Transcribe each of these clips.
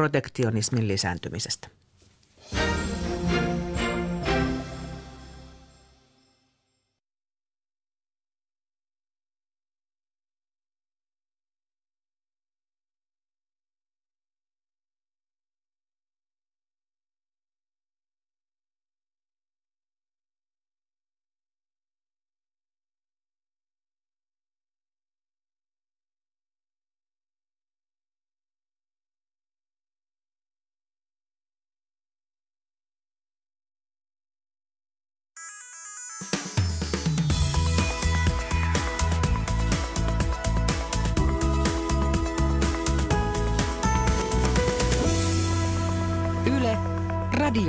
protektionismin lisääntymisestä.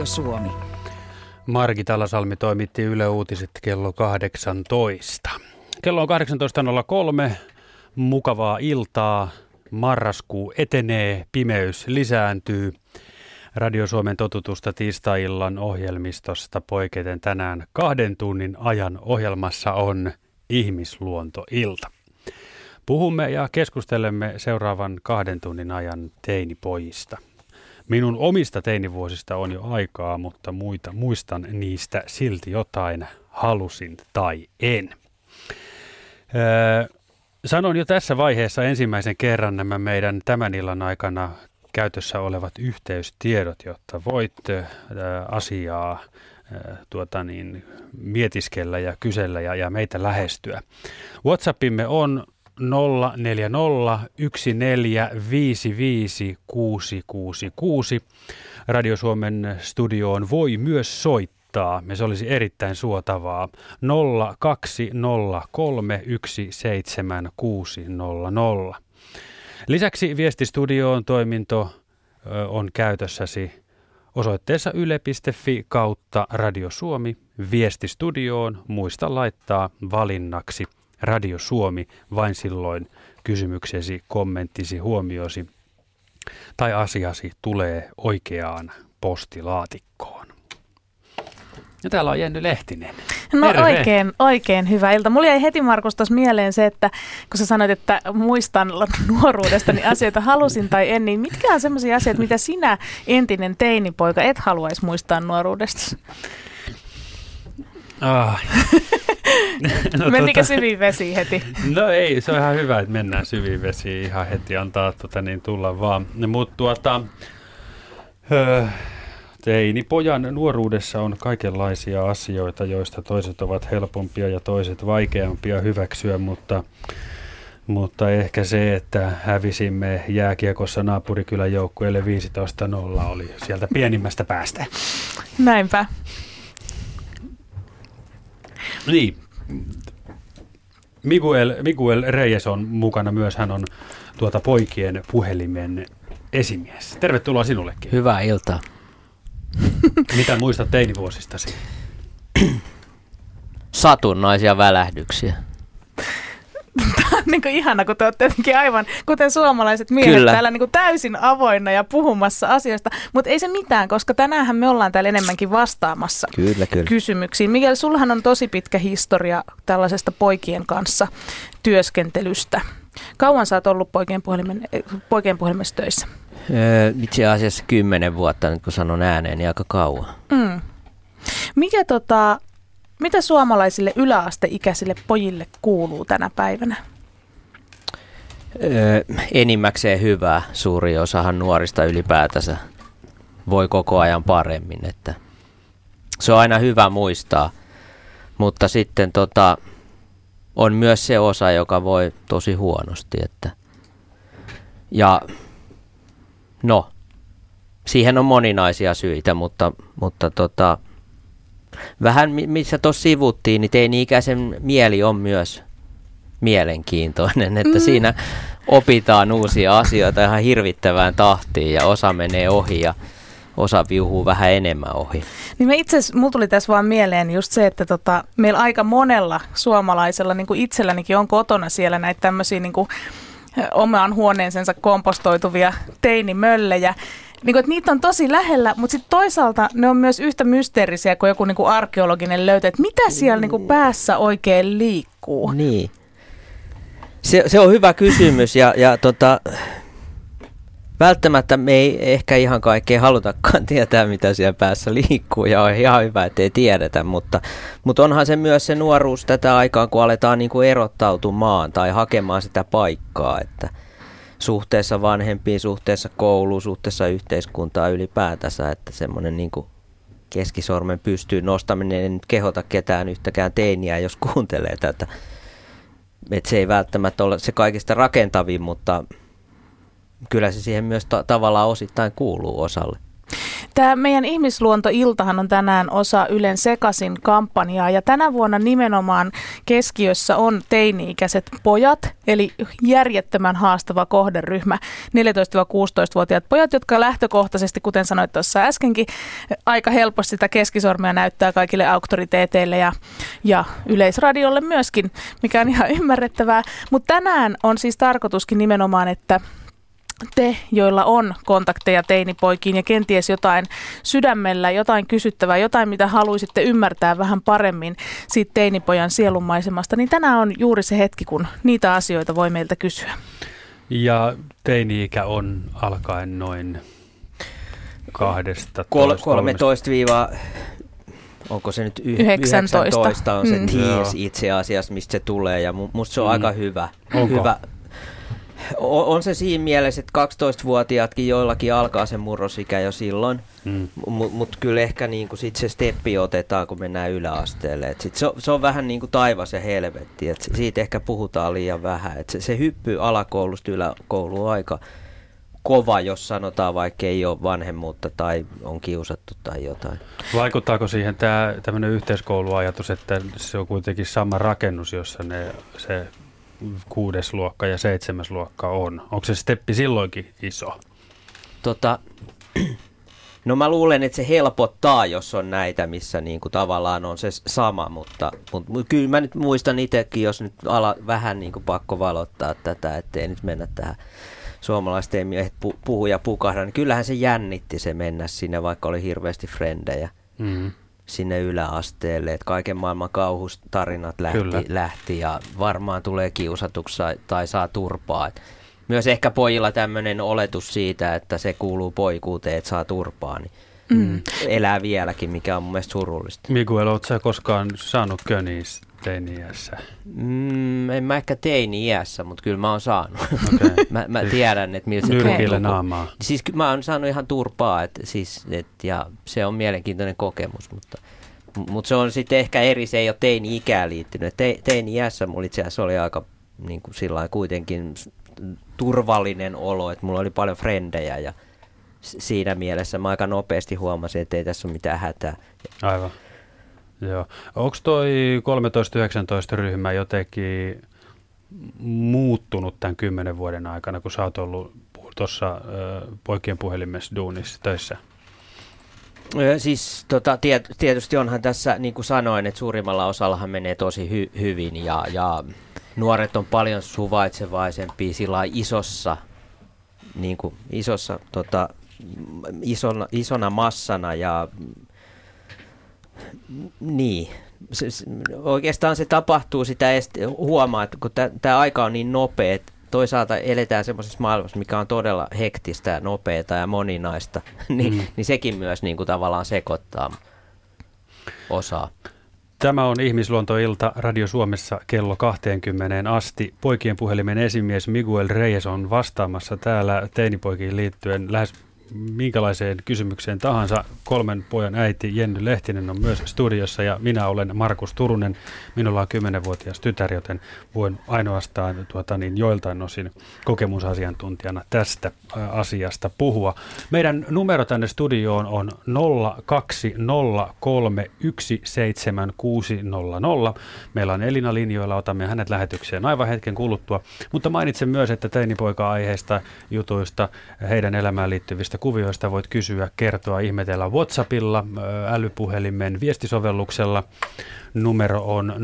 Radio Suomi. Margit Alasalmi toimitti Yle Uutiset kello 18. Kello on 18.03. Mukavaa iltaa. Marraskuu etenee, pimeys lisääntyy. Radio Suomen totutusta tiistai-illan ohjelmistosta poiketen tänään kahden tunnin ajan ohjelmassa on ihmisluontoilta. Puhumme ja keskustelemme seuraavan kahden tunnin ajan teinipojista – Minun omista teinivuosista on jo aikaa, mutta muita muistan niistä silti jotain, halusin tai en. Öö, sanon jo tässä vaiheessa ensimmäisen kerran nämä meidän tämän illan aikana käytössä olevat yhteystiedot, jotta voit ö, asiaa ö, tuota niin, mietiskellä ja kysellä ja, ja meitä lähestyä. WhatsAppimme on 0401455666. Radio Suomen studioon voi myös soittaa, ja se olisi erittäin suotavaa. 0203176600. Lisäksi viestistudioon toiminto on käytössäsi osoitteessa yle.fi kautta Radio Suomi viestistudioon. Muista laittaa valinnaksi – Radio Suomi vain silloin kysymyksesi, kommenttisi, huomiosi tai asiasi tulee oikeaan postilaatikkoon. Ja täällä on Jenny Lehtinen. No Terve. oikein, oikein hyvä ilta. Mulla jäi heti Markus tuossa mieleen se, että kun sä sanoit, että muistan nuoruudesta niin asioita halusin tai en, niin mitkä on sellaisia asioita, mitä sinä entinen teinipoika et haluaisi muistaa nuoruudesta? Ah. no, Menikö tota, syviin vesi heti? No ei, se on ihan hyvä, että mennään syviin vesiin ihan heti, antaa tuota, niin tulla vaan. Mutta tuota, öö, teinipojan nuoruudessa on kaikenlaisia asioita, joista toiset ovat helpompia ja toiset vaikeampia hyväksyä, mutta mutta ehkä se, että hävisimme jääkiekossa naapurikylän joukkueelle 15-0 oli sieltä pienimmästä päästä. Näinpä. Niin. Miguel, Miguel Reyes on mukana myös. Hän on tuota poikien puhelimen esimies. Tervetuloa sinullekin. Hyvää iltaa. Mitä muistat teinivuosistasi? Satunnaisia välähdyksiä. Tämä on niin ihana, kun te olette jotenkin aivan, kuten suomalaiset miehet, Kyllä. täällä niin täysin avoinna ja puhumassa asioista. Mutta ei se mitään, koska tänään me ollaan täällä enemmänkin vastaamassa kyllä, kyllä. kysymyksiin. Miguel, sullahan on tosi pitkä historia tällaisesta poikien kanssa työskentelystä. Kauan sä oot ollut poikien, puhelimen, poikien puhelimessa töissä? Öö, itse asiassa kymmenen vuotta nyt kun sanon ääneen, niin aika kauan. Mm. Mikä tota, mitä suomalaisille yläasteikäisille pojille kuuluu tänä päivänä? Öö, enimmäkseen hyvää. Suuri osahan nuorista ylipäätänsä voi koko ajan paremmin. Että se on aina hyvä muistaa. Mutta sitten tota, on myös se osa, joka voi tosi huonosti. Että, ja no, siihen on moninaisia syitä, mutta, mutta tota, vähän missä tuossa sivuttiin, niin teini-ikäisen mieli on myös mielenkiintoinen, että mm. siinä opitaan uusia asioita ihan hirvittävään tahtiin ja osa menee ohi ja osa viuhuu vähän enemmän ohi. Niin me itse mulla tuli tässä vaan mieleen just se, että tota, meillä aika monella suomalaisella, niin kuin itsellänikin on kotona siellä näitä tämmöisiä niin kuin omaan huoneensa kompostoituvia teinimöllejä, niin kuin, että niitä on tosi lähellä, mutta sitten toisaalta ne on myös yhtä mysteerisiä kuin joku niin kuin arkeologinen löytö, että mitä siellä niin kuin päässä oikein liikkuu. Niin. Se, se on hyvä kysymys ja, ja tota, välttämättä me ei ehkä ihan kaikkea halutakaan tietää, mitä siellä päässä liikkuu, ja on ihan hyvä, että ei tiedetä, mutta, mutta onhan se myös se nuoruus tätä aikaa, kun aletaan niin kuin erottautumaan tai hakemaan sitä paikkaa, että suhteessa vanhempiin, suhteessa kouluun, suhteessa yhteiskuntaa ylipäätänsä, että semmoinen niin kuin keskisormen pystyy nostaminen, en nyt kehota ketään yhtäkään teiniä, jos kuuntelee tätä. Et se ei välttämättä ole se kaikista rakentavin, mutta kyllä se siihen myös ta- tavallaan osittain kuuluu osalle. Tämä meidän ihmisluontoiltahan on tänään osa Ylen Sekasin kampanjaa ja tänä vuonna nimenomaan keskiössä on teini-ikäiset pojat, eli järjettömän haastava kohderyhmä, 14-16-vuotiaat pojat, jotka lähtökohtaisesti, kuten sanoit tuossa äskenkin, aika helposti sitä keskisormea näyttää kaikille auktoriteeteille ja, ja yleisradiolle myöskin, mikä on ihan ymmärrettävää. Mutta tänään on siis tarkoituskin nimenomaan, että te, joilla on kontakteja teinipoikiin ja kenties jotain sydämellä, jotain kysyttävää, jotain mitä haluaisitte ymmärtää vähän paremmin siitä teinipojan sielunmaisemasta, niin tänään on juuri se hetki, kun niitä asioita voi meiltä kysyä. Ja teini-ikä on alkaen noin kahdesta. Kol- 13 onko se nyt y- 19. 19 on se mm. teens itse asiassa, mistä se tulee ja musta se on mm. aika hyvä, Onko? hyvä on se siinä mielessä, että 12-vuotiaatkin joillakin alkaa se murrosikä jo silloin, mm. mutta mut kyllä ehkä niinku sit se steppi otetaan, kun mennään yläasteelle. Et sit se, on, se on vähän niin kuin taivas ja helvetti, et siitä ehkä puhutaan liian vähän. Et se, se hyppy alakoulusta yläkouluun aika kova, jos sanotaan vaikka ei ole vanhemmuutta tai on kiusattu tai jotain. Vaikuttaako siihen tämä tämmöinen yhteiskouluajatus, että se on kuitenkin sama rakennus, jossa ne, se kuudes luokka ja seitsemäs luokka on? Onko se steppi silloinkin iso? Tota, no mä luulen, että se helpottaa, jos on näitä, missä niinku tavallaan on se sama, mutta, mutta kyllä mä nyt muistan itsekin, jos nyt ala vähän niinku pakko valottaa tätä, ettei nyt mennä tähän suomalaisten miehet pu- puhu ja pukahda, niin kyllähän se jännitti se mennä sinne, vaikka oli hirveästi frendejä. Mm-hmm sinne yläasteelle, että kaiken maailman kauhustarinat lähti, lähti ja varmaan tulee kiusatuksi tai saa turpaa. Et myös ehkä pojilla tämmöinen oletus siitä, että se kuuluu poikuuteen, että saa turpaa, niin mm. elää vieläkin, mikä on mun mielestä surullista. Miguel, oletko sä koskaan saanut köniistä teini-iässä? Mm, en mä ehkä teini-iässä, mutta kyllä mä oon saanut. Okay. mä, mä tiedän, että miltä se tuntuu. naamaa. Siis mä oon saanut ihan turpaa, et, siis, et, ja se on mielenkiintoinen kokemus, mutta, mutta se on sitten ehkä eri, se ei ole teini-ikään liittynyt. Te, teini-iässä mulla itse asiassa oli aika niin kuin sillä kuitenkin turvallinen olo, että mulla oli paljon frendejä ja siinä mielessä mä aika nopeasti huomasin, että ei tässä ole mitään hätää. Aivan. Joo. Onko toi 13-19 ryhmä jotenkin muuttunut tämän kymmenen vuoden aikana, kun sä oot ollut tuossa poikien puhelimessa duunissa töissä? Siis tota, tiet, tietysti onhan tässä, niin kuin sanoin, että suurimmalla osallahan menee tosi hy, hyvin ja, ja nuoret on paljon suvaitsevaisempia sillä isossa, niin kuin isossa, tota, isona, isona massana ja niin. Se, se, oikeastaan se tapahtuu, sitä ei huomaa, että kun tämä aika on niin nopea, että toisaalta eletään semmoisessa maailmassa, mikä on todella hektistä, nopeata ja moninaista, niin, mm. niin sekin myös niin kuin tavallaan sekoittaa osaa. Tämä on Ihmisluontoilta Radio Suomessa kello 20 asti. Poikien puhelimen esimies Miguel Reyes on vastaamassa täällä teinipoikiin liittyen lähes minkälaiseen kysymykseen tahansa. Kolmen pojan äiti Jenny Lehtinen on myös studiossa ja minä olen Markus Turunen. Minulla on kymmenenvuotias tytär, joten voin ainoastaan tuota, niin, joiltain osin kokemusasiantuntijana tästä asiasta puhua. Meidän numero tänne studioon on 020317600. Meillä on Elina linjoilla, otamme hänet lähetykseen aivan hetken kuluttua. Mutta mainitsen myös, että teinipoika-aiheista, jutuista, heidän elämään liittyvistä kuvioista voit kysyä, kertoa, ihmetellä WhatsAppilla, älypuhelimen viestisovelluksella. Numero on 0401455666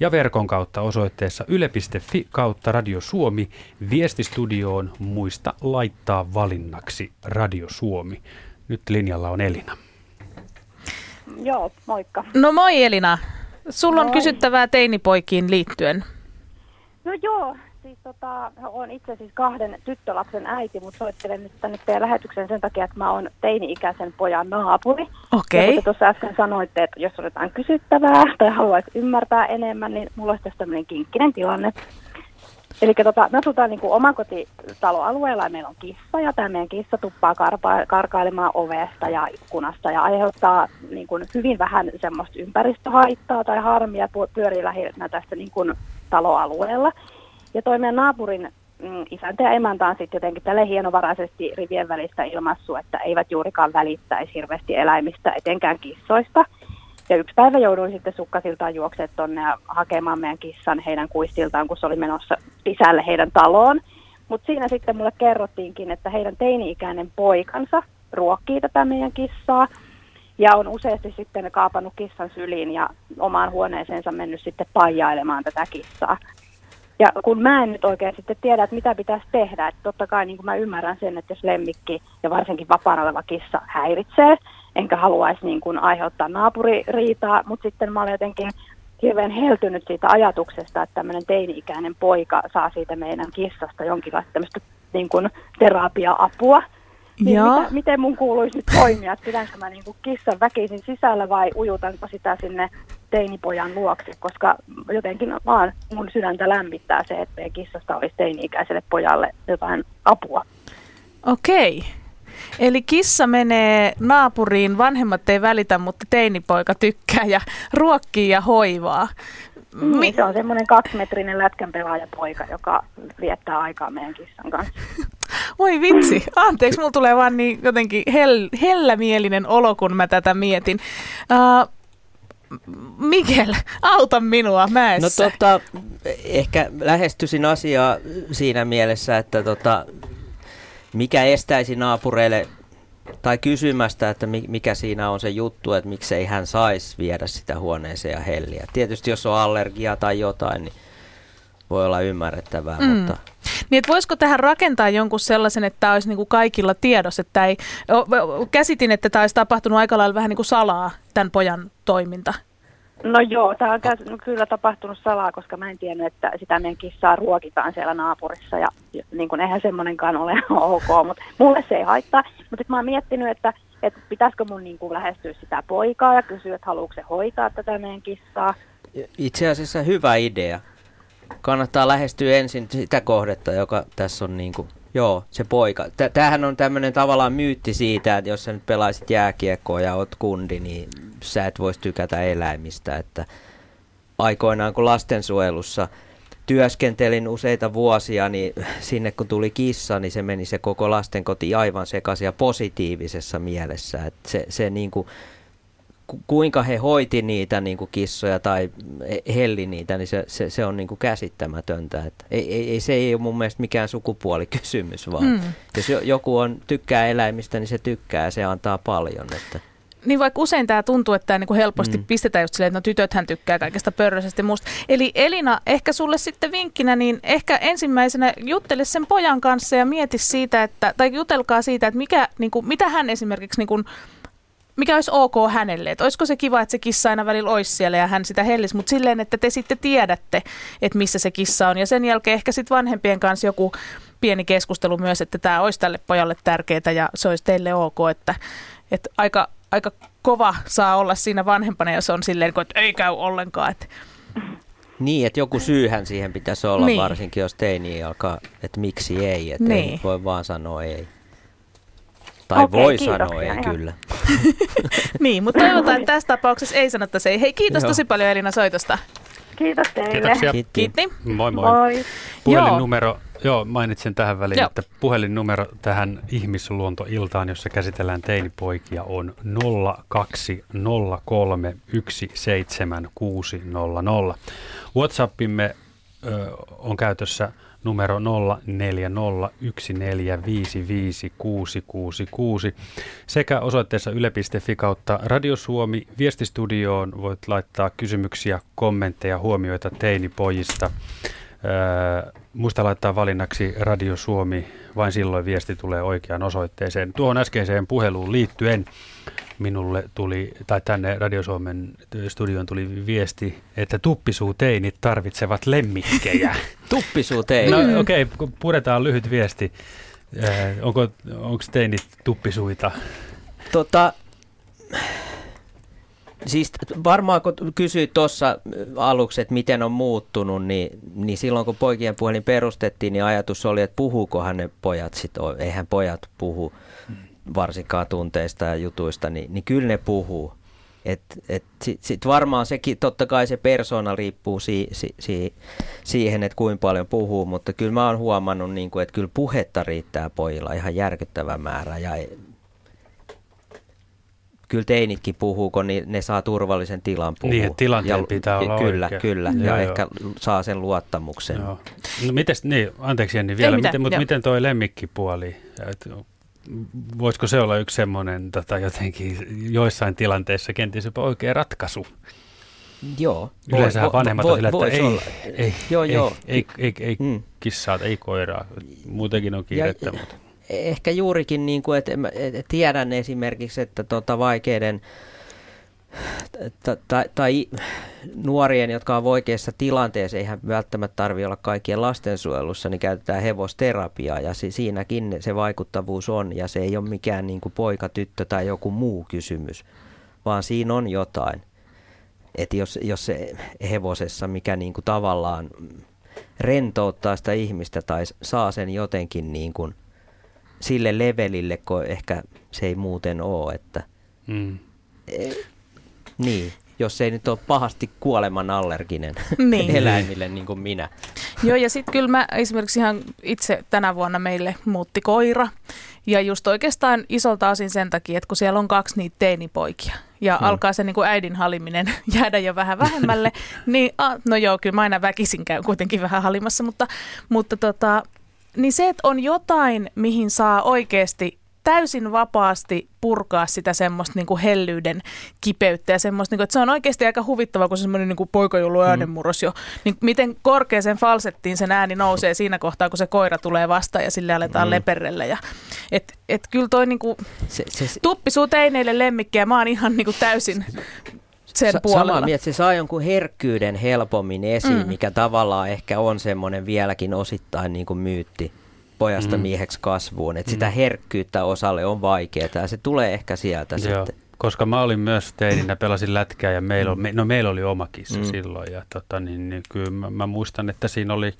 ja verkon kautta osoitteessa yle.fi kautta Radio Suomi viestistudioon muista laittaa valinnaksi Radio Suomi. Nyt linjalla on Elina. Joo, moikka. No moi Elina. Sulla on kysyttävää teinipoikiin liittyen. No joo, siis tota, olen itse siis kahden tyttölapsen äiti, mutta soittelen nyt tänne teidän lähetykseen sen takia, että mä oon teini-ikäisen pojan naapuri. Okei. Ja kuten tuossa äsken sanoitte, että jos on jotain kysyttävää tai haluaisi ymmärtää enemmän, niin mulla olisi tässä tämmöinen kinkkinen tilanne. Eli tota, me asutaan niin omakotitaloalueella ja meillä on kissa ja tämä meidän kissa tuppaa karpa- karkailemaan ovesta ja ikkunasta ja aiheuttaa niin kuin hyvin vähän semmoista ympäristöhaittaa tai harmia pyörii lähinnä tässä niin kuin taloalueella. Ja toi meidän naapurin mm, isäntä ja emäntä on sitten jotenkin tälle hienovaraisesti rivien välistä ilmassu, että eivät juurikaan välittäisi hirveästi eläimistä, etenkään kissoista. Ja yksi päivä jouduin sitten sukkasiltaan juoksemaan tonne ja hakemaan meidän kissan heidän kuistiltaan, kun se oli menossa sisälle heidän taloon. Mutta siinä sitten mulle kerrottiinkin, että heidän teini-ikäinen poikansa ruokkii tätä meidän kissaa. Ja on useasti sitten kaapannut kissan syliin ja omaan huoneeseensa mennyt sitten paijailemaan tätä kissaa. Ja kun mä en nyt oikein sitten tiedä, että mitä pitäisi tehdä, että totta kai niin kuin mä ymmärrän sen, että jos lemmikki ja varsinkin vapaana oleva kissa häiritsee, enkä haluaisi niin kuin aiheuttaa naapuririitaa, mutta sitten mä olen jotenkin hirveän heltynyt siitä ajatuksesta, että tämmöinen teini-ikäinen poika saa siitä meidän kissasta jonkinlaista tämmöistä niin kuin terapia-apua. Niin Joo. mitä, miten mun kuuluisi nyt toimia, pidänkö mä niin kuin kissan väkisin sisällä vai ujutanko sitä sinne teinipojan luokse, koska jotenkin vaan mun sydäntä lämmittää se, että meidän kissasta olisi teini-ikäiselle pojalle jotain apua. Okei. Eli kissa menee naapuriin, vanhemmat ei välitä, mutta teinipoika tykkää ja ruokkii ja hoivaa. Mi- niin, se on semmoinen kaksimetrinen lätkänpelaajapoika, joka viettää aikaa meidän kissan kanssa. Voi vitsi, anteeksi, mulla tulee vaan niin jotenkin hell, hellämielinen olo, kun mä tätä mietin. Uh, Mikel, auta minua No mäessä. tota, ehkä lähestyisin asiaa siinä mielessä, että tota, mikä estäisi naapureille tai kysymästä, että mi- mikä siinä on se juttu, että miksei hän saisi viedä sitä huoneeseen ja helliä. Tietysti jos on allergia tai jotain, niin voi olla ymmärrettävää, Mm. mutta Niin, että voisiko tähän rakentaa jonkun sellaisen, että tämä olisi niin kuin kaikilla tiedossa, että ei, käsitin, että tämä olisi tapahtunut aika lailla vähän niin kuin salaa, tämän pojan toiminta. No joo, tämä on käs- no kyllä tapahtunut salaa, koska mä en tiennyt, että sitä meidän kissaa ruokitaan siellä naapurissa ja ja niin kuin, eihän semmoinenkaan ole ok, mutta mulle se ei haittaa. Mutta sitten mä oon miettinyt, että, että pitäisikö mun niin kuin lähestyä sitä poikaa ja kysyä, että haluatko se hoitaa tätä meidän kissaa. itse asiassa hyvä idea. Kannattaa lähestyä ensin sitä kohdetta, joka tässä on niinku, joo, se poika. Tä- Tämähän on tämmöinen tavallaan myytti siitä, että jos sä nyt pelaisit jääkiekkoa ja oot kundi, niin sä et voisi tykätä eläimistä. Että aikoinaan kun lastensuojelussa työskentelin useita vuosia, niin sinne kun tuli kissa, niin se meni se koko lastenkoti aivan sekaisin ja positiivisessa mielessä. Että se, se niin kuin, ku- kuinka he hoiti niitä niin kuin kissoja tai helli niitä, niin se, se, se on niin kuin käsittämätöntä. Että ei, ei, ei, se ei ole mun mielestä mikään sukupuolikysymys, vaan Mm. jos jo- joku on, tykkää eläimistä, niin se tykkää ja se antaa paljon. Että. Niin vaikka usein tämä tuntuu, että tämä niinku helposti mm. Mm. pistetään just silleen, että no tytöthän tykkää kaikesta pörröisestä ja muusta. Eli Elina, ehkä sulle sitten vinkkinä, niin ehkä ensimmäisenä juttele sen pojan kanssa ja mieti siitä, että, tai jutelkaa siitä, että mikä, niinku, mitä hän esimerkiksi, niinku, mikä olisi ok hänelle. Että olisiko se kiva, että se kissa aina välillä olisi siellä ja hän sitä hellisi, mutta silleen, että te sitten tiedätte, että missä se kissa on. Ja sen jälkeen ehkä sitten vanhempien kanssa joku pieni keskustelu myös, että tämä olisi tälle pojalle tärkeää ja se olisi teille ok, että, että aika, aika kova saa olla siinä vanhempana, jos on silleen, että ei käy ollenkaan. Että, Niin, että joku syyhän siihen pitäisi olla, niin. varsinkin jos teini alkaa, että miksi ei, että Niin. ei voi vaan sanoa ei. Tai Okei, voi kiitoksia, sanoa ei kyllä. niin, mutta toivotaan, että tässä tapauksessa ei sanottaisi ei. Hei, kiitos Joo. tosi paljon Elina soitosta. Kiitos teille. Kiitoksia. Kiitti. Kiitti. Moi moi. Moi. Puhelinnumero, joo. mainitsin tähän väliin, Joo. että puhelinnumero tähän ihmisluontoiltaan, jossa käsitellään teinipoikia, on 020317600. Whatsappimme ö, on käytössä numero 0401455666 sekä osoitteessa yle.fi kautta Radiosuomi viestistudioon voit laittaa kysymyksiä, kommentteja, huomioita teinipojista. Öö, muista laittaa valinnaksi Radio Suomi, vain silloin viesti tulee oikeaan osoitteeseen. Tuohon äskeiseen puheluun liittyen minulle tuli, tai tänne Radio Suomen studioon tuli viesti, että tuppisuuteinit tarvitsevat lemmikkejä. Tuppisuuteinit? No okei, okay, puretaan lyhyt viesti. Äh, onko, onko teinit tuppisuita? Tota, Siis varmaan kun kysyit tuossa aluksi, että miten on muuttunut, niin, niin silloin kun poikien puhelin perustettiin, niin ajatus oli, että puhuukohan ne pojat sitten, eihän pojat puhu varsinkaan tunteista ja jutuista, niin, niin kyllä ne puhuu. Et, et Sitten sit varmaan sekin, totta kai se persona riippuu si, si, si, siihen, että kuinka paljon puhuu, mutta kyllä mä oon huomannut, niin kuin, että kyllä puhetta riittää pojilla ihan järkyttävä määrä ja kyllä teinitkin puhuu, kun niin ne saa turvallisen tilan puhua. Niin, tilanteen ja, pitää olla Kyllä, oikein. kyllä. Joo, ja joo. ehkä saa sen luottamuksen. Joo. No mites, niin, anteeksi Jenni vielä, miten, mutta miten toi lemmikkipuoli, voisiko se olla yksi semmoinen tota, jotenkin joissain tilanteissa kenties jopa oikea ratkaisu? Joo. Yleensä vanhemmat voi, on sillä, että ei, olla. ei, joo, ei, joo. ei, ei, ei, ei mm. kissaa, ei koiraa, muutenkin on kiirettä. Ja, mutta ehkä juurikin, niin kuin, että, että tiedän esimerkiksi, että tota vaikeiden tai, tai nuorien, jotka on oikeassa tilanteessa, eihän välttämättä tarvitse olla kaikkien lastensuojelussa, niin käytetään hevosterapiaa ja se, siinäkin se vaikuttavuus on ja se ei ole mikään niin kuin poika, tyttö tai joku muu kysymys, vaan siinä on jotain. Että jos, jos se hevosessa, mikä niin kuin tavallaan rentouttaa sitä ihmistä tai saa sen jotenkin niin kuin sille levelille, kun ehkä se ei muuten ole. Että, mm. e, niin, jos ei nyt ole pahasti kuoleman allerginen niin. eläimille niin kuin minä. Joo, ja sitten kyllä mä esimerkiksi ihan itse tänä vuonna meille muutti koira. Ja just oikeastaan isolta osin sen takia, että kun siellä on kaksi niitä teinipoikia ja hmm. alkaa se niin kuin äidin haliminen jäädä jo vähän vähemmälle, niin a, no joo, kyllä mä aina väkisin käyn kuitenkin vähän halimassa, mutta, mutta tota, niin se, että on jotain, mihin saa oikeasti täysin vapaasti purkaa sitä semmoista niin kuin hellyyden kipeyttä ja semmoista, niin kuin, että se on oikeasti aika huvittavaa, kun se semmoinen niin poikajoulu äänenmurros jo, niin miten korkeaseen falsettiin sen ääni nousee siinä kohtaa, kun se koira tulee vastaan ja sille aletaan mm. leperrellä. Ja, et, et kyllä toi niin kuin, se, se, se, tuppisuu teineille lemmikkiä, mä oon ihan niin kuin täysin sen Sa- puolella. Samaa mieltä, se saa jonkun herkkyyden helpommin esiin, mm. mikä tavallaan ehkä on semmoinen vieläkin osittain niin kuin myytti pojasta mm. mieheksi kasvuun. Että mm. sitä herkkyyttä osalle on vaikeaa ja se tulee ehkä sieltä Joo. sitten. Koska mä olin myös teininä, pelasin lätkää ja meillä, on, no meillä oli oma kissa mm. silloin. Ja tota, niin, niin kyllä mä, mä, muistan, että siinä oli,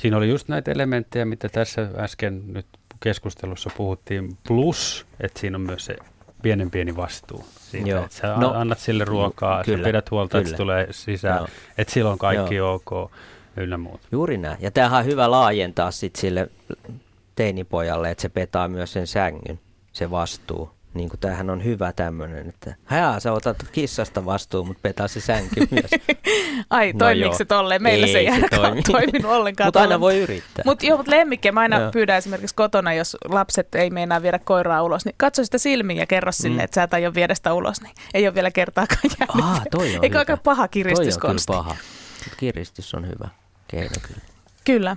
siinä oli just näitä elementtejä, mitä tässä äsken nyt keskustelussa puhuttiin. Plus, että siinä on myös se pienen pieni vastuu siitä, Joo. että sä no, annat sille ruokaa, kyllä, sä pidät huolta, kyllä. että se tulee sisään, Joo. että silloin kaikki Joo. ok ynnä muut. Juuri näin. Ja tämähän on hyvä laajentaa sit sille teinipojalle, että se petaa myös sen sängyn, se vastuu. Niin kuin tämähän on hyvä tämmöinen, että hää, sä otat kissasta vastuun, mutta petaa se sänky myös. Ai, no toimiiko se tolleen? Meillä ei, se ei se toimi. toiminut ollenkaan. mutta aina voi yrittää. Mutta joo, mutta lemmikkejä mä aina joo. pyydän esimerkiksi kotona, jos lapset ei meinaa viedä koiraa ulos, niin katso sitä silmiä ja kerro sille, mm. että sä et aio viedä sitä ulos. Niin ei ole vielä kertaakaan jäänyt. Ah, toi on Eikö aika paha kiristyskonsti? Toi on paha. Kiristys on hyvä keino kyllä. Kyllä.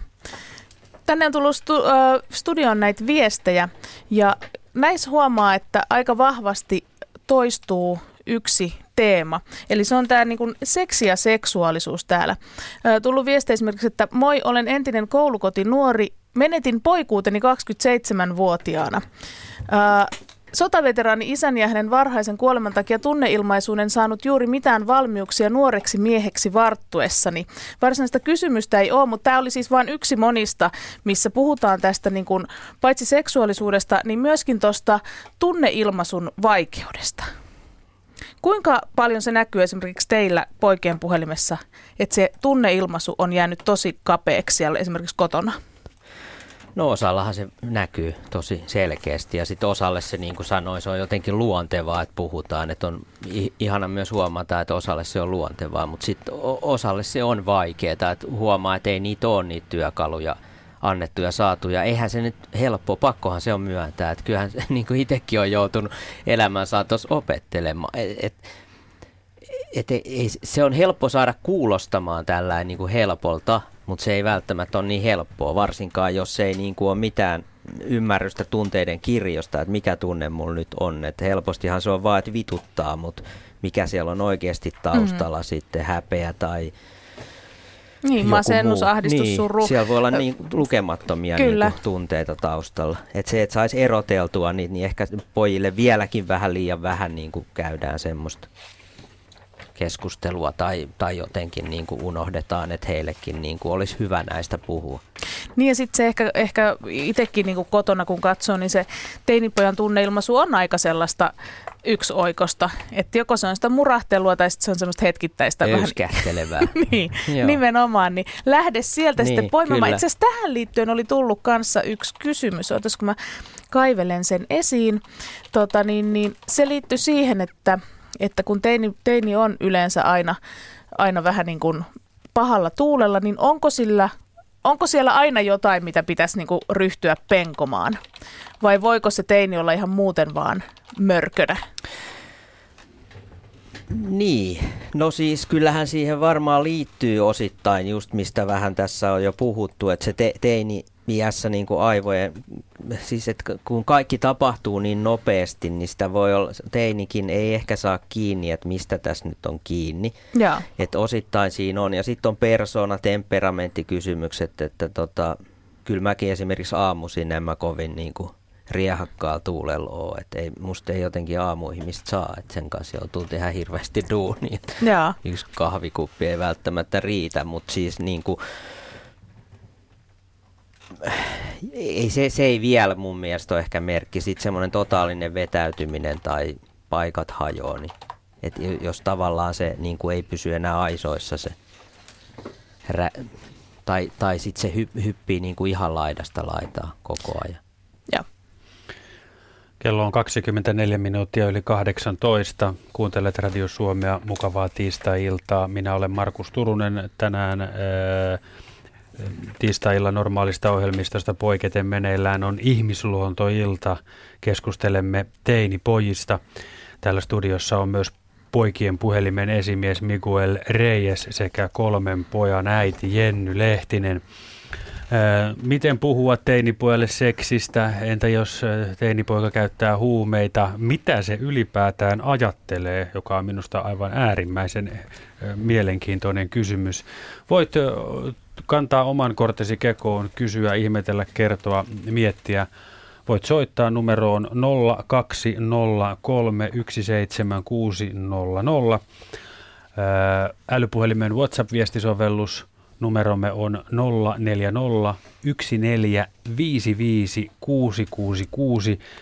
Tänne on tullut stu, äh, studioon näitä viestejä ja näissä huomaa, että aika vahvasti toistuu yksi teema. Eli se on tämä niin seksi ja seksuaalisuus täällä. Tullut viesti esimerkiksi, että moi, olen entinen koulukoti nuori, menetin poikuuteni 27-vuotiaana. Sotaveteraani isän ja hänen varhaisen kuoleman takia tunneilmaisuuden saanut juuri mitään valmiuksia nuoreksi mieheksi varttuessani. Varsinaista kysymystä ei ole, mutta tämä oli siis vain yksi monista, missä puhutaan tästä niin kuin, paitsi seksuaalisuudesta, niin myöskin tuosta tunneilmaisun vaikeudesta. Kuinka paljon se näkyy esimerkiksi teillä poikien puhelimessa, että se tunneilmaisu on jäänyt tosi kapeaksi siellä esimerkiksi kotona? No osallahan se näkyy tosi selkeästi ja sitten osalle se niin kuin sanoin, se on jotenkin luontevaa, että puhutaan. Että on ihana myös huomata, että osalle se on luontevaa, mutta sitten osalle se on vaikeaa, että huomaa, että ei niitä ole niitä työkaluja annettu ja saatu. Ja eihän se nyt helppo, pakkohan se on myöntää, että kyllähän se, niin kuin itsekin on joutunut elämän saatossa opettelemaan. Et, et, et, ei, se on helppo saada kuulostamaan tällainen niin kuin helpolta, mutta se ei välttämättä ole niin helppoa, varsinkaan jos ei niin kuin ole mitään ymmärrystä tunteiden kirjosta, että mikä tunne mulla nyt on. Että helpostihan se on vaan, että vituttaa, mutta mikä siellä on oikeasti taustalla mm. sitten, häpeä tai niin, masennus, ahdistus, niin, suru. Siellä voi olla niin lukemattomia Kyllä. Niin kuin, tunteita taustalla. Et se, että saisi eroteltua niitä, niin ehkä pojille vieläkin vähän liian vähän niin kuin käydään semmoista keskustelua tai, tai jotenkin niin kuin unohdetaan, että heillekin niin kuin olisi hyvä näistä puhua. Niin ja sitten se ehkä, ehkä itsekin niin kuin kotona kun katsoo, niin se teinipojan tunneilmaisu on aika sellaista yksioikosta. Että joko se on sitä murahtelua tai sitten se on semmoista hetkittäistä. Öyskähtelevää. niin, nimenomaan. Niin lähde sieltä niin, sitten poimimaan. Itse asiassa tähän liittyen oli tullut kanssa yksi kysymys. Ootas kun mä kaivelen sen esiin. Tota, niin, niin, se liittyy siihen, että että kun teini, teini on yleensä aina, aina vähän niin kuin pahalla tuulella, niin onko, sillä, onko siellä aina jotain, mitä pitäisi niin kuin ryhtyä penkomaan? Vai voiko se teini olla ihan muuten vaan mörkönä? Niin, no siis kyllähän siihen varmaan liittyy osittain just mistä vähän tässä on jo puhuttu, että se te- teini iässä niin kuin aivojen, siis että kun kaikki tapahtuu niin nopeasti, niin sitä voi olla, teinikin ei ehkä saa kiinni, että mistä tässä nyt on kiinni. Ja. Että osittain siinä on. Ja sitten on persona, temperamenttikysymykset, että tota, kyllä mäkin esimerkiksi aamuisin en mä kovin niin kuin riehakkaa tuulella ole. Että ei, musta ei jotenkin aamuihin mistä saa, että sen kanssa joutuu tehdä hirveästi duunia. Yksi kahvikuppi ei välttämättä riitä, mutta siis niin kuin, ei, se, se ei vielä mun mielestä ole ehkä merkki. Sitten semmoinen totaalinen vetäytyminen tai paikat hajoaa, niin et jos tavallaan se niin kuin ei pysy enää aisoissa se rä- tai, tai sitten se hy, hyppii niin kuin ihan laidasta laitaa koko ajan. Ja. Kello on 24 minuuttia yli 18. Kuuntelet Radio Suomea, mukavaa tiistai-iltaa. Minä olen Markus Turunen tänään. Ää, tiistailla normaalista ohjelmistosta poiketen meneillään on ihmisluontoilta. Keskustelemme teinipojista. Täällä studiossa on myös poikien puhelimen esimies Miguel Reyes sekä kolmen pojan äiti Jenny Lehtinen. Miten puhua teinipojalle seksistä? Entä jos teinipoika käyttää huumeita? Mitä se ylipäätään ajattelee, joka on minusta aivan äärimmäisen mielenkiintoinen kysymys. Voit kantaa oman kortesi kekoon, kysyä, ihmetellä, kertoa, miettiä. Voit soittaa numeroon 020317600. Älypuhelimen WhatsApp-viestisovellus numeromme on 0401455666.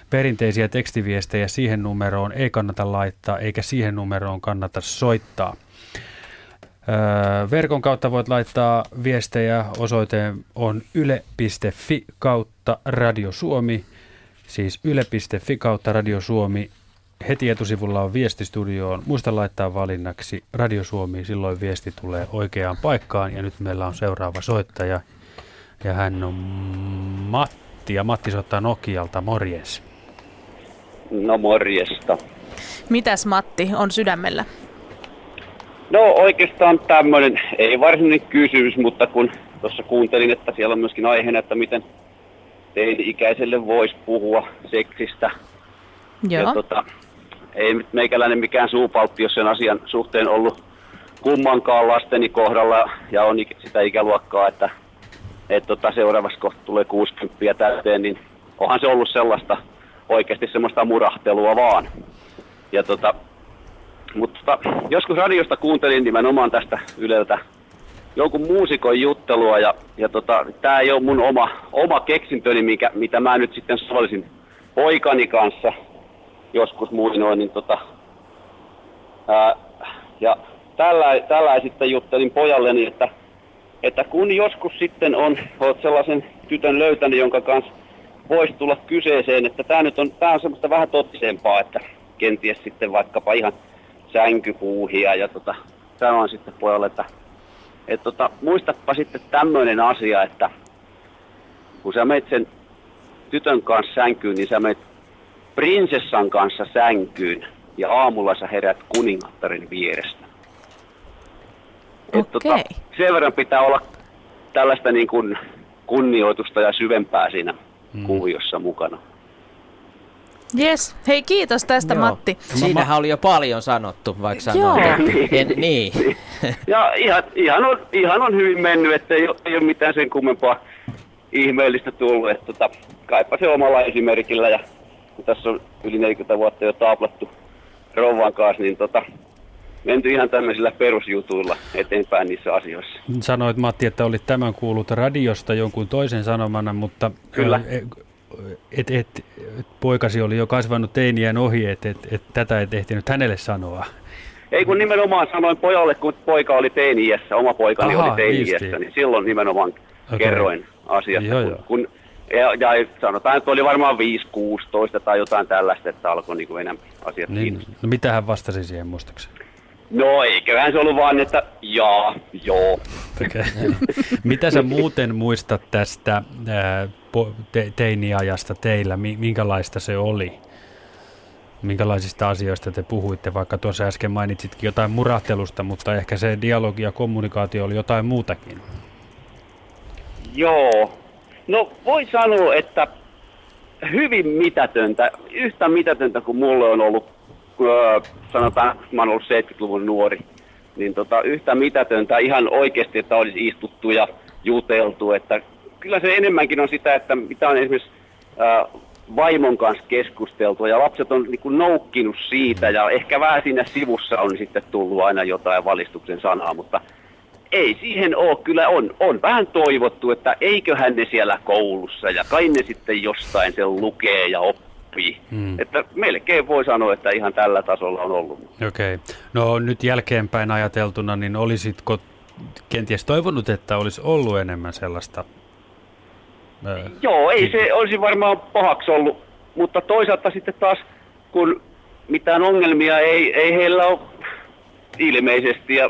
Perinteisiä tekstiviestejä siihen numeroon ei kannata laittaa eikä siihen numeroon kannata soittaa. Verkon kautta voit laittaa viestejä. Osoite on yle.fi kautta Radio Suomi. Siis yle.fi kautta Radio Suomi. Heti etusivulla on viestistudioon. Muista laittaa valinnaksi Radio Suomi, silloin viesti tulee oikeaan paikkaan. Ja nyt meillä on seuraava soittaja. Ja hän on Matti. Ja Matti soittaa Nokialta. Morjes. No morjesta. Mitäs Matti on sydämellä? No oikeastaan tämmöinen, ei varsinainen kysymys, mutta kun tuossa kuuntelin, että siellä on myöskin aiheena, että miten teini-ikäiselle voisi puhua seksistä. Joo. Ja tota, ei nyt meikäläinen mikään suupaltti, jos sen asian suhteen ollut kummankaan lasteni kohdalla ja on sitä ikäluokkaa, että et tota, seuraavassa kohta tulee 60 täyteen, niin onhan se ollut sellaista oikeasti semmoista murahtelua vaan. Ja tota, mutta joskus radiosta kuuntelin nimenomaan tästä Yleltä jonkun muusikon juttelua ja, ja tota, tämä ei ole mun oma, oma keksintöni, mikä, mitä mä nyt sitten sovellisin poikani kanssa. Joskus muinoin, niin tota, ää, ja tällä, tällä sitten juttelin pojalleni, että, että kun joskus sitten on, oot sellaisen tytön löytänyt, jonka kanssa voisi tulla kyseeseen, että tämä nyt on, tää on semmoista vähän totisempaa, että kenties sitten vaikkapa ihan sänkypuuhia ja tota, sanoin sitten pojalle, että et tota, muistapa sitten tämmöinen asia, että kun sä menet sen tytön kanssa sänkyyn, niin sä menet prinsessan kanssa sänkyyn ja aamulla sä herät kuningattarin vierestä. Et okay. tota, sen verran pitää olla tällaista niin kuin kunnioitusta ja syvempää siinä mm. kuviossa mukana. Yes. Hei kiitos tästä Joo. Matti. Siinähän oli jo paljon sanottu, vaikka sanoin. Joo. En, niin. Ja ihan, ihan, on, ihan on hyvin mennyt, että ei ole, ei ole mitään sen kummempaa ihmeellistä tullut. Että tota, kaipa se omalla esimerkillä ja kun tässä on yli 40 vuotta jo taaplattu rouvan kanssa, niin tota, menty ihan tämmöisillä perusjutuilla eteenpäin niissä asioissa. Sanoit Matti, että olit tämän kuullut radiosta jonkun toisen sanomana, mutta Kyllä. Et, et, et, poikasi oli jo kasvanut teinien ohi, että et, et, tätä et ehtinyt hänelle sanoa. Ei kun nimenomaan sanoin pojalle, kun poika oli teini-iässä, oma poikani Aha, oli teini justiin. niin silloin nimenomaan okay. kerroin asiasta. Joo, kun, joo. kun, ja, ja sanotaan, että oli varmaan 5-16 tai jotain tällaista, että alkoi niin enemmän asiat Niin, kiinnostaa. no mitä hän vastasi siihen muistaakseni? No eiköhän se ollut vaan, että jaa, joo. Okay. Mitä sä muuten muistat tästä po- te- teiniajasta teillä? Mi- minkälaista se oli? Minkälaisista asioista te puhuitte? Vaikka tuossa äsken mainitsitkin jotain murahtelusta, mutta ehkä se dialogi ja kommunikaatio oli jotain muutakin. Joo. No voi sanoa, että hyvin mitätöntä, yhtä mitätöntä kuin mulle on ollut, sanotaan, mä oon ollut 70-luvun nuori, niin tota, yhtä mitätöntä ihan oikeasti, että olisi istuttu ja juteltu, että kyllä se enemmänkin on sitä, että mitä on esimerkiksi ää, vaimon kanssa keskusteltu ja lapset on niin noukkinut siitä ja ehkä vähän siinä sivussa on sitten tullut aina jotain valistuksen sanaa, mutta ei siihen ole. Kyllä on, on vähän toivottu, että eiköhän ne siellä koulussa ja kai ne sitten jostain sen lukee ja oppii. Hmm. Että melkein voi sanoa, että ihan tällä tasolla on ollut. Okei. Okay. No nyt jälkeenpäin ajateltuna, niin olisitko kenties toivonut, että olisi ollut enemmän sellaista? ää, Joo, ei se olisi varmaan pahaksi ollut, mutta toisaalta sitten taas, kun mitään ongelmia ei, ei heillä ole ilmeisesti ja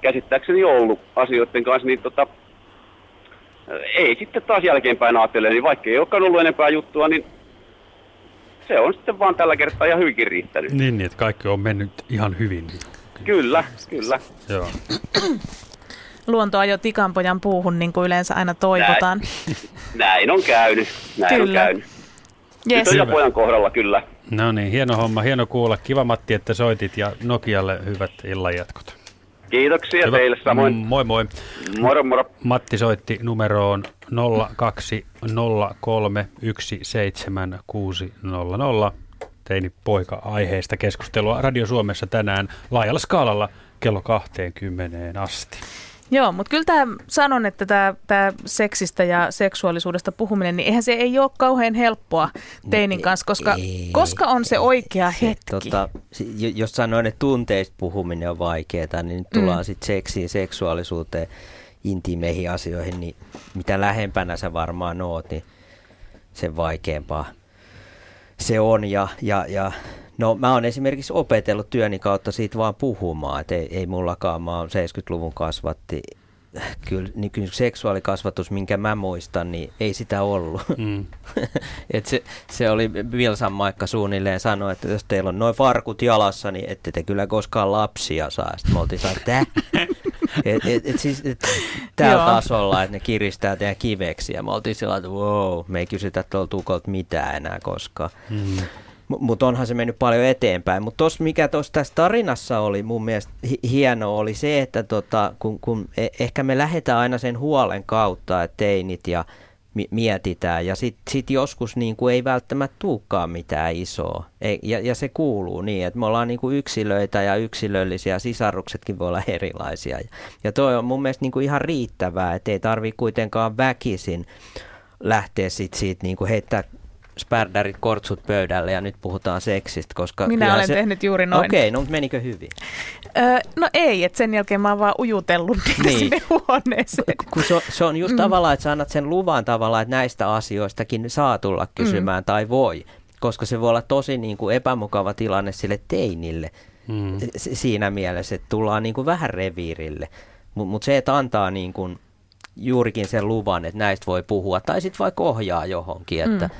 käsittääkseni ollut asioiden kanssa, niin tota, ei sitten taas jälkeenpäin ajattele, niin vaikka ei olekaan ollut enempää juttua, niin se on sitten vaan tällä kertaa ihan hyvinkin riittänyt. Niin, niin, että kaikki on mennyt ihan hyvin. Kyllä, kyllä. Joo. Luonto ajoi tikanpojan puuhun, niin kuin yleensä aina toivotaan. Näin on käynyt, näin Kyllä. on käynyt. Yes. Tytön ja pojan kohdalla kyllä. No niin, hieno homma, hieno kuulla. Kiva Matti, että soitit ja Nokialle hyvät illanjatkot. Kiitoksia Hyvä. teille samoin. Mm, Moi moi. Moro moro. Matti soitti numeroon 020317600. Teini poika aiheesta keskustelua Radio Suomessa tänään laajalla skaalalla kello 20 asti. Joo, mutta kyllä tämä sanon, että tämä, tämä seksistä ja seksuaalisuudesta puhuminen, niin eihän se ei ole kauhean helppoa teinin kanssa, koska, ei. koska on se oikea Se, hetki. Tota, jos sanoin, että tunteista puhuminen on vaikeaa, niin nyt tullaan mm. sitten seksiin, seksuaalisuuteen, intiimeihin asioihin, niin mitä lähempänä sä varmaan oot, niin sen vaikeampaa se on. Ja, ja, ja no mä oon esimerkiksi opetellut työni kautta siitä vaan puhumaan, että ei, ei mullakaan, mä oon 70-luvun kasvatti, kyllä, niin kyllä seksuaalikasvatus, minkä mä muistan, niin ei sitä ollut. Mm. Et se, se oli Vilsan Maikka suunnilleen sanoi, että jos teillä on noin farkut jalassa, niin ette te kyllä koskaan lapsia saa. Sitten me oltiin saa, että et, et, et siis, et, tällä tasolla, että ne kiristää teidän kiveksi. Ja me oltiin sillä että wow, me ei kysytä tuolta tukolta mitään enää koskaan. Mm. Mutta onhan se mennyt paljon eteenpäin. Mutta tos, mikä tuossa tässä tarinassa oli mun mielestä hi- hienoa, oli se, että tota, kun, kun e- ehkä me lähdetään aina sen huolen kautta, että teinit ja mi- mietitään. Ja sitten sit joskus niin kuin ei välttämättä tulekaan mitään isoa. Ei, ja, ja se kuuluu niin, että me ollaan niin kuin yksilöitä ja yksilöllisiä, sisaruksetkin voi olla erilaisia. Ja, ja toi on mun mielestä niin kuin ihan riittävää, että ei tarvi kuitenkaan väkisin lähteä sit siitä niin kuin heittää spärdärit kortsut pöydälle ja nyt puhutaan seksistä, koska... Minä olen tehnyt juuri noin. Okei, okay, no mutta menikö hyvin? Öö, no ei, että sen jälkeen mä oon vaan ujutellut niitä Niin. sinne huoneeseen. Kun se, on- se on just mm. tavallaan, että sä annat sen luvan tavallaan, että näistä asioistakin saa tulla kysymään mm. tai voi. Koska se voi olla tosi niin kuin epämukava tilanne sille teinille Mm. si- siinä mielessä, että tullaan niin kuin vähän reviirille. Mutta mut se, että antaa niin kuin juurikin sen luvan, että näistä voi puhua, tai sitten vaikka ohjaa johonkin, että, mm.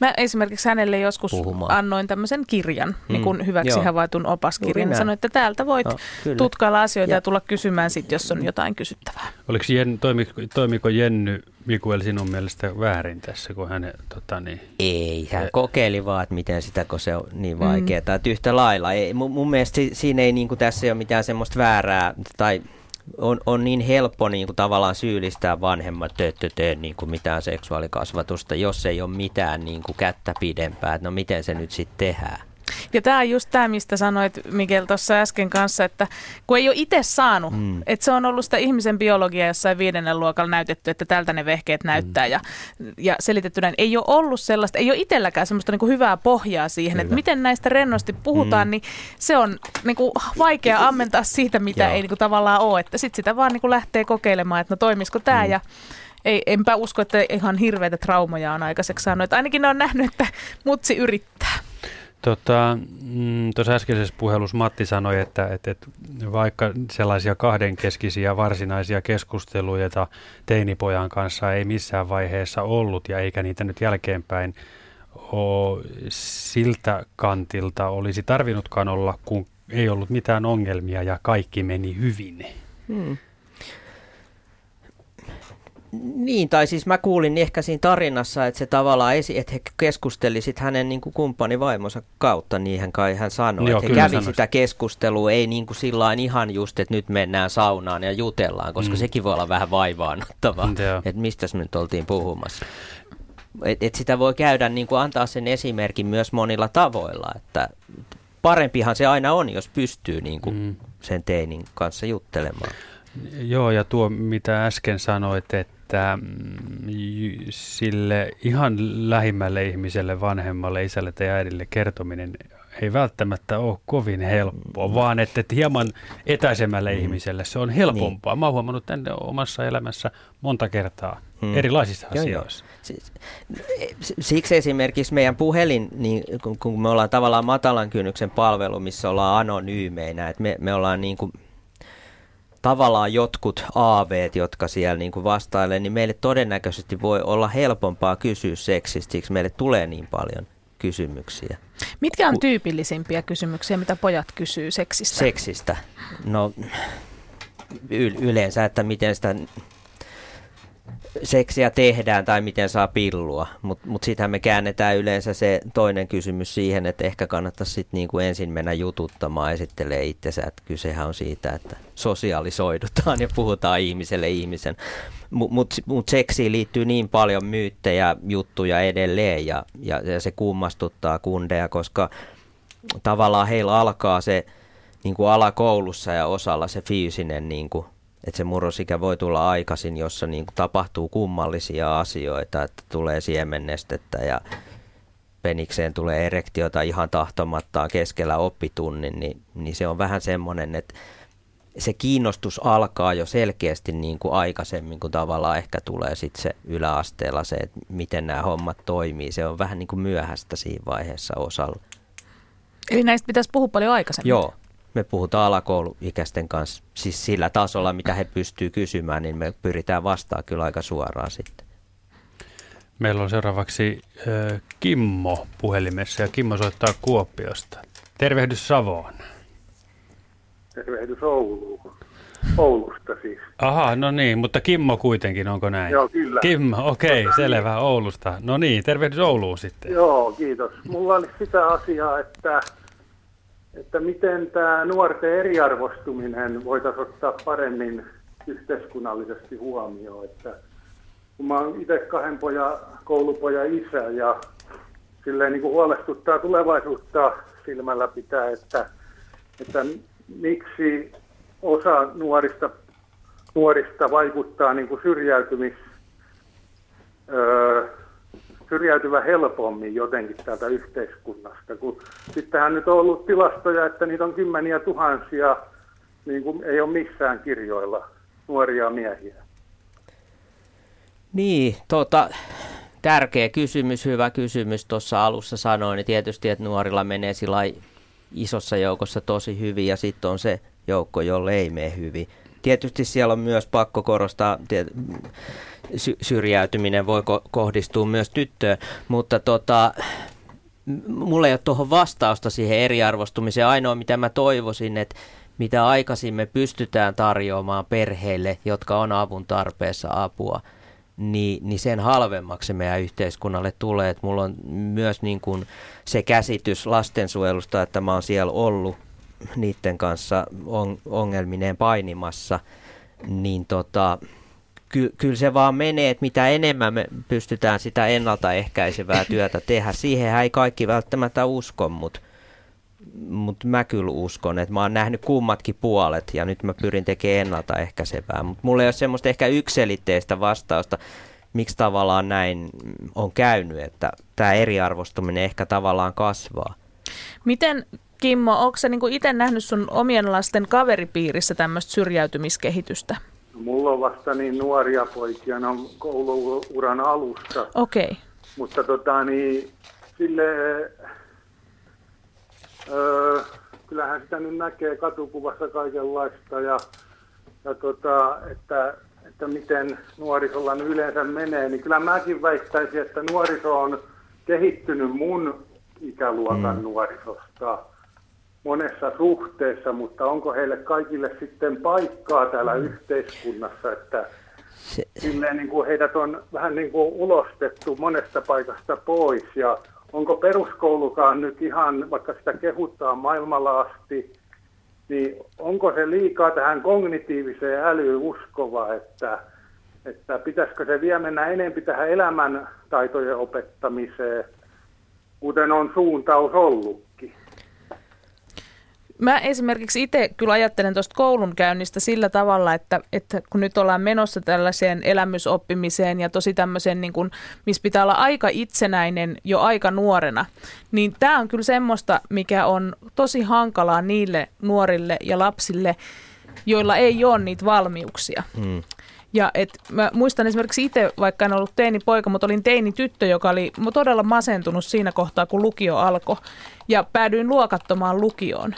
Mä esimerkiksi hänelle joskus Puhumaan. annoin tämmöisen kirjan, mm. niin kuin hyväksi Joo. havaitun opaskirjan. Juuri sanoin, että täältä voit No, kyllä. tutkailla asioita ja, Ja- tulla kysymään sit, jos on jotain kysyttävää. Oliko Jen, toimiko, toimiko Jenny Mikuel sinun mielestä väärin tässä, kun hän tota, niin, Ei, hän Se- kokeili vaan, että miten sitä, kun se on niin vaikeaa. Mm. Että yhtä lailla. Ei, mun, mun mielestä si- siinä ei niin kuin, tässä ei ole mitään semmoista väärää, tai on, on niin helppo niin kuin, tavallaan syyllistää vanhemmat, että ette tee niin kuin, mitään seksuaalikasvatusta, jos ei ole mitään niin kuin, kättä pidempää. Että no miten se nyt sitten tehdään? Ja tämä on just tämä, mistä sanoit Mikel tuossa äsken kanssa, että kun ei ole itse saanut, Mm. mm. että se on ollut sitä ihmisen biologiaa jossain viidennen luokalla näytetty, että tältä ne vehkeet näyttää ja, ja selitetty näin. Ei ole ollut sellaista, ei ole itselläkään semmoista niinku hyvää pohjaa siihen, että miten näistä rennosti puhutaan, Mm. mm. niin se on niinku vaikea ammentaa siitä, mitä Joo. ei niinku tavallaan ole. Että sitten sitä vaan niinku lähtee kokeilemaan, että no toimisiko tämä Mm. ja ei, enpä usko, että ihan hirveitä traumoja on aikaiseksi saanut. Että ainakin ne on nähnyt, että mutsi yrittää. Tota, mm, äskeisessä puhelussa Matti sanoi, että, että, että vaikka sellaisia kahdenkeskisiä varsinaisia keskusteluja teinipojan kanssa ei missään vaiheessa ollut ja eikä niitä nyt jälkeenpäin ole siltä kantilta olisi tarvinnutkaan olla, kun ei ollut mitään ongelmia ja kaikki meni hyvin. Hmm. Niin, tai siis mä kuulin ehkä siinä tarinassa, että se tavallaan, esi- että he keskusteli sit hänen niin kuin kumppanivaimonsa kautta, niin hän kai hän sanoi, Joo, että he kävi sanoi. sitä keskustelua, ei niin kuin sillain ihan just, että nyt mennään saunaan ja jutellaan, koska Mm. mm. sekin voi olla vähän vaivaanottavaa, Joo. että mistä me nyt oltiin puhumassa. Et, et sitä voi käydä, niin kuin antaa sen esimerkin myös monilla tavoilla, että parempihan se aina on, jos pystyy niin kuin Mm. sen teinin kanssa juttelemaan. Joo, ja tuo mitä äsken sanoit, että mm, j- sille ihan lähimmälle ihmiselle, vanhemmalle, isälle tai äidille kertominen ei välttämättä ole kovin helppoa, vaan että, että hieman etäisemmälle mm. ihmiselle se on helpompaa. Niin. Mä oon huomannut tänne omassa elämässä monta kertaa Mm. mm. erilaisissa Joo, joo. asioissa. Siis, s- Siksi esimerkiksi meidän puhelin, niin kun, kun me ollaan tavallaan matalan kynnyksen palvelu, missä ollaan anonyymeinä, että me, me ollaan niin kuin, tavallaan jotkut aaveet, jotka siellä niin kuin vastailee, niin meille todennäköisesti voi olla helpompaa kysyä seksistä, siksi meille tulee niin paljon kysymyksiä Mitkä on tyypillisimpiä kysymyksiä, mitä pojat kysyy seksistä? seksistä. No y- yleensä, että miten sitä seksiä tehdään tai miten saa pillua, mutta mut sitähän me käännetään yleensä se toinen kysymys siihen, että ehkä kannattaisi sit niinku ensin mennä jututtamaan, esittelee itsensä, että kysehän on siitä, että sosiaalisoidutaan ja puhutaan ihmiselle ihmisen. Mutta mut, mut seksiin liittyy niin paljon myyttejä, juttuja edelleen ja, ja, ja se kummastuttaa kundeja, koska tavallaan heillä alkaa se niin kuin alakoulussa ja osalla se fyysinen, niin kuin, että se murrosikä voi tulla aikaisin, jossa niin kuin tapahtuu kummallisia asioita, että tulee siemennestettä ja penikseen tulee erektiota ihan tahtomattaan keskellä oppitunnin, niin, niin se on vähän semmoinen, että se kiinnostus alkaa jo selkeästi niin kuin aikaisemmin, kun tavallaan ehkä tulee sitten se yläasteella se, että miten nämä hommat toimii. Se on vähän niin kuin myöhäistä siinä vaiheessa osalla. Eli näistä pitäisi puhua paljon aikaisemmin. Joo, me puhutaan alakouluikäisten kanssa, siis sillä tasolla, mitä he pystyy kysymään, niin me pyritään vastaamaan kyllä aika suoraan sitten. Meillä on seuraavaksi äh, Kimmo puhelimessa ja Kimmo soittaa Kuopiosta. Tervehdys Savoon. Tervehdys Ouluun. Oulusta siis. Aha, no niin, mutta Kimmo kuitenkin, onko näin? Joo, kyllä. Kimmo, okei, okay, selvä, Oulusta. No niin, tervehdys Ouluun sitten. Joo, kiitos. Mulla oli sitä asiaa, että, että miten tämä nuorten eriarvostuminen voitaisiin ottaa paremmin yhteiskunnallisesti huomioon. Että kun mä oon itse kahden pojan, koulupojan isä ja silleen niin kuin huolestuttaa tulevaisuutta silmällä pitää, että, että miksi osa nuorista, nuorista vaikuttaa niin kuin syrjäytymis, öö, syrjäytyvä helpommin jotenkin täältä yhteiskunnasta. Kun sittenhän nyt on ollut tilastoja, että niitä on kymmeniä tuhansia, niin kuin ei ole missään kirjoilla, nuoria miehiä. Niin, tota, tärkeä kysymys, hyvä kysymys. Tuossa alussa sanoin, niin tietysti, että nuorilla menee sillä isossa joukossa tosi hyvin ja sitten on se joukko, jolle ei mene hyvin. Tietysti siellä on myös pakko korostaa, tiet- sy- syrjäytyminen voi ko- kohdistua myös tyttöön, mutta tota, mulla ei ole tuohon vastausta siihen eriarvostumiseen. Ainoa mitä mä toivoisin, että mitä aikaisin me pystytään tarjoamaan perheille, jotka on avun tarpeessa apua, niin, niin sen halvemmaksi meidän yhteiskunnalle tulee. Että mulla on myös niin kuin se käsitys lastensuojelusta, että mä oon siellä ollut niiden kanssa on, ongelmineen painimassa, niin tota, ky, kyllä se vaan menee, että mitä enemmän me pystytään sitä ennaltaehkäisevää työtä tehdä. Siihen ei kaikki välttämättä usko, mutta mut mä kyllä uskon, että mä oon nähnyt kummatkin puolet ja nyt mä pyrin tekemään ennaltaehkäisevää. Mutta mulla ei ole semmoista ehkä ykselitteistä vastausta, miksi tavallaan näin on käynyt, että tämä eriarvostuminen ehkä tavallaan kasvaa. Miten Kimmo, onko sä niinku itse nähnyt sun omien lasten kaveripiirissä tämmöistä syrjäytymiskehitystä? Mulla on vasta niin nuoria poikia, ne on kouluuran alussa. Okei. Okay. Mutta tota niin, sille, öö, kyllähän sitä nyt näkee katukuvassa kaikenlaista ja, ja tota, että, että miten nuorisolla nyt yleensä menee, niin kyllä mäkin väittäisin, että nuoriso on kehittynyt mun ikäluokan mm. nuorisosta monessa suhteessa, mutta onko heille kaikille sitten paikkaa täällä mm. yhteiskunnassa, että se, silleen niin kuin heidät on vähän niin kuin ulostettu monesta paikasta pois ja onko peruskoulukaan nyt ihan, vaikka sitä kehuttaa maailmalla asti, niin onko se liikaa tähän kognitiiviseen älyyn uskova, että, että pitäisikö se vielä mennä enempi tähän elämäntaitojen opettamiseen, kuten on suuntaus ollutkin? Mä esimerkiksi itse kyllä ajattelen tuosta koulunkäynnistä sillä tavalla, että, että kun nyt ollaan menossa tällaiseen elämysoppimiseen ja tosi tämmöiseen, niin kuin, missä pitää olla aika itsenäinen jo aika nuorena, niin tämä on kyllä semmoista, mikä on tosi hankalaa niille nuorille ja lapsille, joilla ei ole niitä valmiuksia. Hmm. Ja et mä muistan esimerkiksi itse, vaikka en ollut teini-poika, mutta olin teini-tyttö, joka oli todella masentunut siinä kohtaa, kun lukio alkoi. Ja päädyin luokattomaan lukioon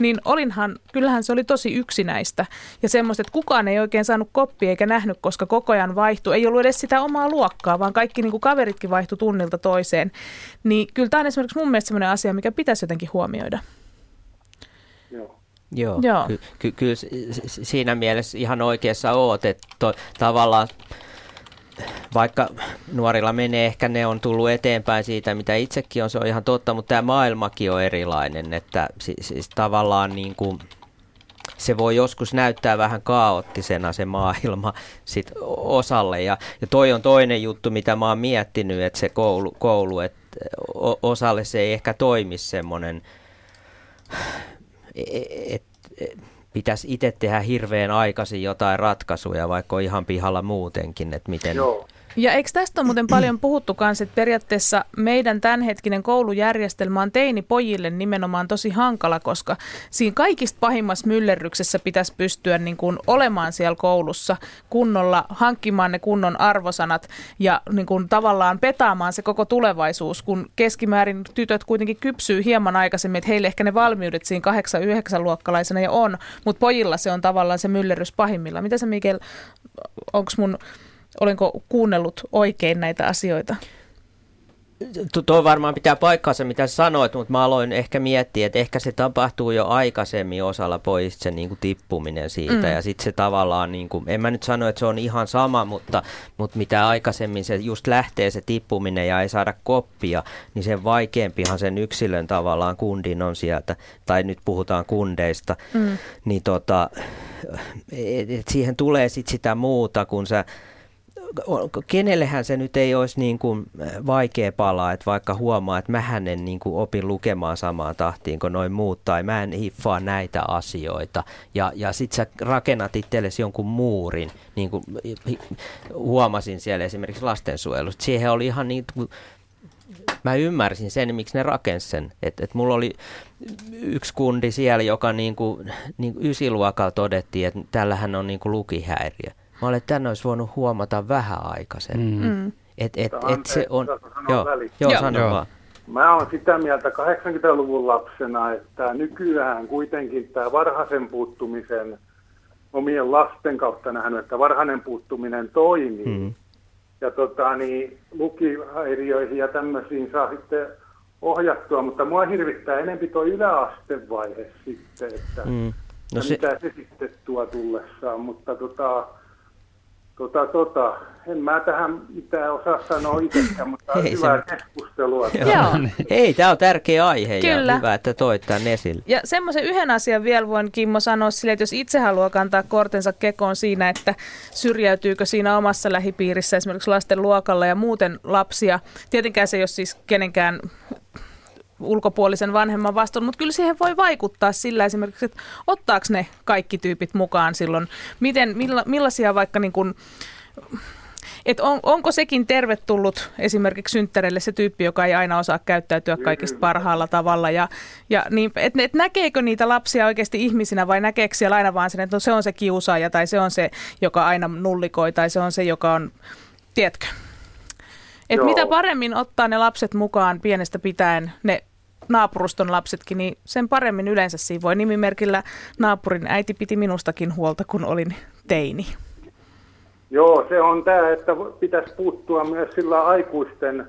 niin olinhan, kyllähän se oli tosi yksinäistä. Ja semmoista, että kukaan ei oikein saanut koppia eikä nähnyt, koska koko ajan vaihtui. Ei ollut edes sitä omaa luokkaa, vaan kaikki niin kuin kaveritkin vaihtui tunnilta toiseen. Niin kyllä tämä on esimerkiksi mun mielestä sellainen asia, mikä pitäisi jotenkin huomioida. Joo. Joo, Joo. Ky- ky- kyllä siinä mielessä ihan oikeassa oot, että to, tavallaan vaikka nuorilla menee, ehkä ne on tullut eteenpäin siitä, mitä itsekin on, se on ihan totta, mutta tämä maailmakin on erilainen, että siis, siis tavallaan niin kuin, se voi joskus näyttää vähän kaoottisena se maailma sit osalle. Ja, ja toi on toinen juttu, mitä mä oon miettinyt, että se koulu, koulu että osalle se ei ehkä toimi semmoinen, että et, pitäisi itse tehdä hirveän aikaisin jotain ratkaisuja, vaikka on ihan pihalla muutenkin, että miten... Joo. Ja eikö tästä on muuten paljon puhuttu kanssa, että periaatteessa meidän tämänhetkinen koulujärjestelmä on teinipojille nimenomaan tosi hankala, koska siinä kaikista pahimmassa myllerryksessä pitäisi pystyä niin kuin olemaan siellä koulussa kunnolla, hankkimaan ne kunnon arvosanat ja niin kuin tavallaan petaamaan se koko tulevaisuus, kun keskimäärin tytöt kuitenkin kypsyy hieman aikaisemmin, että heille ehkä ne valmiudet siinä 8-9 luokkalaisena jo on, mutta pojilla se on tavallaan se myllerrys pahimmilla. Mitä sä Mikel, onko mun olenko kuunnellut oikein näitä asioita? Tuo varmaan pitää paikkaansa, mitä sanoit, mutta mä aloin ehkä miettiä, että ehkä se tapahtuu jo aikaisemmin osalla pois se niin kuin tippuminen siitä. Mm. Ja sitten se tavallaan, niin kuin, en mä nyt sano, että se on ihan sama, mutta, mutta mitä aikaisemmin se just lähtee se tippuminen ja ei saada koppia, niin sen vaikeampihan sen yksilön tavallaan kundin on sieltä, tai nyt puhutaan kundeista, mm. niin tota, et, et siihen tulee sitten sitä muuta, kun sä kenellehän se nyt ei olisi niin kuin vaikea palaa, että vaikka huomaa, että mä en niin kuin opin lukemaan samaan tahtiin kuin noin muut, tai mä en hiffaa näitä asioita, ja, ja sit sä rakennat itsellesi jonkun muurin, niin kuin huomasin siellä esimerkiksi lastensuojelusta, siihen oli ihan niin kuin mä ymmärsin sen, miksi ne rakensi sen. Että et mulla oli yksi kundi siellä, joka niin kuin, niin kuin ysiluokalla todettiin, että tällähän on niin kuin lukihäiriö. Mä olen tänne olisi voinut huomata vähän aikaisemmin. Mm. mm. Et, et, et se on... Joo, joo, joo. Sano vaan. Mä olen sitä mieltä 80-luvun lapsena, että nykyään kuitenkin tämä varhaisen puuttumisen omien lasten kautta nähnyt, että varhainen puuttuminen toimii. Mm. ja tota, niin, lukihäiriöihin ja tämmöisiin saa sitten ohjattua, mutta mua hirvittää enempi tuo yläastevaihe sitten, että, mm. no se... mitä se sitten tuo tullessaan, mutta tota, tota, tota, en mä tähän mitään osaa sanoa itsekään, mutta Hei, hyvää se... keskustelua. Joo. Ei, tämä on tärkeä aihe Kyllä. ja hyvä, että toit tämän esille. Ja semmoisen yhden asian vielä voin Kimmo sanoa sille, että jos itse haluaa kantaa kortensa kekoon siinä, että syrjäytyykö siinä omassa lähipiirissä esimerkiksi lasten luokalla ja muuten lapsia, tietenkään se ei ole siis kenenkään ulkopuolisen vanhemman vastuun, mutta kyllä siihen voi vaikuttaa sillä esimerkiksi, että ottaako ne kaikki tyypit mukaan silloin, miten, milla, millaisia vaikka niin kuin, et on, onko sekin tervetullut esimerkiksi synttärelle se tyyppi, joka ei aina osaa käyttäytyä kaikista parhaalla tavalla. Ja, ja niin, et, et näkeekö niitä lapsia oikeasti ihmisinä vai näkeekö siellä aina vaan sen, että no se on se kiusaaja tai se on se, joka aina nullikoi tai se on se, joka on, tiedätkö? Et mitä paremmin ottaa ne lapset mukaan pienestä pitäen, ne naapuruston lapsetkin, niin sen paremmin yleensä siinä voi nimimerkillä naapurin äiti piti minustakin huolta, kun olin teini. Joo, se on tämä, että pitäisi puuttua myös sillä aikuisten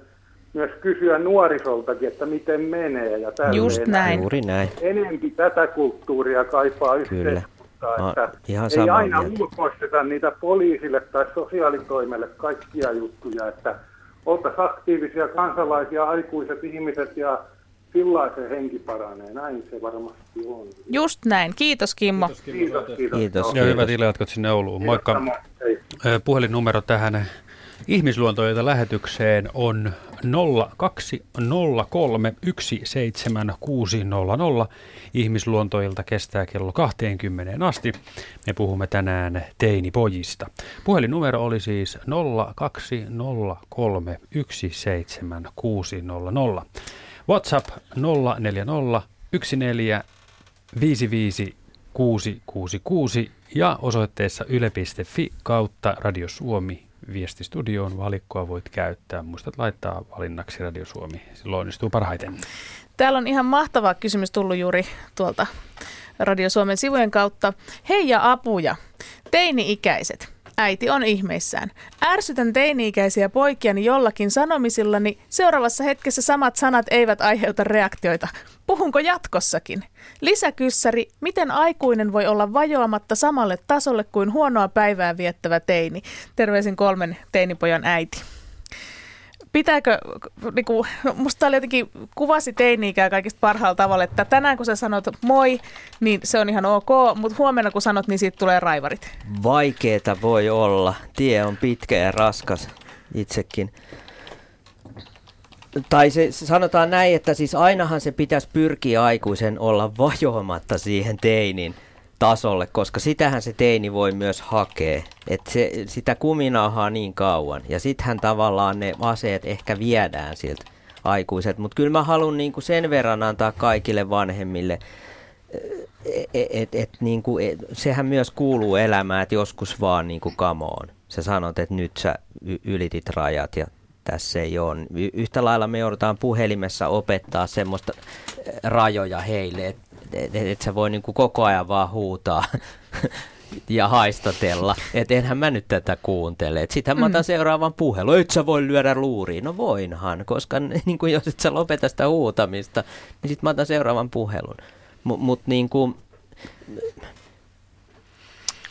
myös kysyä nuorisoltakin, että miten menee. Ja Just näin. Juuri näin. Enempi tätä kulttuuria kaipaa yhteiskuntaa, että ihan ei aina ulkoisteta niitä poliisille tai sosiaalitoimelle kaikkia juttuja, että oltaisiin aktiivisia kansalaisia, aikuiset ihmiset ja sillä se henki paranee. Näin se varmasti on. Just näin. Kiitos Kimmo. Kiitos. Kiitos. kiitos. kiitos. Ja hyvät iljatkot sinne Ouluun. Moikka. Puhelinnumero tähän ihmisluontoilta lähetykseen on 020317600. Ihmisluontoilta kestää kello 20 asti. Me puhumme tänään teinipojista. Puhelinnumero oli siis 020317600. WhatsApp 040 14 55 666 ja osoitteessa yle.fi kautta Radio Suomi viestistudioon valikkoa voit käyttää. Muistat laittaa valinnaksi Radio Suomi, silloin onnistuu parhaiten. Täällä on ihan mahtava kysymys tullut juuri tuolta Radio Suomen sivujen kautta. Hei ja apuja, teini-ikäiset. Äiti on ihmeissään. Ärsytän teini-ikäisiä poikiani jollakin sanomisillani. Seuraavassa hetkessä samat sanat eivät aiheuta reaktioita. Puhunko jatkossakin? Lisäkyssäri, miten aikuinen voi olla vajoamatta samalle tasolle kuin huonoa päivää viettävä teini? Terveisin kolmen teinipojan äiti pitääkö, niin kuin, musta oli jotenkin, kuvasi teini-ikää kaikista parhaalla tavalla, että tänään kun sä sanot moi, niin se on ihan ok, mutta huomenna kun sanot, niin siitä tulee raivarit. Vaikeeta voi olla. Tie on pitkä ja raskas itsekin. Tai se, sanotaan näin, että siis ainahan se pitäisi pyrkiä aikuisen olla vajoamatta siihen teinin tasolle, koska sitähän se teini voi myös hakea. että se, sitä kuminaahaa niin kauan. Ja sittenhän tavallaan ne aseet ehkä viedään siltä aikuiset. Mutta kyllä mä haluan niinku sen verran antaa kaikille vanhemmille, että et, et, et, niinku, et, sehän myös kuuluu elämään, että joskus vaan niinku come on. Sä sanot, että nyt sä ylitit rajat ja tässä ei ole. Yhtä lailla me joudutaan puhelimessa opettaa semmoista rajoja heille, että et, et, et sä voi niinku koko ajan vaan huutaa ja haistatella, että enhän mä nyt tätä kuuntele. Sitten mä otan mm. seuraavan puhelun, et sä voi lyödä luuriin. No voinhan, koska niin kuin jos et sä lopeta sitä huutamista, niin sitten mä otan seuraavan puhelun. Mutta mut, niin kuin,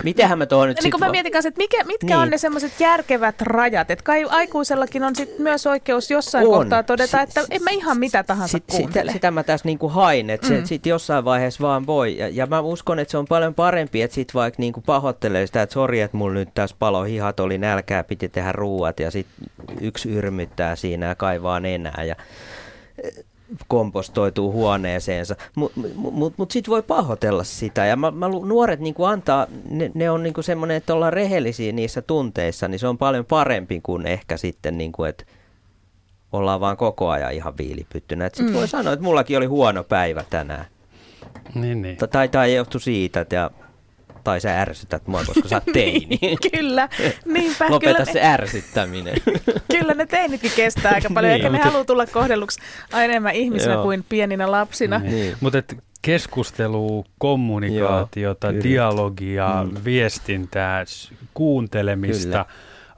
Mitenhän mä tuohon nyt niin kun mä mietin kanssa, että mikä, mitkä niin. on ne semmoiset järkevät rajat, että kai aikuisellakin on sit myös oikeus jossain on. kohtaa todeta, että en mä ihan mitä tahansa sit, kuuntele. Sitä, sitä mä tässä niinku hain, että mm. se sit jossain vaiheessa vaan voi. Ja, ja mä uskon, että se on paljon parempi, että sit vaikka niinku pahoittelee sitä, että sori, että mulla nyt tässä palo hihat oli nälkää, piti tehdä ruuat ja sitten yksi yrmyttää siinä ja kaivaa enää. Ja kompostoituu huoneeseensa. Mutta mut, mut, mut sitten voi pahoitella sitä. Ja mä, mä, nuoret niinku antaa, ne, ne on niinku semmoinen, että ollaan rehellisiä niissä tunteissa, niin se on paljon parempi kuin ehkä sitten, niinku, että ollaan vaan koko ajan ihan viilipyttynä. Sitten mm. voi sanoa, että mullakin oli huono päivä tänään. Niin, niin. Tai, tai johtu siitä, että tai sä ärsytät mua, koska sä oot teini. niin, kyllä, niinpä. Lopeta kyllä se ne, ärsyttäminen. kyllä ne teinitkin kestää aika paljon, niin, eikä mutta... ne halua tulla kohdelluksi enemmän ihmisinä Joo. kuin pieninä lapsina. Niin. niin. Mutta keskustelua, kommunikaatiota, Joo, dialogia, mm. viestintää, kuuntelemista, kyllä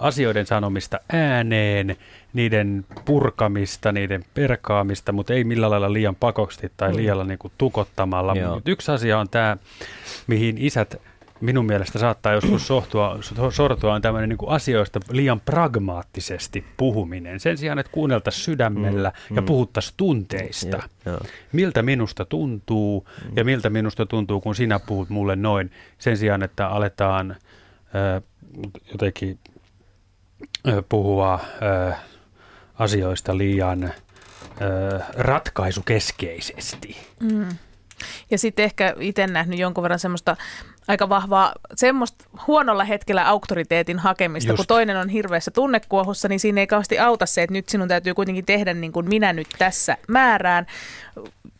asioiden sanomista ääneen, niiden purkamista, niiden perkaamista, mutta ei millään lailla liian pakosti tai mm. liian niin kuin tukottamalla. Mutta yksi asia on tämä, mihin isät minun mielestä saattaa joskus sohtua, sortua on tämmöinen niin kuin asioista liian pragmaattisesti puhuminen. Sen sijaan, että kuunneltaisiin sydämellä mm, ja mm. puhuttaisiin tunteista. Ja, ja. Miltä minusta tuntuu mm. ja miltä minusta tuntuu, kun sinä puhut mulle noin. Sen sijaan, että aletaan äh, jotenkin äh, puhua äh, asioista liian äh, ratkaisukeskeisesti. Mm. Ja sitten ehkä itse nähnyt jonkun verran semmoista aika vahvaa semmoista huonolla hetkellä auktoriteetin hakemista, Just. kun toinen on hirveässä tunnekuohussa, niin siinä ei kauheasti auta se, että nyt sinun täytyy kuitenkin tehdä niin kuin minä nyt tässä määrään.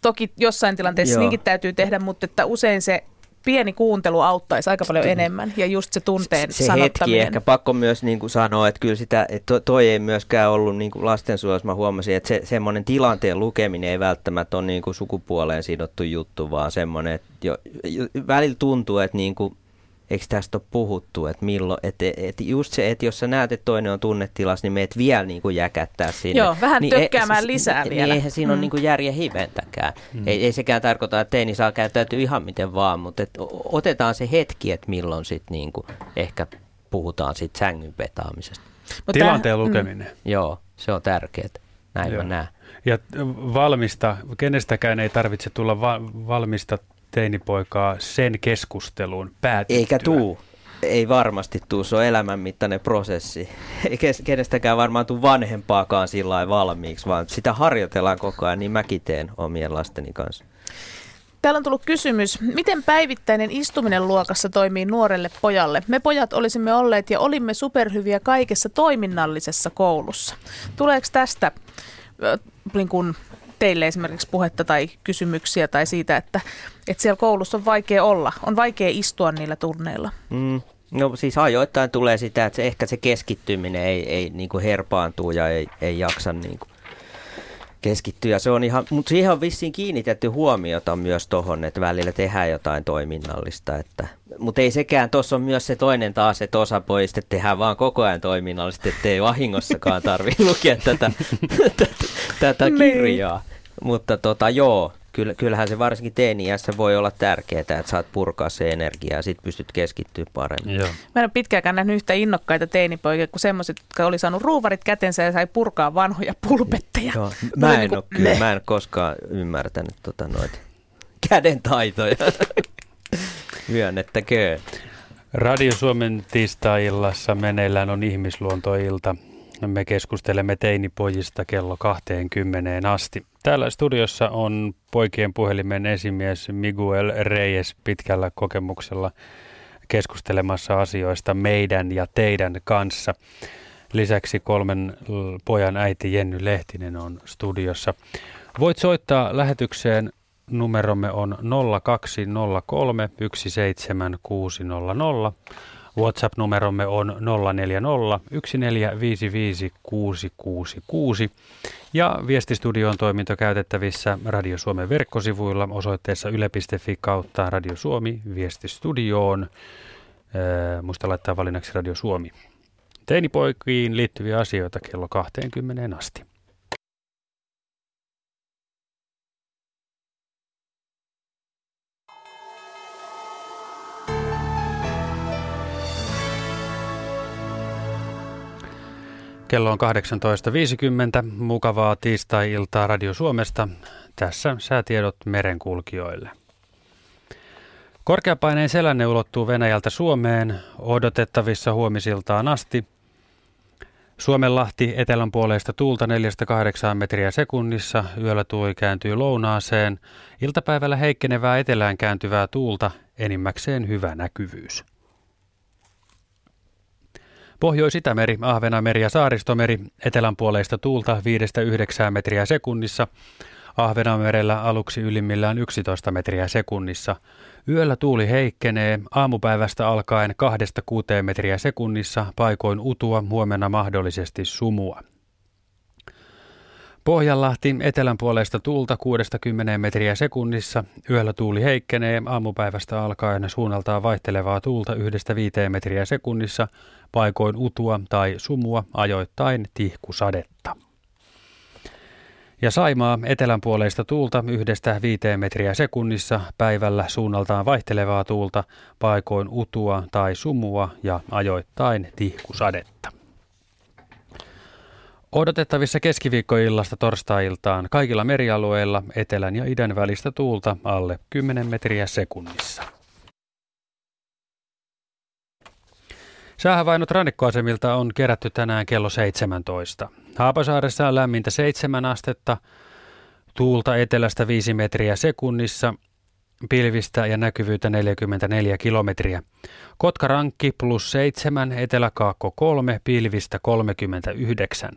Toki jossain tilanteessa niinkin täytyy tehdä, mutta että usein se pieni kuuntelu auttaisi aika paljon enemmän. Ja just se tunteen se sanottaminen. hetki ehkä. Pakko myös niin kuin sanoa, että kyllä sitä, että toi ei myöskään ollut niin kuin lastensuojelussa, mä huomasin, että se, semmoinen tilanteen lukeminen ei välttämättä ole niin kuin sukupuoleen sidottu juttu, vaan semmoinen, että jo, jo, välillä tuntuu, että niin kuin eikö tästä ole puhuttu, että milloin, että, että just se, että jos sä näet, että toinen on tunnetilassa, niin meet vielä niin kuin jäkättää sinne. Joo, vähän niin tökkäämään e, lisää niin, vielä. Niin eihän siinä mm. ole niin kuin järjen hiventäkään. Mm. Ei, ei sekään tarkoita, että teini saa käyttäytyä ihan miten vaan, mutta että otetaan se hetki, että milloin sitten niin kuin ehkä puhutaan siitä sängyn petaamisesta. Mutta Tilanteen tämä, lukeminen. Mm. Joo, se on tärkeää. Näin Joo. mä näen. Ja valmista, kenestäkään ei tarvitse tulla va- valmista teinipoikaa sen keskusteluun päätettyä. Eikä tuu. Ei varmasti tuu, se on elämänmittainen prosessi. Ei kenestäkään varmaan tuu vanhempaakaan sillä valmiiksi, vaan sitä harjoitellaan koko ajan, niin mäkin teen omien lasteni kanssa. Täällä on tullut kysymys, miten päivittäinen istuminen luokassa toimii nuorelle pojalle? Me pojat olisimme olleet ja olimme superhyviä kaikessa toiminnallisessa koulussa. Tuleeko tästä niin kun, teille esimerkiksi puhetta tai kysymyksiä tai siitä, että, että siellä koulussa on vaikea olla, on vaikea istua niillä tunneilla? Mm. No siis ajoittain tulee sitä, että se, ehkä se keskittyminen ei, ei niin kuin herpaantuu ja ei, ei jaksa niin kuin keskittyä. Se on ihan, mutta siihen on vissiin kiinnitetty huomiota myös tuohon, että välillä tehdään jotain toiminnallista. Että, mutta ei sekään, tuossa on myös se toinen taas, että osa pojista tehdään vaan koko ajan toiminnallista, ettei vahingossakaan tarvitse lukea tätä, tätä, tätä niin. kirjaa. Mutta tota, joo, kyllähän se varsinkin teini-iässä voi olla tärkeää, että saat purkaa se energiaa ja sitten pystyt keskittyä paremmin. Joo. Mä en ole pitkäänkään nähnyt yhtä innokkaita teinipoikia kuin semmoiset, jotka oli saanut ruuvarit kätensä ja sai purkaa vanhoja pulpetteja. Joo, mä, en niin ole, kyllä, mä en koskaan ymmärtänyt tota noita käden taitoja. Myönnettäköön. Radio Suomen tiistai-illassa meneillään on ihmisluontoilta. Me keskustelemme teinipojista kello 20 asti. Täällä studiossa on poikien puhelimen esimies Miguel Reyes pitkällä kokemuksella keskustelemassa asioista meidän ja teidän kanssa. Lisäksi kolmen pojan äiti Jenny Lehtinen on studiossa. Voit soittaa lähetykseen. Numeromme on 0203 17600. WhatsApp-numeromme on 040 1455 666 ja viestistudioon toiminto käytettävissä Radio Suomen verkkosivuilla osoitteessa yle.fi kautta Radio Suomi viestistudioon. Ee, muista laittaa valinnaksi Radio Suomi. Teinipoikiin liittyviä asioita kello 20 asti. Kello on 18.50. Mukavaa tiistai-iltaa Radio Suomesta. Tässä säätiedot merenkulkijoille. Korkeapaineen selänne ulottuu Venäjältä Suomeen odotettavissa huomisiltaan asti. Suomenlahti etelän puoleista tuulta 4-8 metriä sekunnissa. Yöllä tuuli kääntyy lounaaseen. Iltapäivällä heikkenevää etelään kääntyvää tuulta, enimmäkseen hyvä näkyvyys. Pohjois-Itämeri, Ahvenameri ja Saaristomeri, etelänpuoleista tuulta 5-9 metriä sekunnissa. Ahvenamerellä aluksi ylimmillään 11 metriä sekunnissa. Yöllä tuuli heikkenee, aamupäivästä alkaen 2-6 metriä sekunnissa, paikoin utua, huomenna mahdollisesti sumua. Pohjanlahti etelän puolesta tuulta 60 metriä sekunnissa. Yöllä tuuli heikkenee aamupäivästä alkaen suunnaltaan vaihtelevaa tuulta yhdestä viiteen metriä sekunnissa, paikoin utua tai sumua, ajoittain tihkusadetta. Ja Saimaa etelän puoleista tuulta yhdestä viiteen metriä sekunnissa, päivällä suunnaltaan vaihtelevaa tuulta, paikoin utua tai sumua ja ajoittain tihkusadetta. Odotettavissa keskiviikkoillasta torstai-iltaan kaikilla merialueilla etelän ja idän välistä tuulta alle 10 metriä sekunnissa. Säähavainot rannikkoasemilta on kerätty tänään kello 17. Haapasaaressa on lämmintä 7 astetta, tuulta etelästä 5 metriä sekunnissa, pilvistä ja näkyvyyttä 44 kilometriä. Kotkarankki plus 7, Etelä-Kaakko 3, pilvistä 39.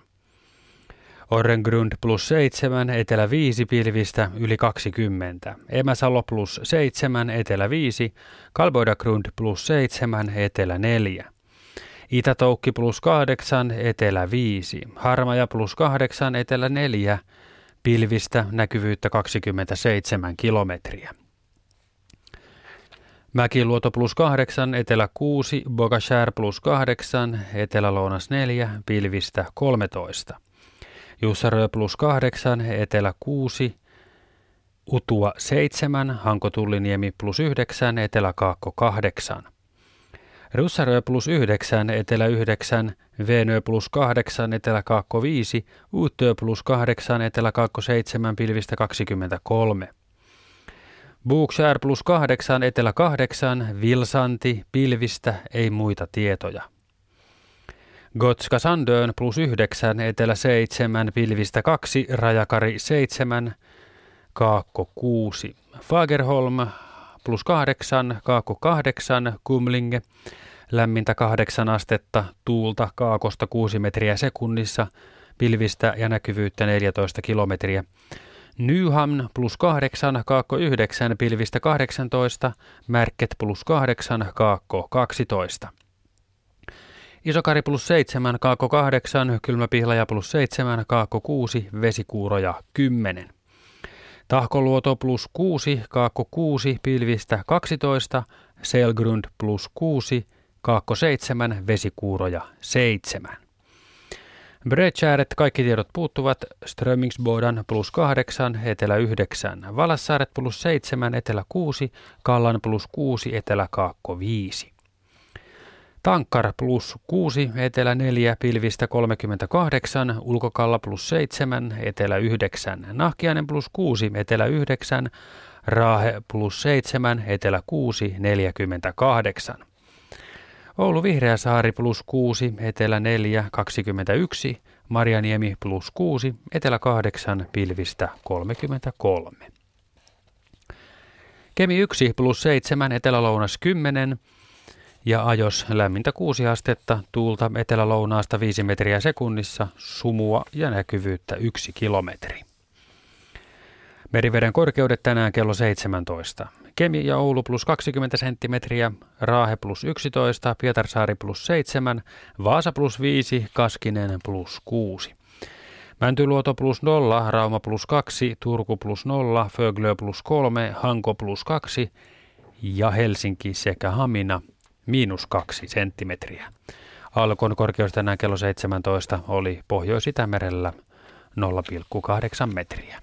Orrengrund plus 7, etelä 5 pilvistä yli 20. Emäsalo plus 7, etelä 5. Kalboidagrund plus 7, etelä 4. Itätoukki plus 8, etelä 5. Harmaja plus 8, etelä 4. Pilvistä näkyvyyttä 27 kilometriä. Mäkiluoto plus 8, etelä 6, Bogashär plus 8, etelä-lounas 4, pilvistä 13. Jussarö plus 8, Etelä 6, Utua 7, Hanko Tulliniemi plus 9, Etelä Kaakko 8. Russarö plus 9, Etelä 9, Venö plus 8, Etelä Kaakko 5, Uutö plus 8, Etelä Kaakko 7, pilvistä 23. Bookshare plus 8, Etelä 8, Vilsanti, pilvistä, ei muita tietoja. Gotska Sandön plus 9, Etelä 7, Pilvistä 2, Rajakari 7, Kaakko 6. Fagerholm plus 8, Kaakko 8, Kumlinge, lämmintä 8 astetta, tuulta Kaakosta 6 metriä sekunnissa, pilvistä ja näkyvyyttä 14 kilometriä. Nyhamn plus 8, Kaakko 9, pilvistä 18, Märket plus 8, Kaakko 12. Isokari plus 7, kaakko 8, kylmäpihlaja plus 7, kaakko 6, vesikuuroja 10. Tahkoluoto plus 6, kaakko 6, pilvistä 12, Selgrund plus 6, kaakko 7, vesikuuroja 7. Bredshäret kaikki tiedot puuttuvat, Strömingsbodan plus 8, etelä 9, Valassaaret plus 7, etelä 6, Kallan plus 6, etelä kaakko 5. Tankkar plus 6, etelä 4, pilvistä 38, ulkokalla plus 7, etelä 9, Nahkiainen plus 6, etelä 9, Raahe plus 7, etelä 6, 48. Oulu Vihreä saari plus 6, etelä 4, 21, Marjaniemi plus 6, etelä 8, pilvistä 33. Kemi 1 plus 7, etelä-lounas 10, ja ajos lämmintä 6 astetta, tuulta etelä-lounaasta 5 metriä sekunnissa, sumua ja näkyvyyttä 1 kilometri. Meriveden korkeudet tänään kello 17. Kemi ja Oulu plus 20 senttimetriä, Raahe plus 11, Pietarsaari plus 7, Vaasa plus 5, Kaskinen plus 6. Mäntyluoto plus 0, Rauma plus 2, Turku plus 0, Föglö plus 3, Hanko plus 2 ja Helsinki sekä Hamina miinus kaksi senttimetriä. Alkon korkeus tänään kello 17 oli Pohjois-Itämerellä 0,8 metriä.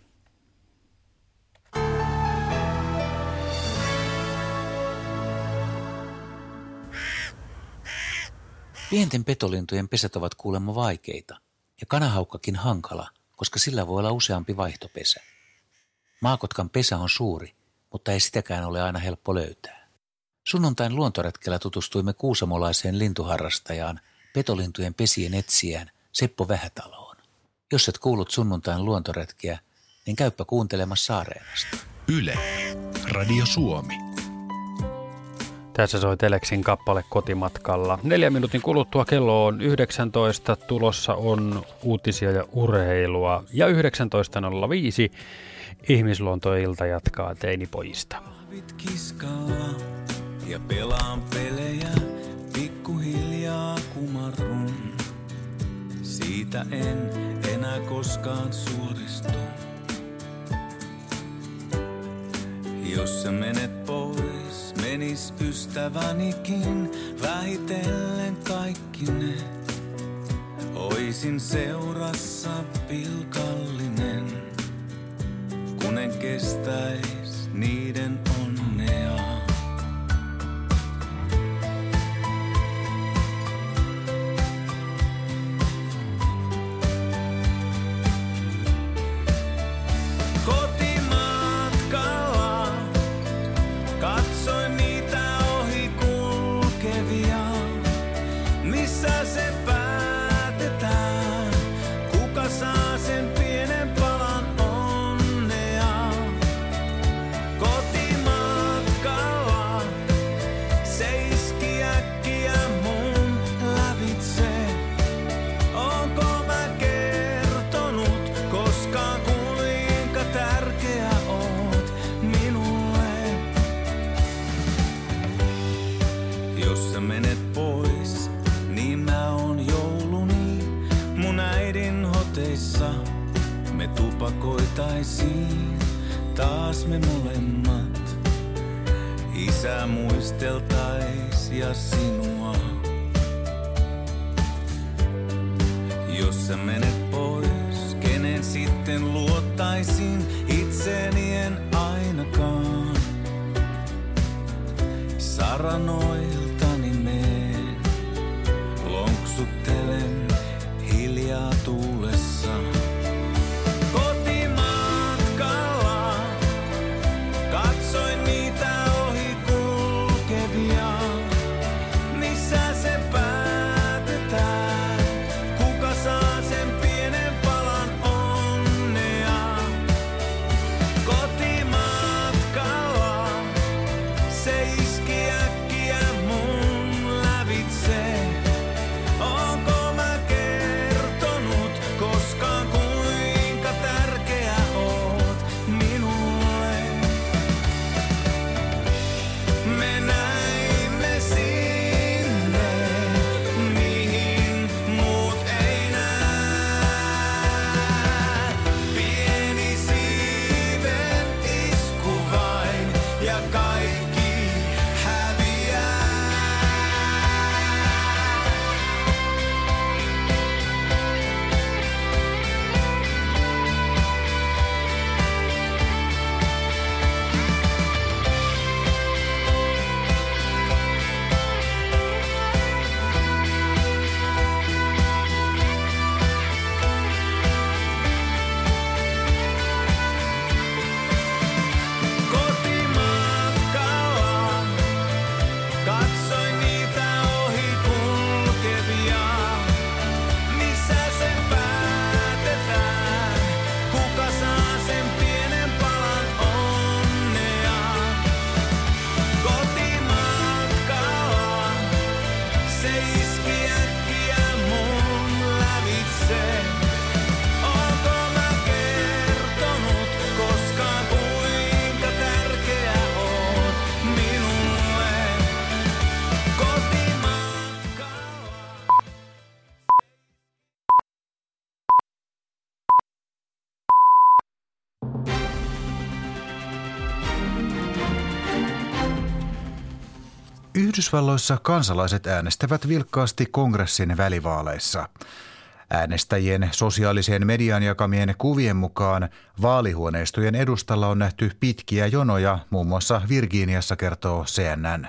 Pienten petolintujen pesät ovat kuulemma vaikeita ja kanahaukkakin hankala, koska sillä voi olla useampi vaihtopesä. Maakotkan pesä on suuri, mutta ei sitäkään ole aina helppo löytää. Sunnuntain luontoretkellä tutustuimme kuusamolaiseen lintuharrastajaan, petolintujen pesien etsijään Seppo Vähätaloon. Jos et kuullut sunnuntain luontoretkiä, niin käyppä kuuntelemassa Areenasta. Yle, Radio Suomi. Tässä soi Teleksin kappale kotimatkalla. Neljä minuutin kuluttua kello on 19. Tulossa on uutisia ja urheilua. Ja 19.05 ihmisluontoilta jatkaa teinipojista. kiskalla ja pelaan pelejä, pikkuhiljaa kumarrun. Siitä en enää koskaan suoristu. Jos sä menet pois, menis ystävänikin vähitellen kaikki ne. Oisin seurassa pilkallinen, kun en kestäis niiden assim. Yhdysvalloissa kansalaiset äänestävät vilkkaasti kongressin välivaaleissa. Äänestäjien sosiaaliseen mediaan jakamien kuvien mukaan vaalihuoneistojen edustalla on nähty pitkiä jonoja, muun muassa Virginiassa kertoo CNN.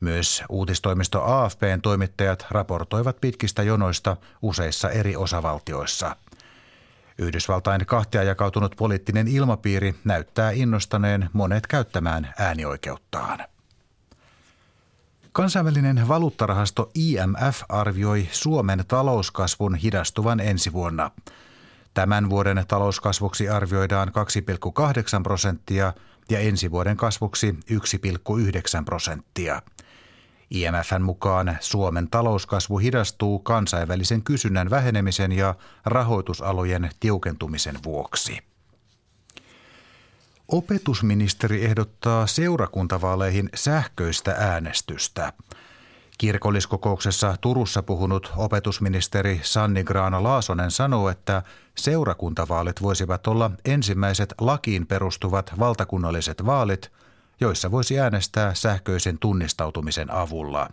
Myös uutistoimisto AFPn toimittajat raportoivat pitkistä jonoista useissa eri osavaltioissa. Yhdysvaltain kahtia jakautunut poliittinen ilmapiiri näyttää innostaneen monet käyttämään äänioikeuttaan. Kansainvälinen valuuttarahasto IMF arvioi Suomen talouskasvun hidastuvan ensi vuonna. Tämän vuoden talouskasvuksi arvioidaan 2,8 prosenttia ja ensi vuoden kasvuksi 1,9 prosenttia. IMFn mukaan Suomen talouskasvu hidastuu kansainvälisen kysynnän vähenemisen ja rahoitusalojen tiukentumisen vuoksi. Opetusministeri ehdottaa seurakuntavaaleihin sähköistä äänestystä. Kirkolliskokouksessa Turussa puhunut opetusministeri Sanni Graana Laasonen sanoo, että seurakuntavaalit voisivat olla ensimmäiset lakiin perustuvat valtakunnalliset vaalit, joissa voisi äänestää sähköisen tunnistautumisen avulla.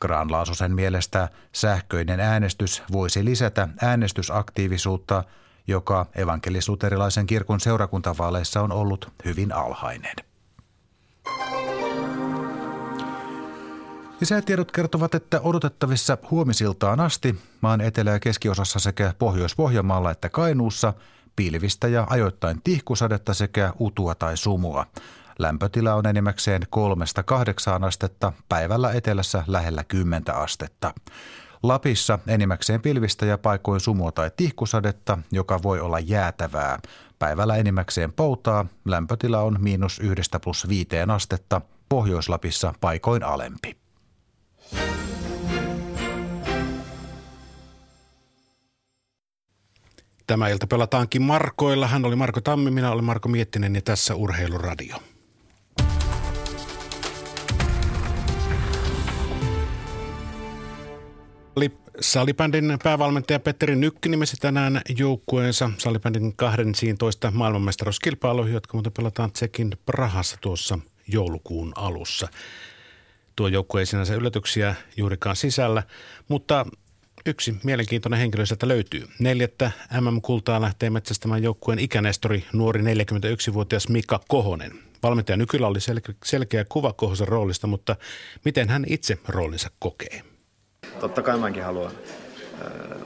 Graan-Laasosen mielestä sähköinen äänestys voisi lisätä äänestysaktiivisuutta, joka evankelis-luterilaisen kirkon seurakuntavaaleissa on ollut hyvin alhainen. Lisätiedot kertovat, että odotettavissa huomisiltaan asti maan etelä- ja keskiosassa sekä Pohjois-Pohjanmaalla että Kainuussa pilvistä ja ajoittain tihkusadetta sekä utua tai sumua. Lämpötila on enimmäkseen kolmesta kahdeksaan astetta, päivällä etelässä lähellä 10 astetta. Lapissa enimmäkseen pilvistä ja paikoin sumua tai tihkusadetta, joka voi olla jäätävää. Päivällä enimmäkseen poutaa, lämpötila on miinus yhdestä plus viiteen astetta, Pohjois-Lapissa paikoin alempi. Tämä ilta pelataankin Markoilla. Hän oli Marko Tammi, minä olen Marko Miettinen ja tässä Urheiluradio. Salibändin päävalmentaja Petteri Nykki nimesi tänään joukkueensa salibändin 12 maailmanmestaruuskilpailu, jotka muuten pelataan Tsekin Prahassa tuossa joulukuun alussa. Tuo joukkue ei sinänsä yllätyksiä juurikaan sisällä, mutta yksi mielenkiintoinen henkilö sieltä löytyy. Neljättä MM-kultaa lähtee metsästämään joukkueen ikänestori, nuori 41-vuotias Mika Kohonen. Valmentaja Nykylä oli sel- selkeä kuva Kohosen roolista, mutta miten hän itse roolinsa kokee? Totta kai mäkin haluan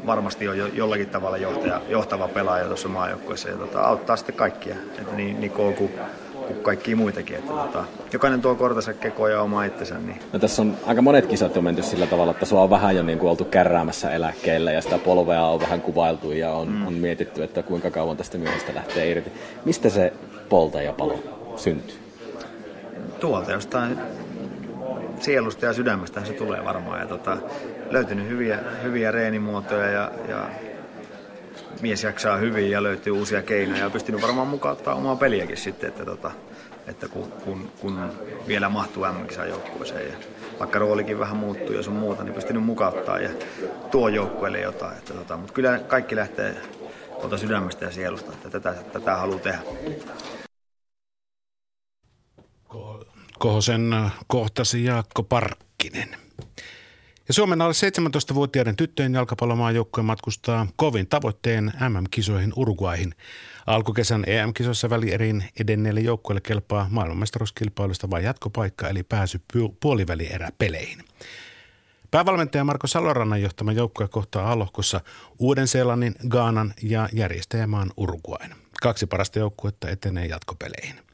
varmasti on jo, jollakin tavalla johtaja, johtava pelaaja tuossa maajoukkueessa ja tota, auttaa sitten kaikkia, että niin Niko kuin, kuin kaikkia muitakin. Että tota, jokainen tuo kortensa kekoon ja oma itsensä. Niin. No, tässä on aika monet kisat jo menty sillä tavalla, että sulla on vähän jo niin kuin oltu kärräämässä eläkkeellä ja sitä polvea on vähän kuvailtu ja on, mm. on mietitty, että kuinka kauan tästä miehestä lähtee irti. Mistä se polta ja palo syntyy? Tuolta jostain sielusta ja sydämestä se tulee varmaan. Ja tota, löytynyt hyviä, hyviä reenimuotoja ja, ja mies jaksaa hyvin ja löytyy uusia keinoja ja pystynyt varmaan mukauttaa omaa peliäkin sitten, että, tota, että kun, kun, kun, vielä mahtuu mm joukkueeseen ja vaikka roolikin vähän muuttuu ja sun muuta, niin pystynyt mukauttaa ja tuo joukkueelle jotain. Että tota, mutta kyllä kaikki lähtee tuolta sydämestä ja sielusta, että tätä, tätä haluaa tehdä. Kohosen kohtasi Jaakko Parkkinen. Ja Suomen alle 17-vuotiaiden tyttöjen jalkapallomaajoukkue matkustaa kovin tavoitteen MM-kisoihin Uruguaihin. Alkukesän EM-kisoissa välieriin edenneille joukkueille kelpaa maailmanmestaruuskilpailusta vain jatkopaikka eli pääsy puolivälieräpeleihin. Päävalmentaja Marko Salorannan johtama joukkue kohtaa alohkossa Uuden-Seelannin, Gaanan ja järjestäjämaan Uruguain. Kaksi parasta joukkuetta etenee jatkopeleihin.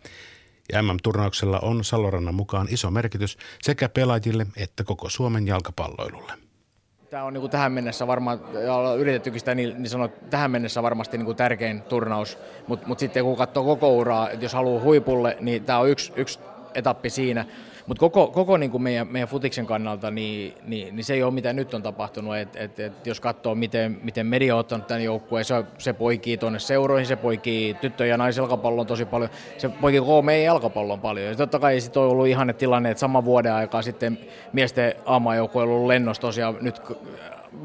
Ja MM-turnauksella on Salorannan mukaan iso merkitys sekä pelaajille että koko Suomen jalkapalloilulle. Tämä on niin kuin tähän mennessä varmaan, ja ollaan yritettykin sitä niin, niin sanoa, tähän mennessä varmasti niin kuin tärkein turnaus, mutta mut sitten kun katsoo koko uraa, että jos haluaa huipulle, niin tämä on yksi, yksi etappi siinä. Mutta koko, koko niin kuin meidän, meidän futiksen kannalta, niin, niin, niin, se ei ole mitä nyt on tapahtunut. Et, et, et jos katsoo, miten, miten media on ottanut tämän joukkueen, se, se poikii tuonne seuroihin, se poikii tyttö- ja naisjalkapallon tosi paljon, se poikii koko meidän jalkapallon paljon. Ja totta kai sitten on ollut ihanne tilanne, että sama vuoden aikaa sitten miesten aamajoukkue on ollut lennostossa ja nyt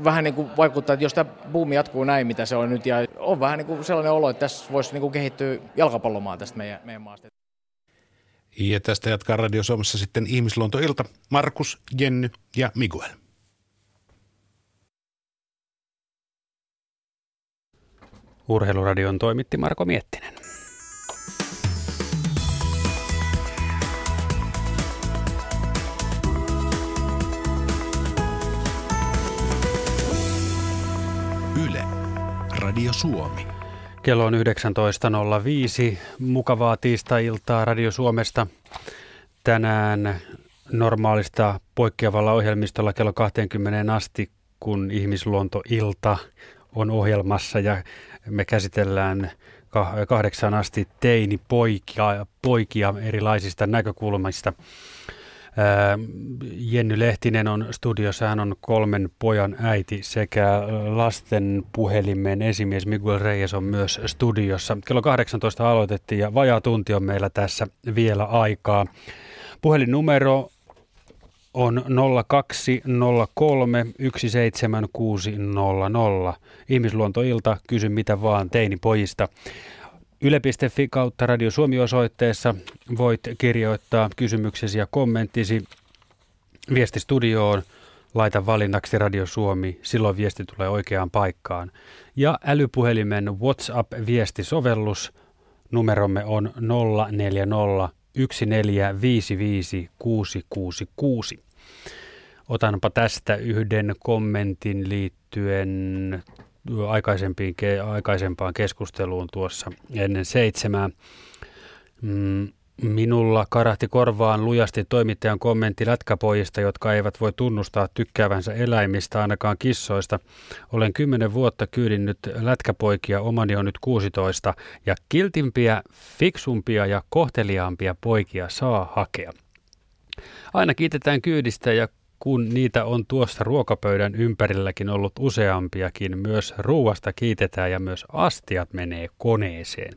vähän niin kuin vaikuttaa, että jos tämä buumi jatkuu näin, mitä se on nyt, ja on vähän niin kuin sellainen olo, että tässä voisi niin kuin kehittyä jalkapallomaa tästä meidän, meidän maasta. Ja tästä jatkaa Radio Suomessa sitten ihmisluontoilta Markus, Jenny ja Miguel. Urheiluradion toimitti Marko Miettinen. Yle, Radio Suomi. Kello on 19.05. Mukavaa tiistai-iltaa Radio Suomesta. Tänään normaalista poikkeavalla ohjelmistolla kello 20 asti, kun ihmisluontoilta on ohjelmassa ja me käsitellään kahdeksan asti teini-poikia poikia erilaisista näkökulmista. Jenny Lehtinen on studiossa, hän on kolmen pojan äiti sekä lasten puhelimen esimies Miguel Reyes on myös studiossa. Kello 18 aloitettiin ja vajaa tunti on meillä tässä vielä aikaa. Puhelinnumero on 0203 17600. Ihmisluontoilta, kysy mitä vaan teinipojista. Yle.fi kautta Radio Suomi-osoitteessa voit kirjoittaa kysymyksesi ja kommenttisi viestistudioon. Laita valinnaksi Radio Suomi, silloin viesti tulee oikeaan paikkaan. Ja älypuhelimen WhatsApp-viestisovellus, numeromme on 040 1455666. Otanpa tästä yhden kommentin liittyen aikaisempiin, aikaisempaan keskusteluun tuossa ennen seitsemää. Mm, Minulla karahti korvaan lujasti toimittajan kommentti lätkäpojista, jotka eivät voi tunnustaa tykkäävänsä eläimistä, ainakaan kissoista. Olen kymmenen vuotta kyydinnyt lätkäpoikia, omani on nyt 16, ja kiltimpiä, fiksumpia ja kohteliaampia poikia saa hakea. Aina kiitetään kyydistä ja kun niitä on tuossa ruokapöydän ympärilläkin ollut useampiakin, myös ruuasta kiitetään ja myös astiat menee koneeseen.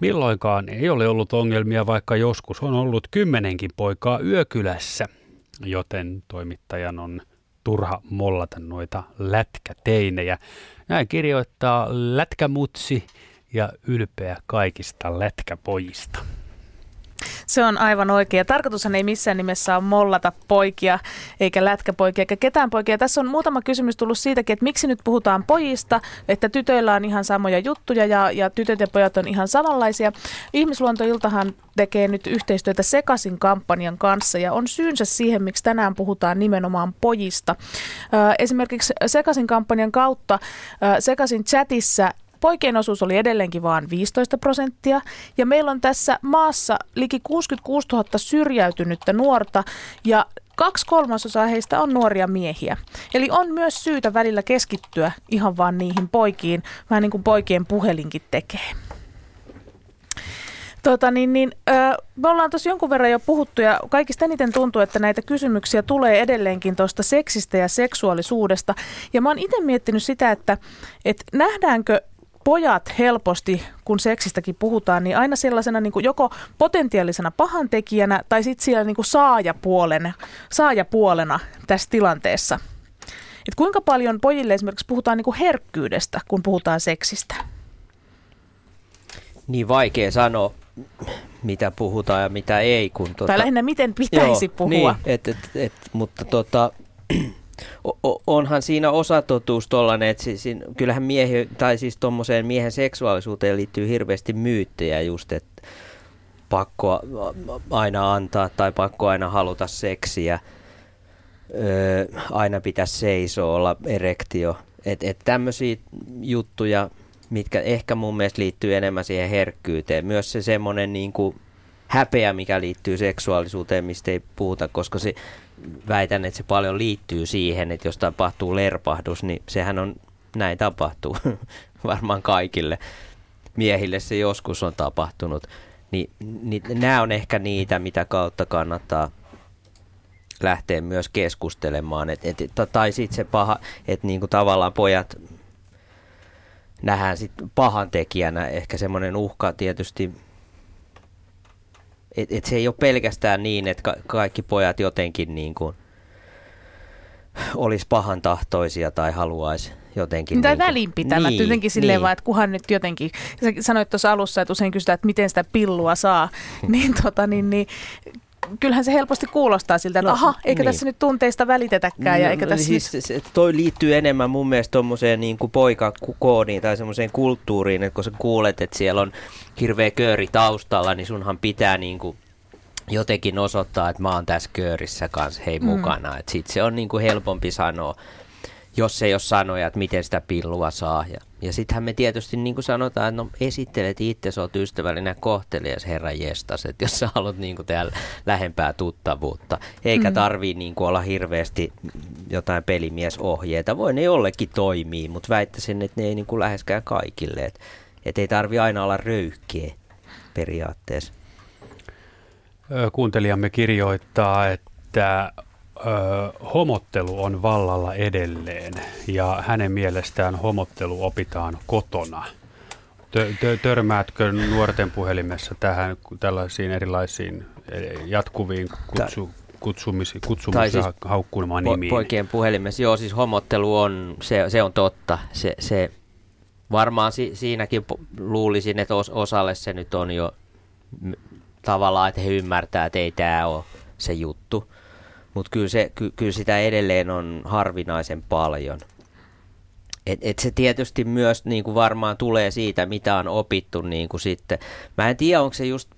Milloinkaan ei ole ollut ongelmia, vaikka joskus on ollut kymmenenkin poikaa yökylässä, joten toimittajan on turha mollata noita lätkäteinejä. Näin kirjoittaa lätkämutsi ja ylpeä kaikista lätkäpojista. Se on aivan oikein. Tarkoitushan ei missään nimessä ole mollata poikia, eikä lätkäpoikia, eikä ketään poikia. Tässä on muutama kysymys tullut siitäkin, että miksi nyt puhutaan pojista, että tytöillä on ihan samoja juttuja ja, ja tytöt ja pojat on ihan samanlaisia. Ihmisluontoiltahan tekee nyt yhteistyötä Sekasin kampanjan kanssa ja on syynsä siihen, miksi tänään puhutaan nimenomaan pojista. Esimerkiksi Sekasin kampanjan kautta Sekasin chatissa Poikien osuus oli edelleenkin vain 15 prosenttia ja meillä on tässä maassa liki 66 000 syrjäytynyttä nuorta ja kaksi kolmasosaa heistä on nuoria miehiä. Eli on myös syytä välillä keskittyä ihan vaan niihin poikiin, vähän niin kuin poikien puhelinkin tekee. Tota, niin, niin, ö, me ollaan tuossa jonkun verran jo puhuttu ja kaikista eniten tuntuu, että näitä kysymyksiä tulee edelleenkin tuosta seksistä ja seksuaalisuudesta. Ja mä oon itse miettinyt sitä, että, että nähdäänkö pojat helposti, kun seksistäkin puhutaan, niin aina sellaisena niin kuin joko potentiaalisena pahantekijänä tai sitten siellä niin kuin saajapuolena, saajapuolena tässä tilanteessa. Et kuinka paljon pojille esimerkiksi puhutaan niin kuin herkkyydestä, kun puhutaan seksistä? Niin vaikea sanoa, mitä puhutaan ja mitä ei. Kun tuota, tai lähinnä miten pitäisi joo, puhua. Niin, et, et, et, mutta tota, onhan siinä osatotuus tollainen, että siis, kyllähän miehi, tai siis tuommoiseen miehen seksuaalisuuteen liittyy hirveästi myyttejä just, että pakko aina antaa tai pakko aina haluta seksiä, öö, aina pitää seisoa, olla erektio. Että et tämmöisiä juttuja, mitkä ehkä mun mielestä liittyy enemmän siihen herkkyyteen. Myös se semmoinen niin häpeä, mikä liittyy seksuaalisuuteen, mistä ei puhuta, koska se, väitän, että se paljon liittyy siihen, että jos tapahtuu lerpahdus, niin sehän on, näin tapahtuu varmaan kaikille. Miehille se joskus on tapahtunut. Niin, niin nämä on ehkä niitä, mitä kautta kannattaa lähteä myös keskustelemaan. Et, et, tai sitten se paha, että niinku tavallaan pojat nähdään sit pahan tekijänä. Ehkä semmoinen uhka tietysti et, et se ei ole pelkästään niin, että ka- kaikki pojat jotenkin niin kuin olisi pahan tahtoisia tai haluaisi jotenkin. Tai niin välinpitämättä niin, jotenkin silleen niin. vaan, että kuhan nyt jotenkin, sä sanoit tuossa alussa, että usein kysytään, että miten sitä pillua saa, niin, tota, niin, niin kyllähän se helposti kuulostaa siltä, että no, aha, eikä niin. tässä nyt tunteista välitetäkään. No, ja eikä tässä siis, nyt... se, toi liittyy enemmän mun mielestä tuommoiseen niin kuin poikakoodiin tai semmoiseen kulttuuriin, että kun sä kuulet, että siellä on hirveä kööri taustalla, niin sunhan pitää niin kuin jotenkin osoittaa, että mä oon tässä köörissä kanssa hei mm. mukana. Sitten se on niin kuin helpompi sanoa jos ei ole sanoja, että miten sitä pillua saa. Ja, ja sittenhän me tietysti niin kuin sanotaan, että no esittelet itse, sä oot ystävällinen kohtelias herra jestas, että jos sä haluat niin kuin tehdä lähempää tuttavuutta. Eikä mm. tarvii niin kuin olla hirveästi jotain pelimiesohjeita. Voi ne jollekin toimii, mutta väittäisin, että ne ei niin kuin läheskään kaikille. Että et ei tarvi aina olla röyhkeä periaatteessa. Kuuntelijamme kirjoittaa, että homottelu on vallalla edelleen ja hänen mielestään homottelu opitaan kotona. Tö, törmäätkö nuorten puhelimessa tähän tällaisiin erilaisiin e, jatkuviin kutsu, kutsumisi, kutsumus siis po- nimiin. Poikien puhelimessa, joo siis homottelu on, se, se on totta. Se, se varmaan si, siinäkin po- luulisin, että os, osalle se nyt on jo m- tavallaan, että he ymmärtää, että ei tämä ole se juttu. Mutta kyllä, se, ky, kyllä sitä edelleen on harvinaisen paljon. Et, et se tietysti myös niin kuin varmaan tulee siitä, mitä on opittu niin kuin sitten. Mä en tiedä, onko se just,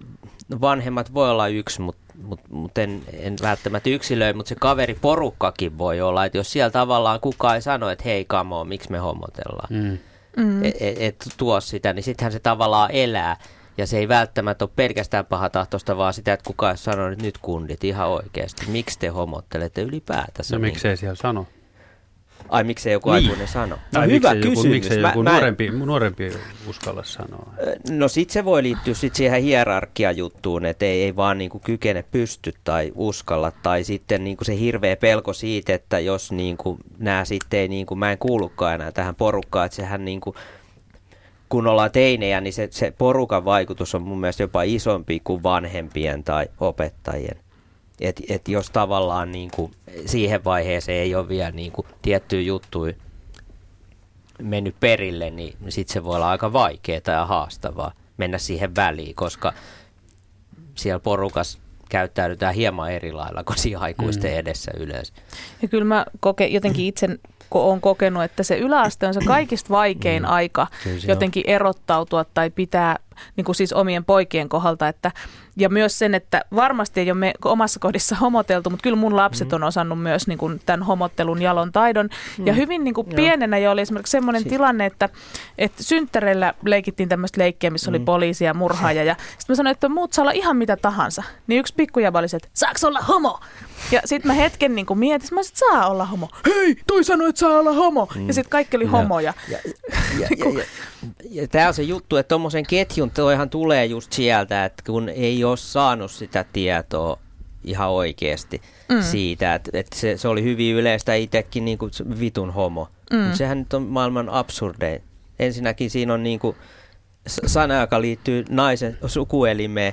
vanhemmat voi olla yksi, mutta mut, mut en, en välttämättä yksilöi, mutta se kaveriporukkakin voi olla, että jos siellä tavallaan kukaan ei sano, että hei kamo, miksi me hommotellaan, Mm. Mm. et, et, et tuo sitä, niin sittenhän se tavallaan elää. Ja se ei välttämättä ole pelkästään pahatahtoista, vaan sitä, että kukaan ei sano, että nyt kundit ihan oikeasti. Miksi te homottelette ylipäätänsä? No niin? miksei siellä sano? Ai miksei joku Niin. aikuinen sano? No Tai hyvä miksei joku, kysymys. miksei Mä- joku mä en- nuorempi, nuorempi uskalla sanoa? No sit se voi liittyä sit siihen hierarkiajuttuun, että ei, ei vaan niinku kykene pysty tai uskalla. Tai sitten niinku se hirveä pelko siitä, että jos niinku nämä sitten ei, niinku, mä en kuulukaan enää tähän porukkaan, että sehän niinku, kun ollaan teinejä, niin se, se porukan vaikutus on mun mielestä jopa isompi kuin vanhempien tai opettajien. Et, et jos tavallaan niinku, siihen vaiheeseen ei ole vielä niinku, tiettyjä juttuja mennyt perille, niin sitten se voi olla aika vaikeaa ja haastavaa mennä siihen väliin, koska siellä porukas käyttäydytään hieman eri lailla kuin siinä aikuisten Mm. edessä yleensä. Ja kyllä mä koke, jotenkin itse ko- olen kokenut, että se yläaste on se kaikista vaikein Mm. aika Kyllä se on. jotenkin erottautua tai pitää niin kuin siis omien poikien kohdalta. Että, ja myös sen, että varmasti ei ole me omassa kodissa homoteltu, mutta kyllä mun lapset on osannut myös niin kuin tämän homottelun jalon taidon. Ja Mm. hyvin niin kuin pienenä jo oli esimerkiksi semmoinen Si- tilanne, että, että synttäreillä leikittiin tämmöistä leikkiä, missä oli Mm. poliisi ja murhaaja. Ja sitten mä sanoin, että muut saa olla ihan mitä tahansa. Niin yksi pikkujava oli se, että saaks olla homo? Ja sitten mä hetken niin kuin mietin, mä saa olla homo. Hei, toi sanoi, että saa olla homo. Mm. Ja sitten kaikki oli homoja. Ja, ja, ja, ja tämä on se juttu, että tuommoisen ketjun toihan tulee just sieltä, että kun ei ole saanut sitä tietoa ihan oikeasti Mm. siitä, että, että se, se oli hyvin yleistä itsekin niin kuin vitun homo. Mm. Mutta sehän nyt on maailman absurdein. Ensinnäkin siinä on niin kuin sana, joka liittyy naisen sukuelimeen,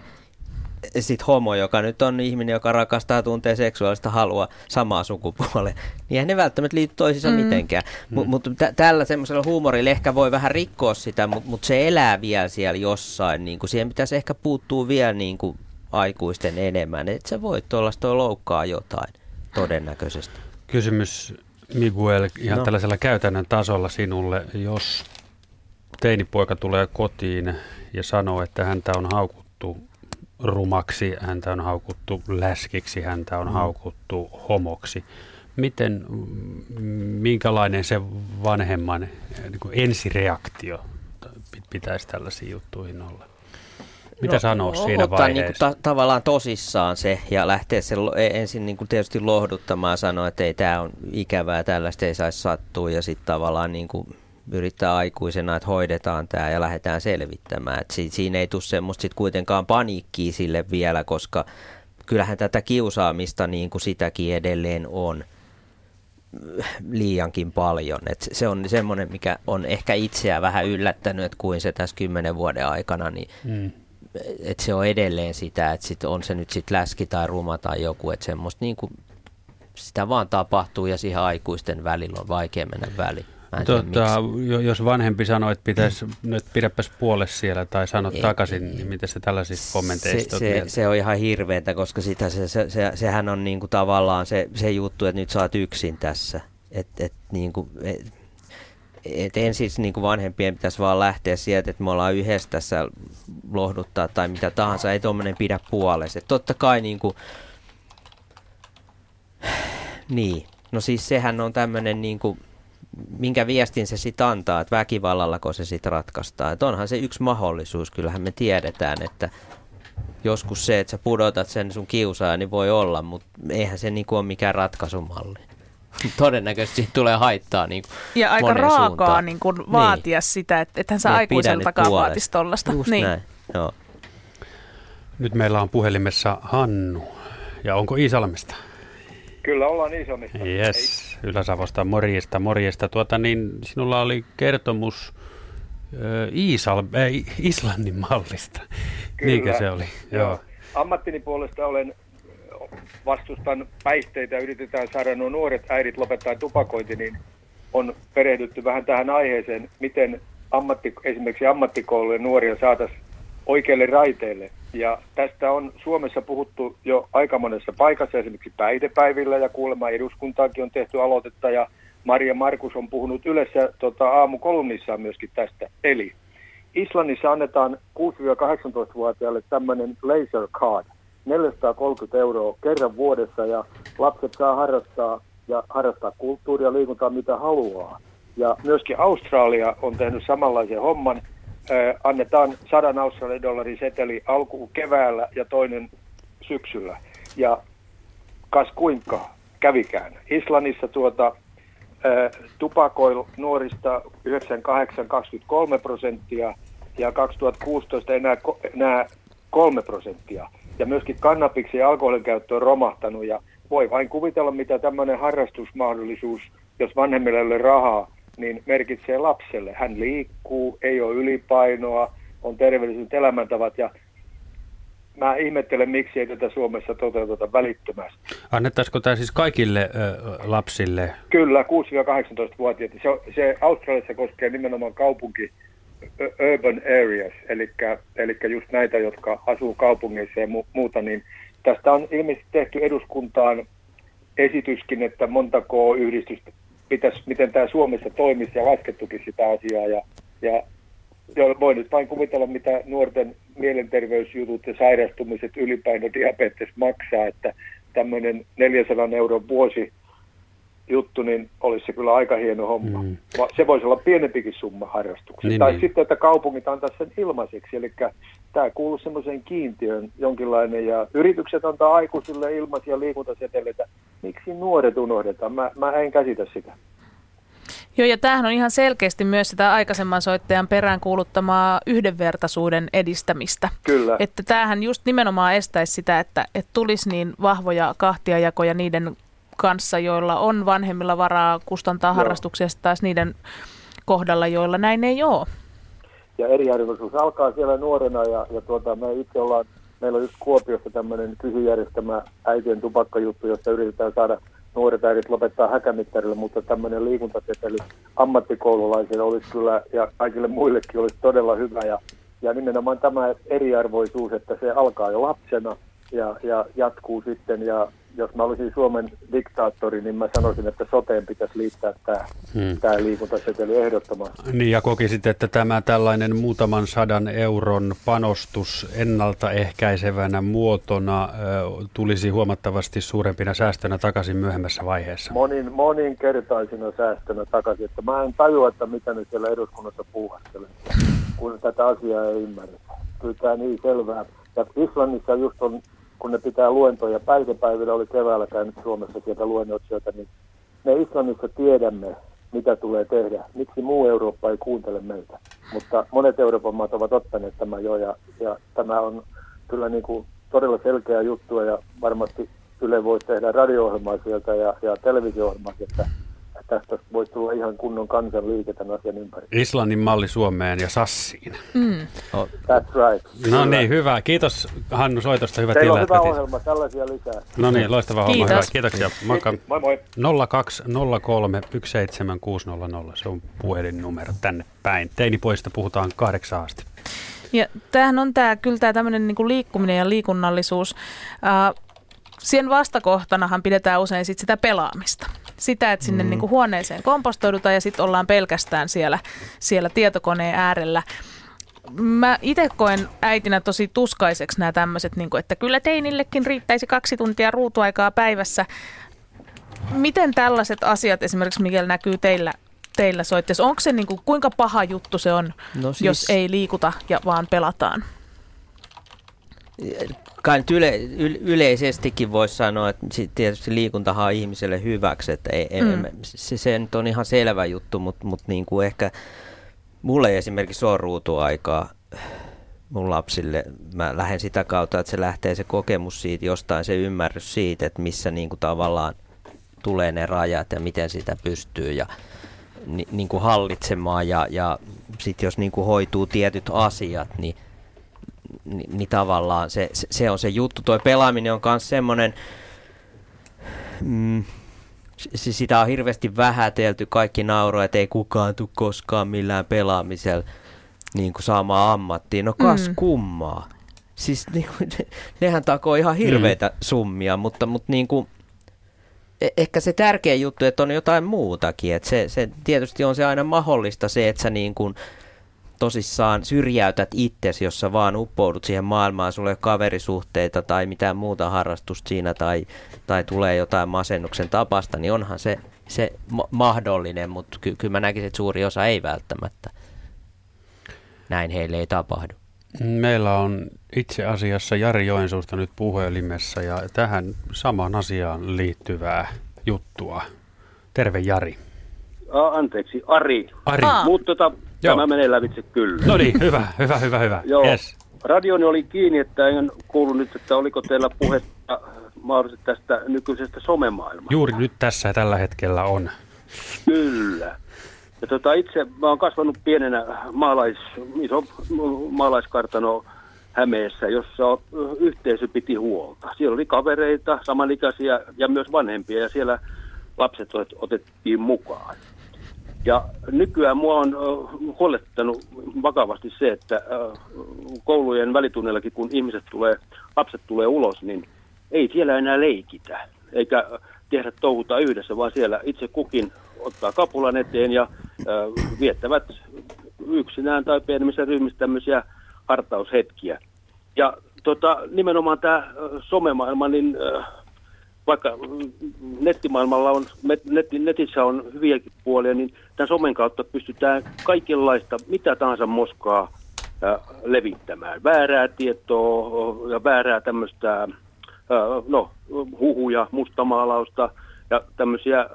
sitten homo, joka nyt on ihminen, joka rakastaa tuntee seksuaalista halua samaa sukupuoleen, niin eihän ne välttämättä liity toisiinsa Mm. mitenkään. Mm. Mutta tä- tällä semmoisella huumorilla ehkä voi vähän rikkoa sitä, mutta mut se elää vielä siellä jossain. Niin kuin siihen pitäisi ehkä puuttuu vielä niin kuin aikuisten enemmän. Että se voi tuollaista loukkaa jotain todennäköisesti. Kysymys Miguel ihan No. tällaisella käytännön tasolla sinulle. Jos teinipoika tulee kotiin ja sanoo, että häntä on haukuttu rumaksi, häntä on haukuttu läskiksi, häntä on Mm. haukuttu homoksi. Miten, mm, minkälainen se vanhemman eh, niin kuin ensireaktio pi- pitäisi tällaisiin juttuihin olla? Mitä no, sanoo siinä ottaa niin kuin vaiheessa? ta- tavallaan tosissaan se ja lähteä sen lo- e- ensin niin kuin tietysti lohduttamaan ja sanoa, että ei tämä on ikävää, tällaista ei saisi sattua ja sitten tavallaan niin kuin yrittää aikuisena, että hoidetaan tämä ja lähdetään selvittämään. Et si- siinä ei tule semmoista sit kuitenkaan paniikkiä sille vielä, koska kyllähän tätä kiusaamista niin kuin sitäkin edelleen on liiankin paljon. Et se on semmoinen, mikä on ehkä itseä vähän yllättänyt, että kuin se tässä kymmenen vuoden aikana, niin Mm. et se on edelleen sitä, että sit on se nyt sit läski tai ruma tai joku, että semmoista niinku, sitä vaan tapahtuu ja siihen aikuisten välillä on vaikea mennä väliin. Tota, jos vanhempi sanoo, että pitäisi nyt pidäpäs puole siellä tai sano Ei, takaisin, niin miten se tällaisista kommenteista se, se, se on ihan hirveetä, koska sitä, se, se, se, sehän on niinku tavallaan se, se juttu, että nyt oot yksin tässä. Et, et, niinku, et, et ensin niinku vanhempien pitäisi vaan lähteä sieltä, että me ollaan yhdessä tässä lohduttaa tai mitä tahansa, ei tuommoinen pidä puolesta. Et totta kai niinku, niin, no siis sehän on tämmöinen niinku, minkä viestin se sitten antaa, että väkivallallako se sitten ratkaistaan. Et onhan se yksi mahdollisuus, kyllähän me tiedetään, että joskus se, että sä pudotat sen sun kiusaajan, niin voi olla, mutta eihän se niinku ole mikään ratkaisumalli. Todennäköisesti siitä tulee haittaa niin Ja aika raakaa suuntaan. niin kuin vaatia sitä, että ethän sä Niin, aikuiseltakaan vaatisi tollasta. Just niin. näin, joo. Nyt meillä on puhelimessa Hannu. Ja onko Iisalmesta? Kyllä ollaan Iisalmista. Yes, Ylä-Savosta, morjesta, morjesta. Tuota niin, sinulla oli kertomus ö, Iisal, äh, Islannin mallista. Kyllä. Niinkö se oli? Joo. Ammattini puolesta olen vastustan päihteitä yritetään saada nuo nuoret äidit lopettaa tupakointi, niin on perehdytty vähän tähän aiheeseen, miten ammatti, esimerkiksi ammattikoulujen nuoria saataisiin oikeille raiteille. Ja tästä on Suomessa puhuttu jo aika monessa paikassa, esimerkiksi päihdepäivillä ja kuulemma eduskuntaakin on tehty aloitetta ja Maria Markus on puhunut yleensä tota, aamukolumnissaan myöskin tästä. Eli Islannissa annetaan 6-18-vuotiaille tämmöinen laser card, 430 euroa kerran vuodessa ja lapset saa harrastaa ja harrastaa kulttuuria, liikuntaa, mitä haluaa. Ja myöskin Australia on tehnyt samanlaisen homman. Annetaan 100 Australian dollarin seteli alku keväällä ja toinen syksyllä. Ja kas kuinka kävikään. Islannissa tuota, tupakoil nuorista 98 23 prosenttia ja 2016 enää, enää 3 prosenttia. Ja myöskin kannabiksen ja alkoholin käyttö on romahtanut ja voi vain kuvitella, mitä tämmöinen harrastusmahdollisuus, jos vanhemmille ei ole rahaa, niin merkitsee lapselle. Hän liikkuu, ei ole ylipainoa, on terveelliset elämäntavat ja mä ihmettelen, miksi ei tätä Suomessa toteuteta välittömästi. Annettaisiko tämä siis kaikille ö, lapsille? Kyllä, 6-18-vuotiaat. Se, se Australiassa koskee nimenomaan kaupunki urban areas, eli, eli just näitä, jotka asuu kaupungeissa ja mu- muuta, niin tästä on ilmeisesti tehty eduskuntaan esityskin, että montako yhdistystä pitäisi, miten tämä Suomessa toimisi ja laskettukin sitä asiaa. Ja, ja jo, voi nyt vain kuvitella, mitä nuorten mielenterveysjutut ja sairastumiset, ylipaino, diabetes maksaa, että tämmöinen 400 euron vuosi juttu, niin olisi se kyllä aika hieno homma. Mm. Se voisi olla pienempikin summa harrastukseen. Niin, tai niin. sitten, että kaupungit antaa sen ilmaiseksi. Eli tämä kuuluu semmoiseen kiintiön jonkinlainen. Ja yritykset antaa aikuisille ilmaisia liikuntaseteleitä. Miksi nuoret unohdetaan? Mä, mä en käsitä sitä. Joo, ja tämähän on ihan selkeästi myös sitä aikaisemman soittajan perään kuuluttamaa yhdenvertaisuuden edistämistä. Kyllä. Että tämähän just nimenomaan estäisi sitä, että, että tulisi niin vahvoja kahtiajakoja niiden kanssa, joilla on vanhemmilla varaa kustantaa Joo. harrastuksia, taas niiden kohdalla, joilla näin ei ole. Ja eriarvoisuus alkaa siellä nuorena ja, ja tuota, me itse ollaan, meillä on just Kuopiossa tämmöinen kysyjärjestämä äitien tupakkajuttu, jossa yritetään saada nuoret äidit lopettaa häkämittarille, mutta tämmöinen liikuntaseteli ammattikoululaisille olisi kyllä ja kaikille muillekin olisi todella hyvä. Ja, ja nimenomaan tämä eriarvoisuus, että se alkaa jo lapsena ja, ja jatkuu sitten ja jos mä olisin Suomen diktaattori, niin mä sanoisin, että soteen pitäisi liittää tämä, Hmm. tämä liikuntaseteli ehdottomasti. Niin ja kokisit, että tämä tällainen muutaman sadan euron panostus ennaltaehkäisevänä muotona tulisi huomattavasti suurempina säästönä takaisin myöhemmässä vaiheessa. monin, moninkertaisina säästönä takaisin. Että mä en tajua, että mitä ne siellä eduskunnassa puuhastelee, kun tätä asiaa ei ymmärretä. Kyllä tämä niin selvää. Ja Islannissa just on, kun ne pitää luentoja, päiväpäivillä oli keväällä käynyt Suomessa sieltä luennoitsijoita, niin me Islannissa tiedämme, mitä tulee tehdä. Miksi muu Eurooppa ei kuuntele meitä? Mutta monet Euroopan maat ovat ottaneet tämän jo ja, ja tämä on kyllä niin kuin todella selkeä juttu ja varmasti Yle voisi tehdä radio-ohjelmaa sieltä ja, ja televisio-ohjelmaa, että tästä voisi tulla ihan kunnon kansanliike tämän asian ympäri. Islannin malli Suomeen ja Sassiin. Mm. That's right. No niin, hyvä. Kiitos Hannu soitosta. Hyvä Teillä on hyvä ohjelma, tällaisia lisää. No niin, loistava homma. Kiitos. Hyvä. Kiitoksia. Moikka. Moi moi. 0203 17600. Se on puhelinnumero tänne päin. Teinipoista puhutaan kahdeksan asti. Ja tämähän on tämä, kyllä tämä tämmöinen niin liikkuminen ja liikunnallisuus. Äh, siihen vastakohtanahan pidetään usein sit sitä pelaamista. Sitä, että sinne Mm. niin huoneeseen kompostoidutaan ja sitten ollaan pelkästään siellä, siellä tietokoneen äärellä. Mä itse koen äitinä tosi tuskaiseksi nämä tämmöiset, niin että kyllä teinillekin riittäisi kaksi tuntia ruutuaikaa päivässä. Miten tällaiset asiat esimerkiksi, mikä näkyy teillä, teillä soitteessa, onko se niin kuin, kuinka paha juttu se on, No siis... jos ei liikuta ja vaan pelataan? Kai nyt yle, yle, yleisestikin voisi sanoa, että tietysti liikuntahan on ihmiselle hyväksi, että ei, Mm. mm. se, se nyt on ihan selvä juttu, mutta mut niin kuin ehkä mulle ei esimerkiksi ole ruutuaikaa mun lapsille. Mä lähden sitä kautta, että se lähtee se kokemus siitä, jostain se ymmärrys siitä, että missä niin kuin tavallaan tulee ne rajat ja miten sitä pystyy ja ni, niin kuin hallitsemaan ja, ja sitten jos niin kuin hoituu tietyt asiat, niin niin, niin tavallaan se, se, se on se juttu. Toi pelaaminen on myös semmoinen, mm, s- sitä on hirveästi vähätelty, kaikki nauroi, että ei kukaan tule koskaan millään pelaamisella niin kuin saamaan ammattiin. No kas Mm. kummaa. Siis niin kuin, ne, nehän takoo ihan hirveitä mm. summia, mutta, mutta niin kuin, e- ehkä se tärkeä juttu, että on jotain muutakin. Että se, se tietysti on se aina mahdollista se, että sä niin kuin tosissaan syrjäytät itsesi, jos sä vaan uppoudut siihen maailmaan, sulla ei ole kaverisuhteita tai mitään muuta harrastusta siinä tai, tai tulee jotain masennuksen tapasta, niin onhan se, se ma- mahdollinen, mutta ky- kyllä mä näkisin, että suuri osa ei välttämättä. Näin heille ei tapahdu. Meillä on itse asiassa Jari Joensuusta nyt puhelimessa ja tähän samaan asiaan liittyvää juttua. Terve Jari. A, anteeksi, Ari. Ari. Aa. Mutta tota, Joo. tämä menee lävitse kyllä. No niin, hyvä, hyvä, hyvä, hyvä. Joo. Yes. Radioni oli kiinni, että en kuullut nyt, että oliko teillä puhetta mahdollisesti tästä nykyisestä somemaailmasta. Juuri nyt tässä ja tällä hetkellä on. Kyllä. Ja tota, itse mä oon kasvanut pienenä maalais, iso maalaiskartano Hämeessä, jossa yhteisö piti huolta. Siellä oli kavereita, samanikäisiä ja myös vanhempia ja siellä lapset otet- otettiin mukaan. Ja nykyään mua on huolettanut vakavasti se, että koulujen välitunnellakin, kun ihmiset tulee, lapset tulee ulos, niin ei siellä enää leikitä, eikä tehdä touhuta yhdessä, vaan siellä itse kukin ottaa kapulan eteen ja viettävät yksinään tai pienemmissä ryhmissä tämmöisiä hartaushetkiä. Ja tota, nimenomaan tämä somemaailma, niin vaikka nettimaailmalla on, netti, netissä on hyviäkin puolia, niin tämän somen kautta pystytään kaikenlaista, mitä tahansa moskaa ää, levittämään. Väärää tietoa ja väärää tämmöistä, ää, no, huhuja, mustamaalausta ja tämmöisiä ää,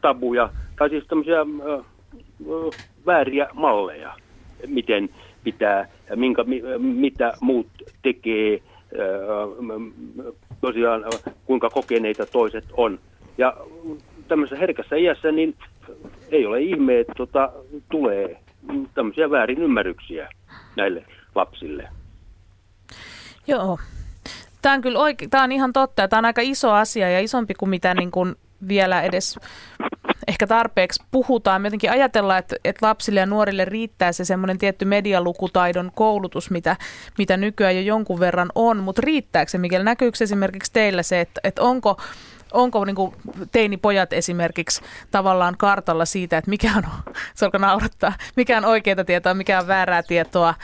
tabuja, tai siis tämmöisiä ää, ää, vääriä malleja, miten pitää, minkä, mi- mitä muut tekee, tosiaan kuinka kokeneita toiset on. Ja tämmöisessä herkässä iässä niin ei ole ihme, että tota, tulee tämmöisiä väärin ymmärryksiä näille lapsille. Joo. Tämä on kyllä oike- tämä on ihan totta ja tämä on aika iso asia ja isompi kuin mitä niin kuin vielä edes ehkä tarpeeksi puhutaan. Me jotenkin ajatellaan, että, että lapsille ja nuorille riittää se semmoinen tietty medialukutaidon koulutus, mitä, mitä nykyään jo jonkun verran on, mutta riittääkö se, Mikkel? Näkyykö esimerkiksi teillä se, että, että onko Onko niin kuin teinipojat esimerkiksi tavallaan kartalla siitä, että mikä on, se naurattaa, mikä on oikeaa tietoa, mikä on väärää tietoa?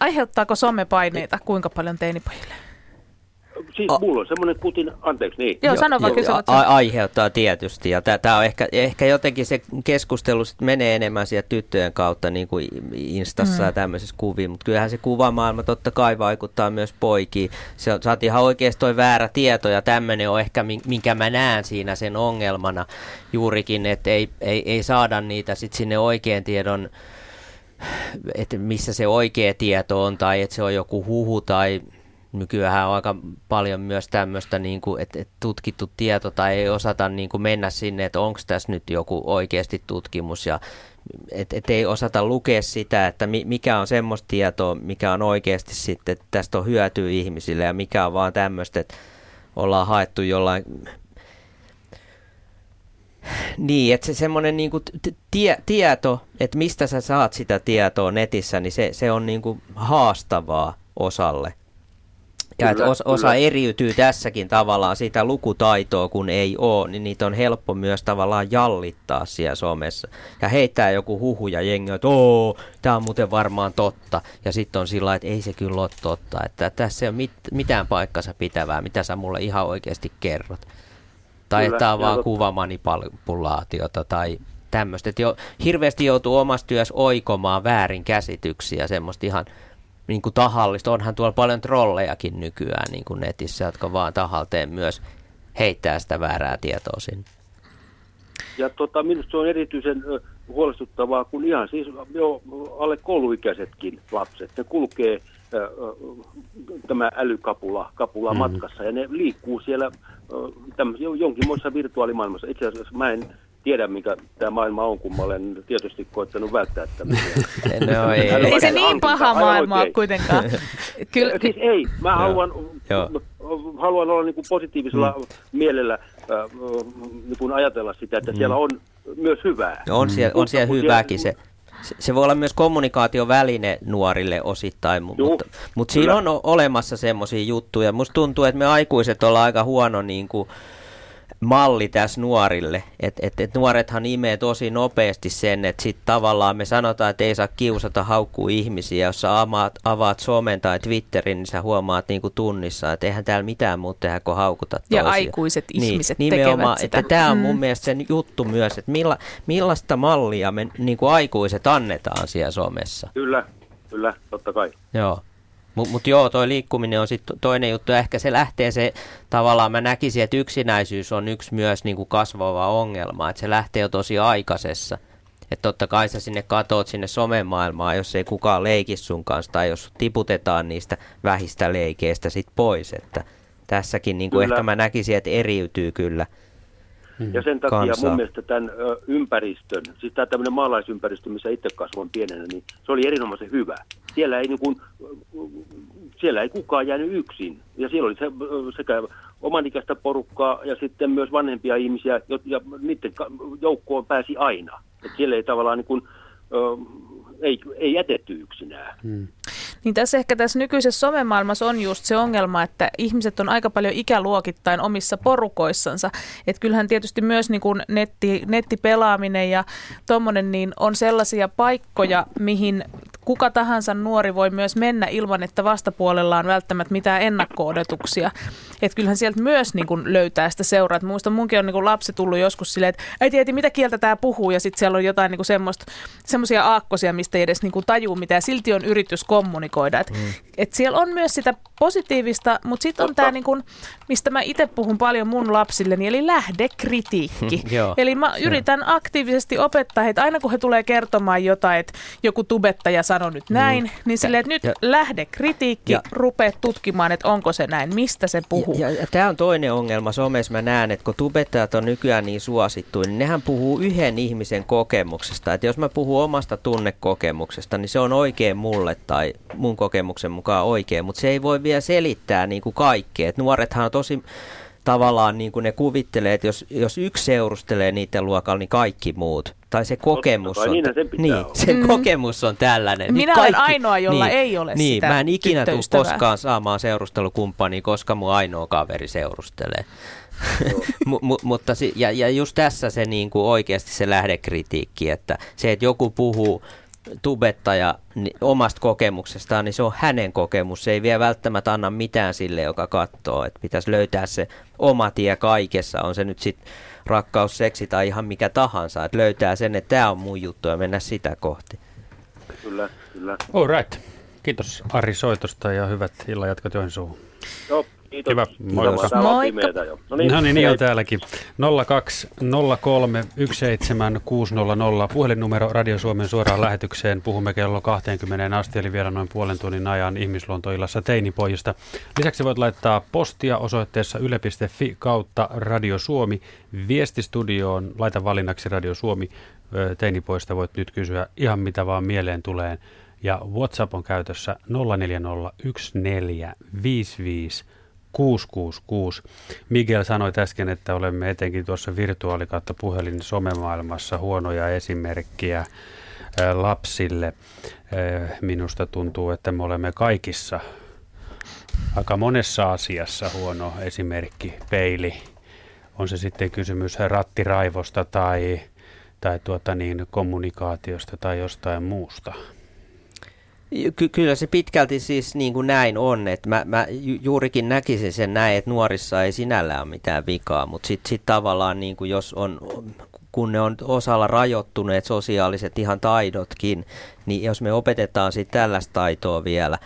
Aiheuttaako somepaineita kuinka paljon teinipojille? Siis mulla on semmoinen kutin, anteeksi niin. Joo, sano vaan, kysy, a- a- aiheuttaa tietysti. Ja tämä on ehkä, ehkä jotenkin se keskustelu sit menee enemmän sieltä tyttöjen kautta niin kuin Instassa Mm. ja tämmöisessä kuviin. Mutta kyllähän se kuvamaailma totta kai vaikuttaa myös poikiin. Se on, oot ihan oikeasti toi väärä tieto ja tämmöinen on ehkä, min- minkä mä näen siinä sen ongelmana juurikin, että ei, ei, ei saada niitä sit sinne oikean tiedon että missä se oikea tieto on tai että se on joku huhu tai nykyään on aika paljon myös tämmöistä, niin kuin, että, että tutkittu tieto tai ei osata niin kuin mennä sinne, että onko tässä nyt joku oikeasti tutkimus ja että et ei osata lukea sitä, että mi, mikä on semmoista tietoa, mikä on oikeasti sitten, että tästä on hyötyä ihmisille ja mikä on vaan tämmöistä, että ollaan haettu jollain niin, että se semmoinen niinku tie, tieto, että mistä sä saat sitä tietoa netissä, niin se, se on niinku haastavaa osalle. Ja että Kyllä, os, osa kyllä. eriytyy tässäkin tavallaan sitä lukutaitoa, kun ei ole, niin niitä on helppo myös tavallaan jallittaa siellä somessa. Ja heittää joku huhu ja jengi, että oo, tämä on muuten varmaan totta. Ja sitten on sillä että ei se kyllä ole totta. Että tässä ei ole mit, mitään paikkansa pitävää, mitä sä mulle ihan oikeasti kerrot. Tai Kyllä, että tämä on vaan tot- kuvamanipulaatiota tai tämmöistä. Että jo, hirveästi joutuu omassa työssä oikomaan väärinkäsityksiä, semmoista ihan niin kuin tahallista. Onhan tuolla paljon trollejakin nykyään niin kuin netissä, jotka vaan tahalteen myös heittää sitä väärää tietoa sinne. Ja tota, minusta se on erityisen huolestuttavaa, kun ihan siis jo alle kouluikäisetkin lapset, ne kulkee ö, tämä älykapula kapula Mhm. matkassa ja ne liikkuu siellä ö, jonkinmoisessa virtuaalimaailmassa. Itse asiassa mä en tiedän, mikä tämä maailma on, kun mä olen tietysti koettanut välttää tämmöisiä. No ei. Ei se niin hankintaa. paha maailma ole kuitenkaan. Kyllä, Siis ei, mä Joo. haluan, Joo. haluan olla niin kuin positiivisella mielellä äh, niin kuin ajatella sitä, että siellä on myös hyvää. No on siellä, on siellä hyvääkin se. Se- Se voi olla myös kommunikaatioväline nuorille osittain, Juu, mutta, mutta siinä on olemassa semmoisia juttuja. Musta tuntuu, että me aikuiset ollaan aika huono niin kuin, malli tässä nuorille. Että et, et nuorethan imee tosi nopeasti sen, että sitten tavallaan me sanotaan, että ei saa kiusata haukkua ihmisiä. Jos sä avaat, avaat somen tai Twitterin, niin sä huomaat niin kuin tunnissa, että eihän täällä mitään muuta tehdä kuin haukuta Ja toisia. aikuiset ihmiset niin, nimenomaan, tekevät sitä. Että tämä on mun Mm. mielestä sen juttu myös, että milla, millaista mallia me niin kuin aikuiset annetaan siellä somessa. Kyllä, kyllä, totta kai. Joo. Mutta mut joo, toi liikkuminen on sitten toinen juttu. Ehkä se lähtee se, tavallaan mä näkisin, että yksinäisyys on yksi myös niinku kasvava ongelma. Että se lähtee jo tosi aikaisessa. Että totta kai sä sinne katoot sinne somemaailmaan, jos ei kukaan leiki sun kanssa tai jos tiputetaan niistä vähistä leikeistä sit pois. Että tässäkin niinku Kyllä. ehkä mä näkisin, että eriytyy kyllä. Ja sen takia kansaa. mun mielestä tämän ö, ympäristön, siis tämä tämmöinen maalaisympäristö, missä itse kasvoin pienenä, niin se oli erinomaisen hyvä. Siellä ei, niin kuin, siellä ei kukaan jäänyt yksin. Ja siellä oli se, sekä omanikäistä porukkaa ja sitten myös vanhempia ihmisiä, ja niiden joukkoon pääsi aina. Et siellä ei tavallaan niin kuin, ö, ei, ei jätetty yksinään. Niin tässä ehkä tässä nykyisessä somemaailmassa on just se ongelma, että ihmiset on aika paljon ikäluokittain omissa porukoissansa. Että kyllähän tietysti myös niin kuin netti, nettipelaaminen ja tommonen niin on sellaisia paikkoja, mihin kuka tahansa nuori voi myös mennä ilman, että vastapuolella on välttämättä mitään ennakko-odotuksia. Että kyllähän sieltä myös niin kuin löytää sitä seuraa. Et Muistan, munkin on niin kuin lapsi tullut joskus silleen, että äiti, äiti, mitä kieltä tämä puhuu? Ja sitten siellä on jotain niin semmoisia aakkosia, mistä ei edes niin tajuu mitä. Silti on yritys kommunikoida. Et, mm. Et siellä on myös sitä positiivista, mutta sitten on tämä, niin kuin, mistä mä itse puhun paljon mun lapsilleni, eli lähdekritiikki. Eli mä yritän aktiivisesti opettaa heitä, aina kun he tulee kertomaan jotain, että joku tubettaja sanoi nyt näin, Mm. niin silleen, että nyt Ja- lähdekritiikki, Ja- rupea tutkimaan, että onko se näin, mistä se puhuu. Ja, ja tämä on toinen ongelma somessa. Mä näen, että kun tubettajat on nykyään niin suosittuja, niin nehän puhuu yhden ihmisen kokemuksesta. Että jos mä puhun omasta tunnekokemuksesta, niin se on oikein mulle tai mun kokemuksen mukaan oikein, mutta se ei voi vielä selittää niin kuin kaikkea. Et nuorethan on tosi tavallaan niin kuin ne kuvittelee, että jos, jos yksi seurustelee niiden luokalla, niin kaikki muut. Tai se kokemus on, sen pitää niin, olla. se Mm. kokemus on tällainen. Minä olen ainoa, jolla niin, ei ole niin, sitä Mä en ikinä tule koskaan saamaan seurustelukumppania, koska mun ainoa kaveri seurustelee. mu, mu, mutta si, ja, ja just tässä se niin kuin oikeasti se lähdekritiikki, että se, että joku puhuu tubettaja niin, omasta kokemuksestaan, niin se on hänen kokemus. Se ei vielä välttämättä anna mitään sille, joka katsoo. Että pitäisi löytää se oma tie kaikessa, on se nyt sitten rakkaus, seksi tai ihan mikä tahansa. Että löytää sen, että tämä on mun juttu ja mennä sitä kohti. Kyllä, kyllä. All right. Kiitos Ari soitosta ja hyvät illan jatkot Joensuuhun. Joo, kiitos. Hyvä, moikka. Moikka. jo. No niin, no niin hei. on täälläkin. 0203 17600 puhelinnumero Radio Suomen suoraan lähetykseen. Puhumme kello 20 asti, eli vielä noin puolen tunnin ajan ihmisluontoillassa teinipojista. Lisäksi voit laittaa postia osoitteessa yle.fi kautta Radio Suomi. Viestistudioon, laita valinnaksi Radio Suomi. Teinipoista voit nyt kysyä ihan mitä vaan mieleen tulee. Ja WhatsApp on käytössä 04014555 666. Miguel sanoi äsken, että olemme etenkin tuossa virtuaalikautta puhelin somemaailmassa huonoja esimerkkiä lapsille. Minusta tuntuu, että me olemme kaikissa aika monessa asiassa huono esimerkky, peili. On se sitten kysymys rattiraivosta tai, tai tuota niin, kommunikaatiosta tai jostain muusta. Ky- kyllä se pitkälti siis niin kuin näin on, että mä, mä ju- juurikin näkisin sen näin, että nuorissa ei sinällään ole mitään vikaa, mutta sitten sit tavallaan niin kuin jos on, kun ne on osalla rajoittuneet sosiaaliset ihan taidotkin, niin jos me opetetaan sitten tällaista taitoa vielä,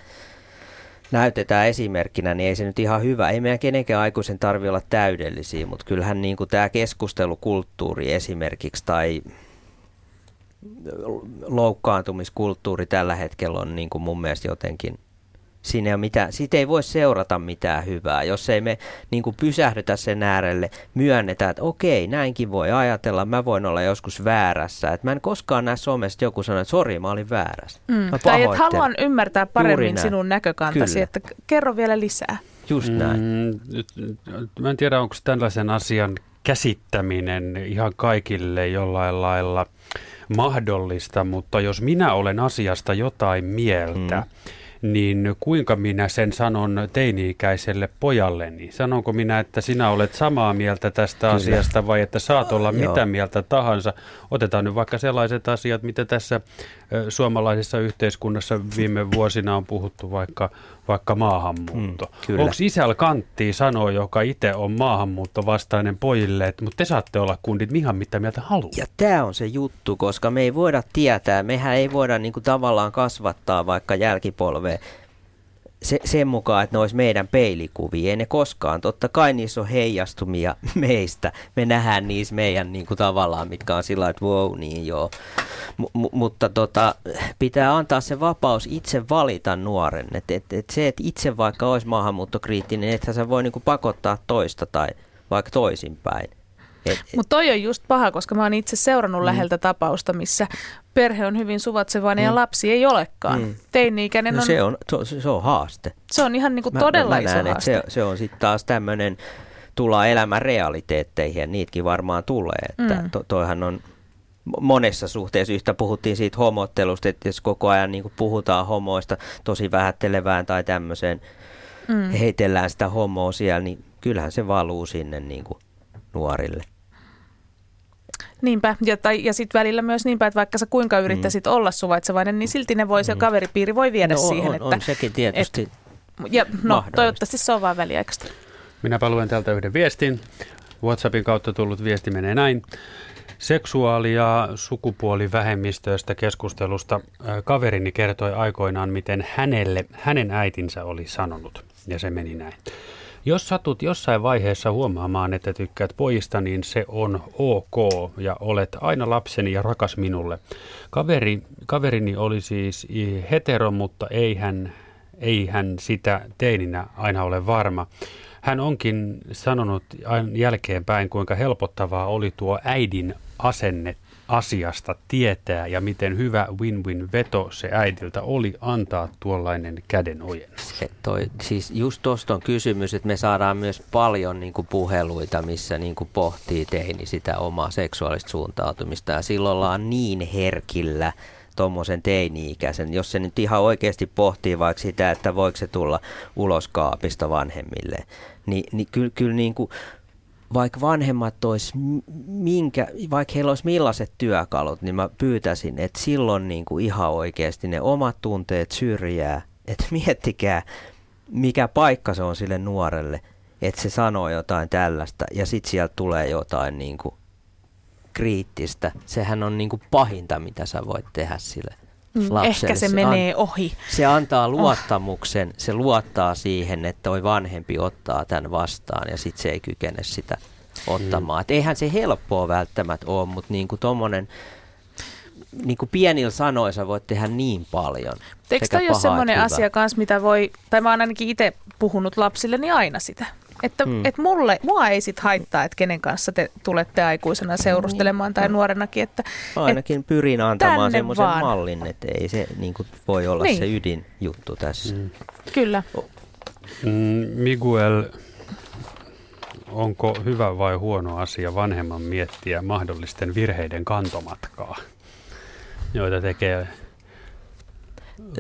näytetään esimerkkinä, niin ei se nyt ihan hyvä. Ei meidän kenenkään aikuisen tarvi olla täydellisiä, mutta kyllähän niin kuin tämä keskustelukulttuuri esimerkiksi tai loukkaantumiskulttuuri tällä hetkellä on niin kuin mun mielestä jotenkin Siinä ei, ole mitään, siitä ei voi seurata mitään hyvää, jos ei me niin kuin pysähdytä sen äärelle, myönnetä, että okei, näinkin voi ajatella, mä voin olla joskus väärässä. Että mä en koskaan näe somesta joku sanoo, että sori, mä olin väärässä. Mm. Mä Tai että haluan ymmärtää paremmin sinun näkökantasi, Kyllä. että kerro vielä lisää. Just näin. Mm, nyt- mä en tiedä, onko tällaisen asian käsittäminen ihan kaikille jollain lailla mahdollista, mutta jos minä olen asiasta jotain mieltä, mm. niin kuinka minä sen sanon teini-ikäiselle pojalleni? Sanonko minä, että sinä olet samaa mieltä tästä Kyllä. asiasta vai että saat olla Joo. mitä mieltä tahansa? Otetaan nyt vaikka sellaiset asiat, mitä tässä suomalaisessa yhteiskunnassa viime vuosina on puhuttu, vaikka, vaikka maahanmuutto. Mm. Onko isällä kanttia sanoa, joka itse on maahanmuuttovastainen pojille, että mutta te saatte olla kundit ihan mitä mieltä haluaa? Ja tämä on se juttu, koska me ei voida tietää, mehän ei voida niinku tavallaan kasvattaa vaikka jälkipolvea se, sen mukaan, että ne olisi meidän peilikuvia. Ei ne koskaan. Totta kai niissä on heijastumia meistä. Me nähdään niissä meidän niin kuin tavallaan, mitkä on sillä että wow, niin joo. M- mutta tota, pitää antaa se vapaus itse valita nuoren. Et, et, et se, että itse vaikka olisi maahanmuuttokriittinen, että sä voi niin kuin pakottaa toista tai vaikka toisinpäin. Mutta toi on just paha, koska mä oon itse seurannut mm. läheltä tapausta, missä perhe on hyvin suvatsevainen mm. ja lapsi ei olekaan. Mm. Teini-ikäinen no on, se on, se, se on haaste. se on ihan niinku todella iso näen, haaste. se, se on sitten taas tämmöinen, tullaan elämän realiteetteihin ja niitäkin varmaan tulee. Että Mm. to, toihan on monessa suhteessa yhtä puhuttiin siitä homottelusta, että jos koko ajan niin puhutaan homoista tosi vähättelevään tai tämmöiseen, Mm. mm. heitellään sitä homoa siellä, niin kyllähän se valuu sinne niin kuin nuorille. Niinpä, ja, tai, ja sitten välillä myös niinpä, että vaikka sä kuinka yrittäisit mm. olla suvaitsevainen, niin silti ne voi, se kaveripiiri voi viedä No siihen, on- että... on sekin tietysti ja, no, toivottavasti se on vaan väliaikaista. Minäpä luen täältä yhden viestin. WhatsAppin kautta tullut viesti menee näin. Seksuaali- ja sukupuolivähemmistöistä keskustelusta kaverini kertoi aikoinaan, miten hänelle, hänen äitinsä oli sanonut. Ja se meni näin. Jos satut jossain vaiheessa huomaamaan, että tykkäät pojista, niin se on ok ja olet aina lapseni ja rakas minulle. Kaveri, kaverini oli siis hetero, mutta ei hän, ei hän sitä teininä aina ole varma. Hän onkin sanonut jälkeenpäin, kuinka helpottavaa oli tuo äidin asenne asiasta tietää ja miten hyvä win-win veto se äidiltä oli antaa tuollainen kädenojennus. Se toi, siis just tuosta on kysymys, että me saadaan myös paljon niin kuin puheluita, missä niin kuin pohtii teini sitä omaa seksuaalista suuntautumista. Ja silloin ollaan niin herkillä tuommoisen teini-ikäisen, jos se nyt ihan oikeasti pohtii vaikka sitä, että voiko se tulla ulos kaapista vanhemmille, niin, niin kyllä, kyllä niin kuin, vaikka vanhemmat olisi minkä, vaikka heillä olisi millaiset työkalut, niin mä pyytäisin, että silloin niin kuin ihan oikeasti ne omat tunteet syrjää. Että miettikää, mikä paikka se on sille nuorelle, että se sanoo jotain tällaista ja sitten sieltä tulee jotain niin kuin kriittistä. Sehän on niin kuin pahinta, mitä sä voit tehdä sille lapselle. ehkä se an- menee ohi. Se antaa luottamuksen, se luottaa siihen, että toi vanhempi ottaa tämän vastaan ja sitten se ei kykene sitä ottamaan. Et eihän se helppoa välttämättä ole, mutta niin kuin tommonen, niin kuin pienillä sanoissa voit tehdä niin paljon. Eikö toi ole semmoinen asia kanssa, mitä voi, tai mä oon ainakin itse puhunut lapsilleni aina sitä, että Mm. mm. et mulle, mua ei sit haittaa, että kenen kanssa te tulette aikuisena seurustelemaan tai nuorenakin, että Ainakin pyrin antamaan semmoisen vaan. mallin, että ei se niin kuin voi olla Niin. se ydinjuttu tässä. Mm. et, kyllä. Mm, Miguel, onko hyvä vai huono asia vanhemman miettiä mahdollisten virheiden kantomatkaa, joita tekee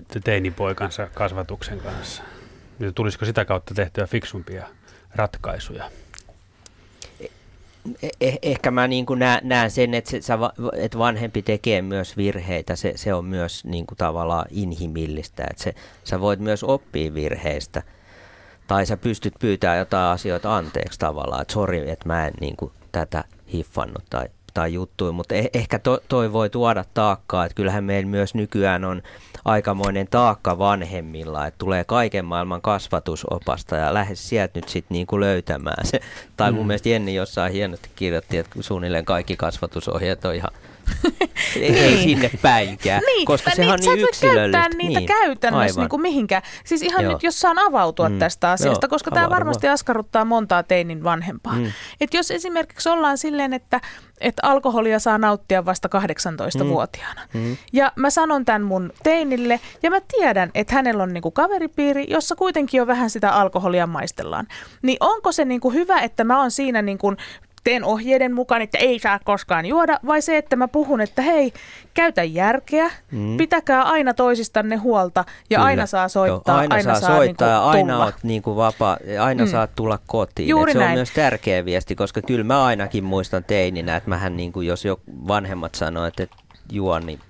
te- teinipoikansa kasvatuksen kanssa? Ja Tulisiko sitä kautta tehtyä fiksumpia ratkaisuja? Eh- ehkä mä niin näen, sen, että, se, että vanhempi tekee myös virheitä. Se, se on myös niin kuin tavallaan inhimillistä. Että se, sä voit myös oppia virheistä. Tai sä pystyt pyytämään jotain asioita anteeksi tavallaan. Että sori, että mä en niin kuin, tätä hiffannut tai, tai juttuja. Mutta eh, ehkä to, toi voi tuoda taakkaa. Että kyllähän meillä myös nykyään on aikamoinen taakka vanhemmilla, että tulee kaiken maailman kasvatusopasta ja lähes sieltä nyt sitten niinku löytämään se. Tai mun Mm. mielestä Jenni jossain hienosti kirjoitti, että suunnilleen kaikki kasvatusohjeet on ihan ei, ei sinne päinkään, Niin, koska sehän on sä niin et voi käyttää yksilöllistä. niitä niin, käytännössä niin kuin mihinkään. Siis ihan Joo. nyt, jos saan avautua Mm. tästä asiasta, Joo, koska tämä varmasti askarruttaa montaa teinin vanhempaa. Mm. Et jos esimerkiksi ollaan silleen, että, että alkoholia saa nauttia vasta 18-vuotiaana. Mm. Ja mä sanon tämän mun teinille, ja mä tiedän, että hänellä on niinku kaveripiiri, jossa kuitenkin jo vähän sitä alkoholia maistellaan. Niin onko se niinku hyvä, että mä oon siinä niinku teen ohjeiden mukaan, että ei saa koskaan juoda, vai se, että mä puhun, että hei, käytä järkeä, Mm. pitäkää aina toisistanne huolta, ja Kyllä. aina saa soittaa, Joo, aina, aina saa, saa soittaa ja niinku aina tulla. oot niinku vapaa, aina Mm. saat tulla kotiin. Juuri Et se on näin. myös tärkeä viesti, koska kyllä mä ainakin muistan teininä, että mähän niinku, jos jo vanhemmat sanoo, että et juo, niin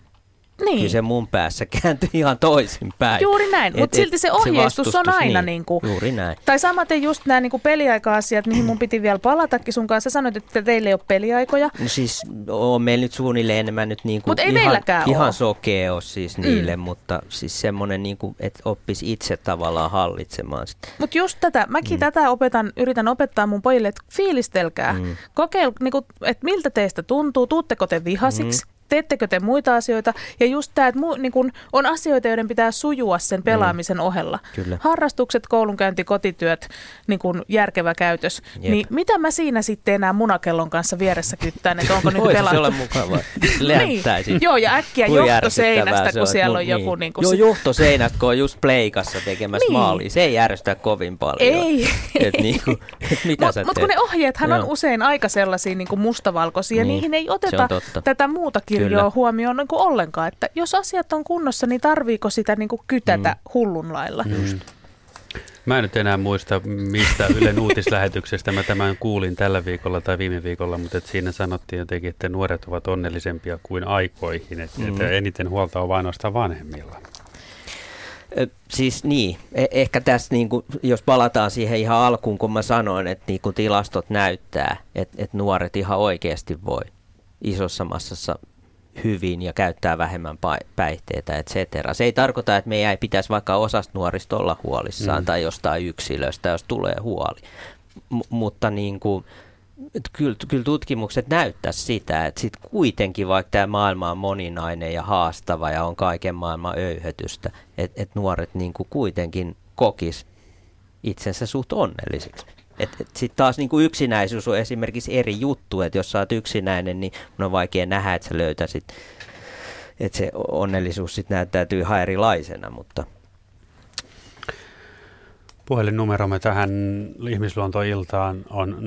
Niin. kyllä se mun päässä kääntyi ihan toisinpäin. Juuri näin, mutta silti se ohjeistus on vastustus, aina niin, niin kuin, Juuri näin. Tai samaten just nämä niin peliaika-asiat, mihin mun piti vielä palatakin sun kanssa. Sanoit, että teillä ei ole peliaikoja. No siis on meillä nyt suunnilleen enemmän nyt niinku Mut ei ihan, ihan sokea ole siis Mm. niille, mutta siis semmoinen, niinku, että oppisi itse tavallaan hallitsemaan sitä. Mutta just tätä, mäkin mm. tätä opetan, yritän opettaa mun pojille, että fiilistelkää. Mm. Kokeil, niin kuin, että miltä teistä tuntuu, tuutteko te vihasiksi, mm. Teettekö te muita asioita. Ja just tämä, että mu, niin kun on asioita, joiden pitää sujua sen pelaamisen mm. ohella. Kyllä. Harrastukset, koulunkäynti, kotityöt, niin kun järkevä käytös. Jep. Niin mitä mä siinä sitten enää munakellon kanssa vieressä kyttään, että onko nyt se pelattu? olla mukavaa. Niin. Joo, ja äkkiä Kuin johtoseinästä, se kun siellä Mut on joku niin kuin Joo, se- johtoseinästä, kun on just pleikassa tekemässä Niin. maalia. Se ei järjestä kovin paljon. Ei. Et niinku, et mitä Mutta teet? kun ne ohjeethan on Joo. usein aika sellaisia niin kuin mustavalkoisia, Niin, niin, niihin ei se oteta on tätä muuta kirjoa Kyllä. huomioon niin kuin ollenkaan. Että jos asiat on kunnossa, niin tarviiko sitä niin kuin kytätä Mm. hullun lailla? Mm. Mä en nyt enää muista, mistä Ylen uutislähetyksestä mä tämän kuulin tällä viikolla tai viime viikolla, mutta et siinä sanottiin jotenkin, että nuoret ovat onnellisempia kuin aikoihin, että, Mm. että eniten huolta on vain ainoastaan vanhemmilla. Ö, Siis niin, E- ehkä tässä niinku, jos palataan siihen ihan alkuun, kun mä sanoin, että niinku tilastot näyttää, että, että nuoret ihan oikeasti voi isossa massassa hyvin ja käyttää vähemmän päihteitä, et cetera. Se ei tarkoita, että meidän ei pitäisi vaikka osasta nuorista olla huolissaan mm. tai jostain yksilöstä, jos tulee huoli. M- mutta niin kuin, kyllä, kyllä tutkimukset näyttää sitä, että sit kuitenkin vaikka tämä maailma on moninainen ja haastava ja on kaiken maailman öyhötystä, että et nuoret niin kuin kuitenkin kokis itsensä suht onnellisiksi. Sitten taas niin kuin yksinäisyys on esimerkiksi eri juttu, että jos sä oot yksinäinen, niin on vaikea nähdä, että sä löytäisit, että se onnellisuus sitten näyttäytyy ihan erilaisena, mutta Puhelinnumeromme tähän ihmisluontoiltaan on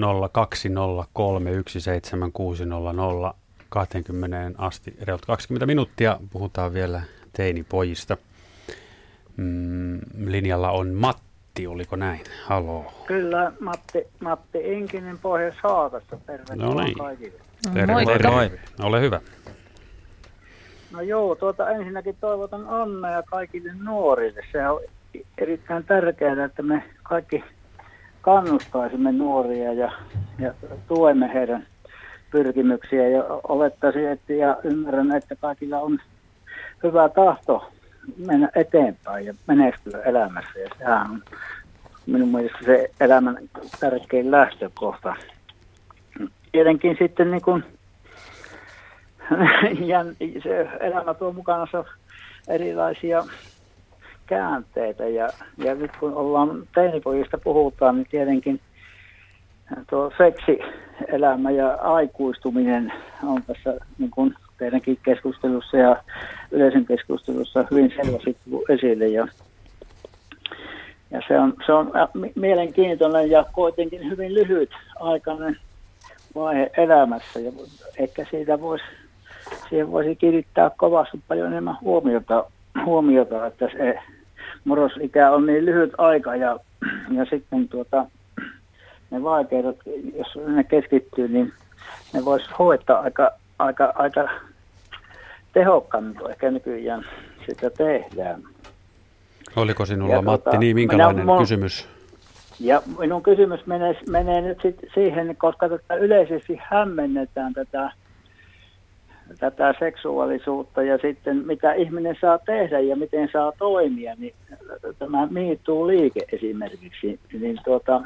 020317600 20 asti, reilut 20 minuuttia. Puhutaan vielä teinipojista. Mm, linjalla on Matti, oliko näin? Haloo. Kyllä, Matti, Matti Inkinen Pohjois Haakasta. Tervetuloa No niin. kaikille. Terve, Moikka. terve. Moi. Ole hyvä. No joo, tuota ensinnäkin toivotan onnea kaikille nuorille. Se on erittäin tärkeää, että me kaikki kannustaisimme nuoria ja, ja tuemme heidän pyrkimyksiä ja olettaisin, että ja ymmärrän, että kaikilla on hyvä tahto mennä eteenpäin ja menestyä elämässä. Ja sehän on minun mielestä se elämän tärkein lähtökohta. Tietenkin sitten niin kuin, se elämä tuo mukanaan erilaisia käänteitä ja, ja nyt kun ollaan teinipojista puhutaan, niin tietenkin tuo seksielämä ja aikuistuminen on tässä niin kuin teidänkin keskustelussa ja yleisen keskustelussa hyvin selvästi esille ja, ja se on, se on äh, mi- mielenkiintoinen ja kuitenkin hyvin lyhyt aikainen vaihe elämässä ja ehkä siitä voisi siihen voisi kiinnittää kovasti paljon enemmän huomiota, huomiota että se murrosikä on niin lyhyt aika ja, ja sitten tuota, ne vaikeudet, jos ne keskittyy, niin ne voisi hoitaa aika, aika, aika tehokkaammin kuin ehkä nykyään sitä tehdään. Oliko sinulla Ja Matti, tota, niin minkälainen minä- mun- kysymys? Ja minun kysymys menee, menee nyt sit siihen, koska tätä yleisesti hämmennetään tätä, tätä seksuaalisuutta ja sitten mitä ihminen saa tehdä ja miten saa toimia, niin tämä miittuu liike esimerkiksi, niin tuota,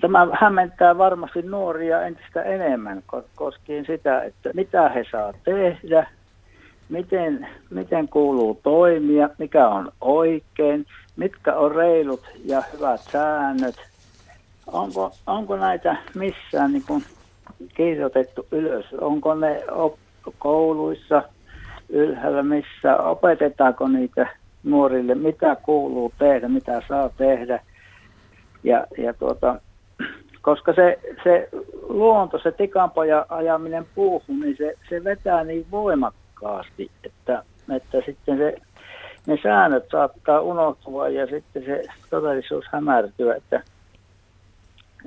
tämä hämmentää varmasti nuoria entistä enemmän ko- koskien sitä, että mitä he saa tehdä, miten, miten kuuluu toimia, mikä on oikein, mitkä on reilut ja hyvät säännöt. Onko, onko näitä missään niin kuin kirjoitettu ylös? Onko ne op- kouluissa ylhäällä, missä opetetaanko niitä nuorille, mitä kuuluu tehdä, mitä saa tehdä. Ja, ja tuota, koska se, se luonto, se tikanpoja ajaminen puuhun, niin se, se vetää niin voimakkaasti, että, että sitten se, ne säännöt saattaa unohtua ja sitten se todellisuus hämärtyä, että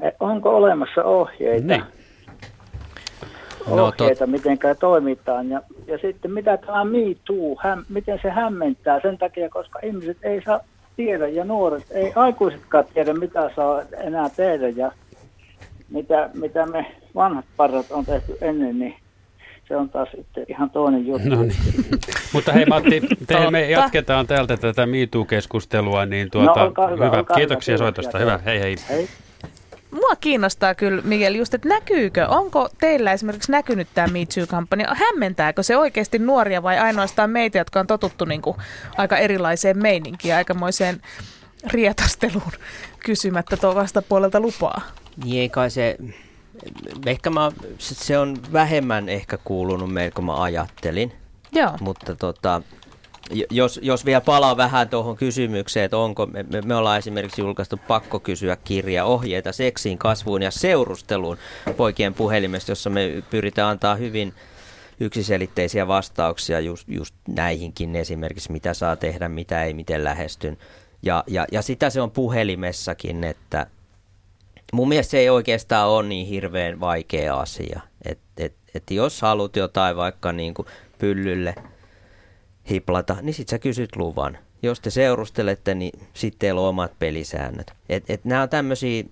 e, onko olemassa ohjeita, Niin. No, ohjeita, miten toimitaan. Ja, ja sitten mitä tämä Me Too, häm, miten se hämmentää sen takia, koska ihmiset ei saa tiedä ja nuoret, ei aikuisetkaan tiedä, mitä saa enää tehdä ja mitä, mitä me vanhat parrat on tehty ennen, niin se on taas sitten ihan toinen juttu. No niin. Mutta hei Matti, te, me jatketaan täältä tätä MeToo-keskustelua, niin tuota, No, olkaa hyvä, hyvä. olkaa Kiitoksia hyvä, soitosta. Hyvä, hei hei. hei. Mua kiinnostaa kyllä, Miguel, just, että näkyykö, onko teillä esimerkiksi näkynyt tämä Me Too-kampanja? Hämmentääkö se oikeasti nuoria vai ainoastaan meitä, jotka on totuttu niin kuin aika erilaiseen meininkiin, aikamoiseen rietasteluun kysymättä tuo vastapuolelta lupaa? Niin ei kai se, ehkä mä, se on vähemmän ehkä kuulunut meille kuin mä ajattelin. Joo. Mutta tota, jos, jos vielä palaa vähän tuohon kysymykseen, että onko, me, me, ollaan esimerkiksi julkaistu pakko kysyä kirja ohjeita seksiin, kasvuun ja seurusteluun poikien puhelimesta, jossa me pyritään antaa hyvin yksiselitteisiä vastauksia just, just näihinkin esimerkiksi, mitä saa tehdä, mitä ei, miten lähestyn. Ja, ja, ja sitä se on puhelimessakin, että mun mielestä se ei oikeastaan ole niin hirveän vaikea asia. Että et, et jos haluat jotain vaikka niin kuin pyllylle hiplata, niin sit sä kysyt luvan. Jos te seurustelette, niin sitten teillä on omat pelisäännöt. Et, et nämä on tämmöisiä,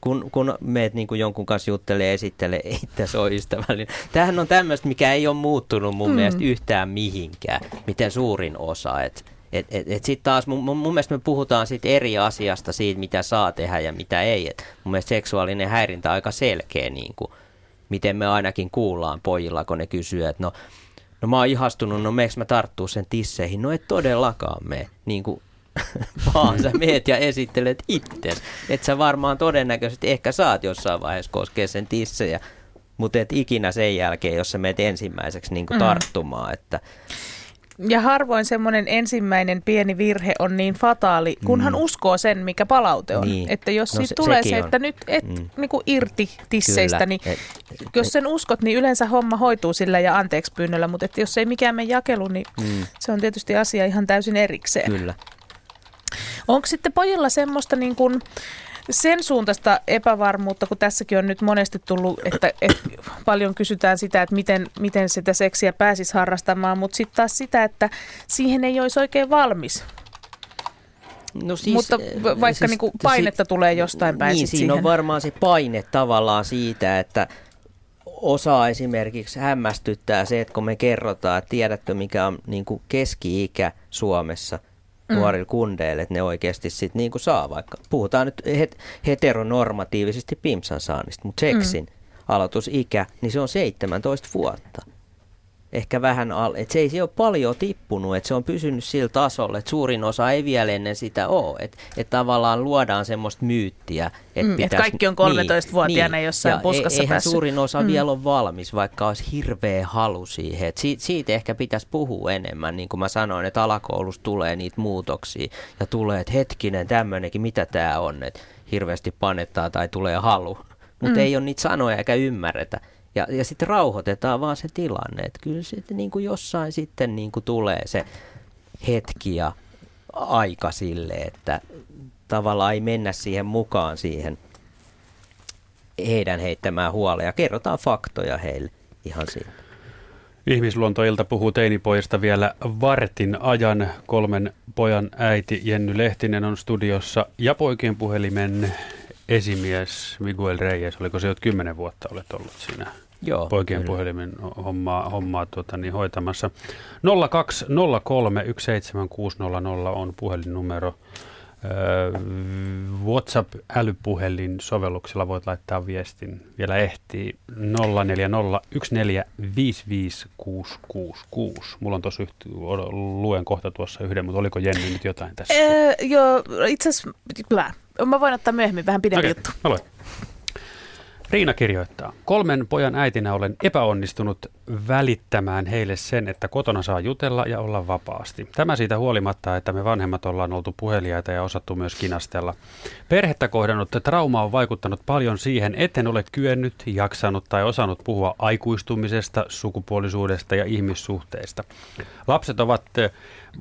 kun, kun meet niin kuin jonkun kanssa juttelee ja esittelee, ei tässä ole ystävällinen. Tämähän on tämmöistä, mikä ei ole muuttunut mun Mm. mielestä yhtään mihinkään, miten suurin osa. Et, et, et, et sitten taas mun, mun, mun mielestä me puhutaan sit eri asiasta siitä, mitä saa tehdä ja mitä ei. Et mun mielestä seksuaalinen häirintä on aika selkeä, niin kuin, miten me ainakin kuullaan pojilla, kun ne kysyy, että no, no mä oon ihastunut, no meeks mä tarttuu sen tisseihin? No et todellakaan me. Niin kuin, vaan sä meet ja esittelet itse. Et sä varmaan todennäköisesti ehkä saat jossain vaiheessa koskea sen tissejä, mutta et ikinä sen jälkeen, jos sä meet ensimmäiseksi niin kuin Mm. tarttumaan. Että, Ja harvoin semmoinen ensimmäinen pieni virhe on niin fataali, kunhan Mm. uskoo sen, mikä palaute on. Niin. Että jos No siitä se- tulee se, on. että nyt et Mm. niinku irti tisseistä, Kyllä. niin Et- jos sen uskot, niin yleensä homma hoituu sillä ja anteeksi pyynnöllä, mutta että jos ei mikään mene jakelu, niin mm, se on tietysti asia ihan täysin erikseen. kyllä. Onko sitten pojilla semmoista niin kuin sen suuntaista epävarmuutta, kun tässäkin on nyt monesti tullut, että, että paljon kysytään sitä, että miten, miten sitä seksiä pääsisi harrastamaan, mutta sitten taas sitä, että siihen ei olisi oikein valmis. No siis, mutta va- vaikka siis- niin kuin painetta tulee jostain päin Niin, siinä on siihen. varmaan se paine tavallaan siitä, että osaa esimerkiksi hämmästyttää se, että kun me kerrotaan, että tiedätkö mikä on niin kuin keski-ikä Suomessa Mm. nuorilla kundeilla, että ne oikeasti sit niin kuin saa vaikka. Puhutaan nyt het- heteronormatiivisesti pimsan saannista, mutta seksin aloitusikä, niin se on 17 vuotta. Ehkä vähän al, että se ei se ole paljon tippunut, että se on pysynyt sillä tasolla, että suurin osa ei vielä ennen sitä ole. Että et tavallaan luodaan semmoista myyttiä, että Mm, et kaikki on 13-vuotiaana jossain ja puskassa e- eihän päässyt. suurin osa Mm. vielä ole valmis, vaikka olisi hirveä halu siihen. Et siitä, siitä ehkä pitäisi puhua enemmän, niin kuin mä sanoin, että alakoulussa tulee niitä muutoksia ja tulee, että hetkinen, tämmöinenkin, mitä tämä on, että hirveästi panettaa tai tulee halu. Mutta Mm. ei ole niitä sanoja eikä ymmärretä. Ja, ja sitten rauhoitetaan vaan se tilanne, että kyllä sitten niin kuin jossain sitten niin kuin tulee se hetki ja aika sille, että tavallaan ei mennä siihen mukaan siihen heidän heittämään huoleen ja kerrotaan faktoja heille ihan siitä. Ihmisluontoilta puhuu teinipojista vielä vartin ajan. Kolmen pojan äiti Jenny Lehtinen on studiossa ja poikien puhelimen esimies Miguel Reyes. Oliko se jo kymmenen vuotta olet ollut siinä Joo, poikien kyllä. puhelimen hommaa, hommaa tuota, niin, hoitamassa. 020317600 on puhelinnumero. Öö, WhatsApp-älypuhelin sovelluksella voit laittaa viestin. Vielä ehtii 0401455666. Mulla on tuossa yhtä, luen kohta tuossa yhden, mutta oliko Jenni nyt jotain tässä? Öö, joo, itse asiassa, mä voin ottaa myöhemmin vähän pidempi Okei, juttu. luen. Riina kirjoittaa, kolmen pojan äitinä olen epäonnistunut välittämään heille sen, että kotona saa jutella ja olla vapaasti. Tämä siitä huolimatta, että me vanhemmat ollaan oltu puheliaita ja osattu myös kinastella. Perhettä kohdannut trauma on vaikuttanut paljon siihen, etten ole kyennyt, jaksanut tai osannut puhua aikuistumisesta, sukupuolisuudesta ja ihmissuhteista. Lapset ovat eh,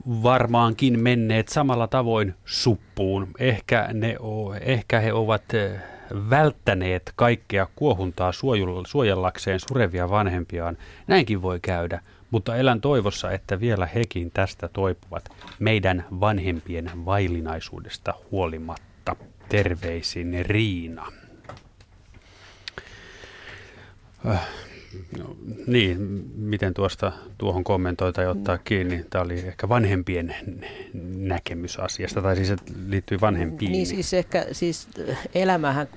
varmaankin menneet samalla tavoin suppuun. Ehkä, ne o, ehkä he ovat eh, välttäneet kaikkea kuohuntaa suojella- suojellakseen surevia vanhempiaan. Näinkin voi käydä, mutta elän toivossa, että vielä hekin tästä toipuvat meidän vanhempien vaillinaisuudesta huolimatta. Terveisin Riina. Äh, no, niin, miten tuosta tuohon kommentoi tai ottaa kiinni? Tämä oli ehkä vanhempien näkemys asiasta, tai siis se liittyy vanhempiin. Niin siis ehkä siis elämähän,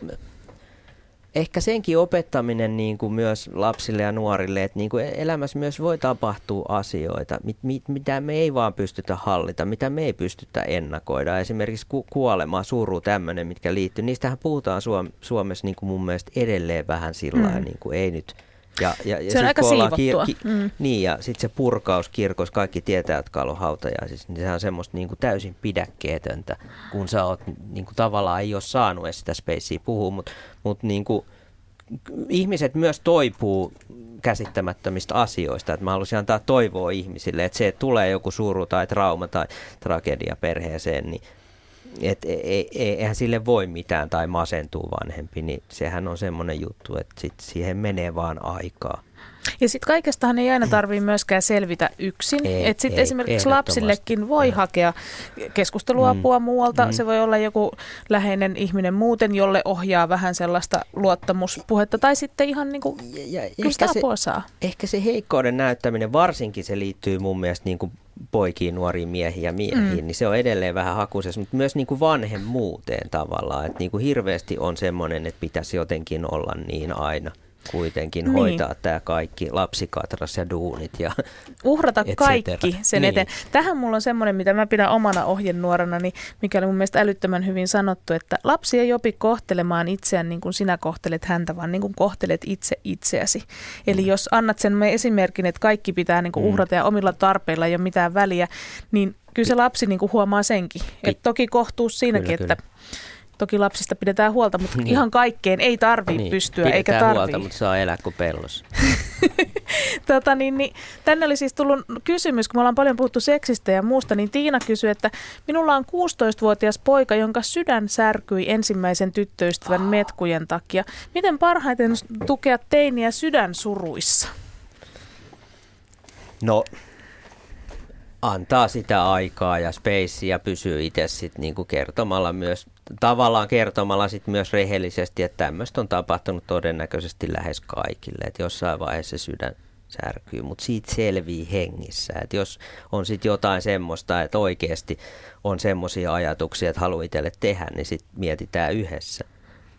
ehkä senkin opettaminen niin kuin myös lapsille ja nuorille, että niin kuin elämässä myös voi tapahtua asioita, mit, mit, mitä me ei vaan pystytä hallita, mitä me ei pystytä ennakoida. Esimerkiksi ku, kuolema, suru, tämmöinen, mitkä liittyy. Niistähän puhutaan Suom, Suomessa niin kuin mun mielestä edelleen vähän sillä mm. niin kuin ei nyt ja, ja, ja Se on aika kun ollaan siivottua. Mm. Niin, ja sitten se purkaus kirkossa, kaikki tietää, jotka on hautajaisissa, niin sehän on semmoista niin kuin täysin pidäkkeetöntä, kun sä oot niin kuin tavallaan ei ole saanut edes sitä spacea puhua, mutta mut niin kuin, ihmiset myös toipuu käsittämättömistä asioista. Että mä haluaisin antaa toivoa ihmisille, että se, että tulee joku suru tai trauma tai tragedia perheeseen, niin et e- e- e- eihän sille voi mitään tai masentuu vanhempi, niin sehän on semmoinen juttu, että sit siihen menee vaan aikaa. Ja sitten kaikestahan ei aina tarvitse myöskään selvitä yksin. Ei, Et sit ei, esimerkiksi lapsillekin voi hakea keskusteluapua Mm. muualta. Mm. Se voi olla joku läheinen ihminen muuten, jolle ohjaa vähän sellaista luottamuspuhetta. Tai sitten ihan niin kuin, kyllä sitä ehkä se- apua saa. Ehkä se heikkouden näyttäminen, varsinkin se liittyy mun mielestä niin kuin poikiin, nuoriin miehiin ja miehiin, Mm. niin se on edelleen vähän hakusessa, mutta myös niin kuin vanhemmuuteen tavallaan, että niin kuin hirveästi on semmoinen, että pitäisi jotenkin olla niin aina kuitenkin Niin. hoitaa tämä kaikki lapsikatras ja duunit ja uhrata et kaikki sen Niin. eteen. Tähän mulla on semmoinen, mitä mä pidän omana ohjenuorana, niin mikä oli mun mielestä älyttömän hyvin sanottu, että lapsi ei opi kohtelemaan itseään niin kuin sinä kohtelet häntä, vaan niin kuin kohtelet itse itseäsi. Eli jos annat sen me esimerkin, että kaikki pitää niin kuin Mm. uhrata ja omilla tarpeilla ei ole mitään väliä, niin kyllä se lapsi niin kuin huomaa senkin. Et toki kohtuus siinäkin, Kyllä, että toki lapsista pidetään huolta, mutta Niin. ihan kaikkeen ei tarvitse niin, pystyä pidetään eikä tarvitse. huolta, mutta saa elää kuin pellossa. Tota, niin, niin, tänne oli siis tullut kysymys, kun me ollaan paljon puhuttu seksistä ja muusta, niin Tiina kysyi, että minulla on 16-vuotias poika, jonka sydän särkyi ensimmäisen tyttöystävän metkujen takia. Miten parhaiten tukea teiniä sydänsuruissa? No, antaa sitä aikaa ja spacea pysyy itse sitten niinku kertomalla myös, tavallaan kertomalla sit myös rehellisesti, että tämmöistä on tapahtunut todennäköisesti lähes kaikille, että jossain vaiheessa sydän särkyy, mutta siitä selvii hengissä. Että jos on sitten jotain semmoista, että oikeasti on semmoisia ajatuksia, että haluaa itselle tehdä, niin sitten mietitään yhdessä.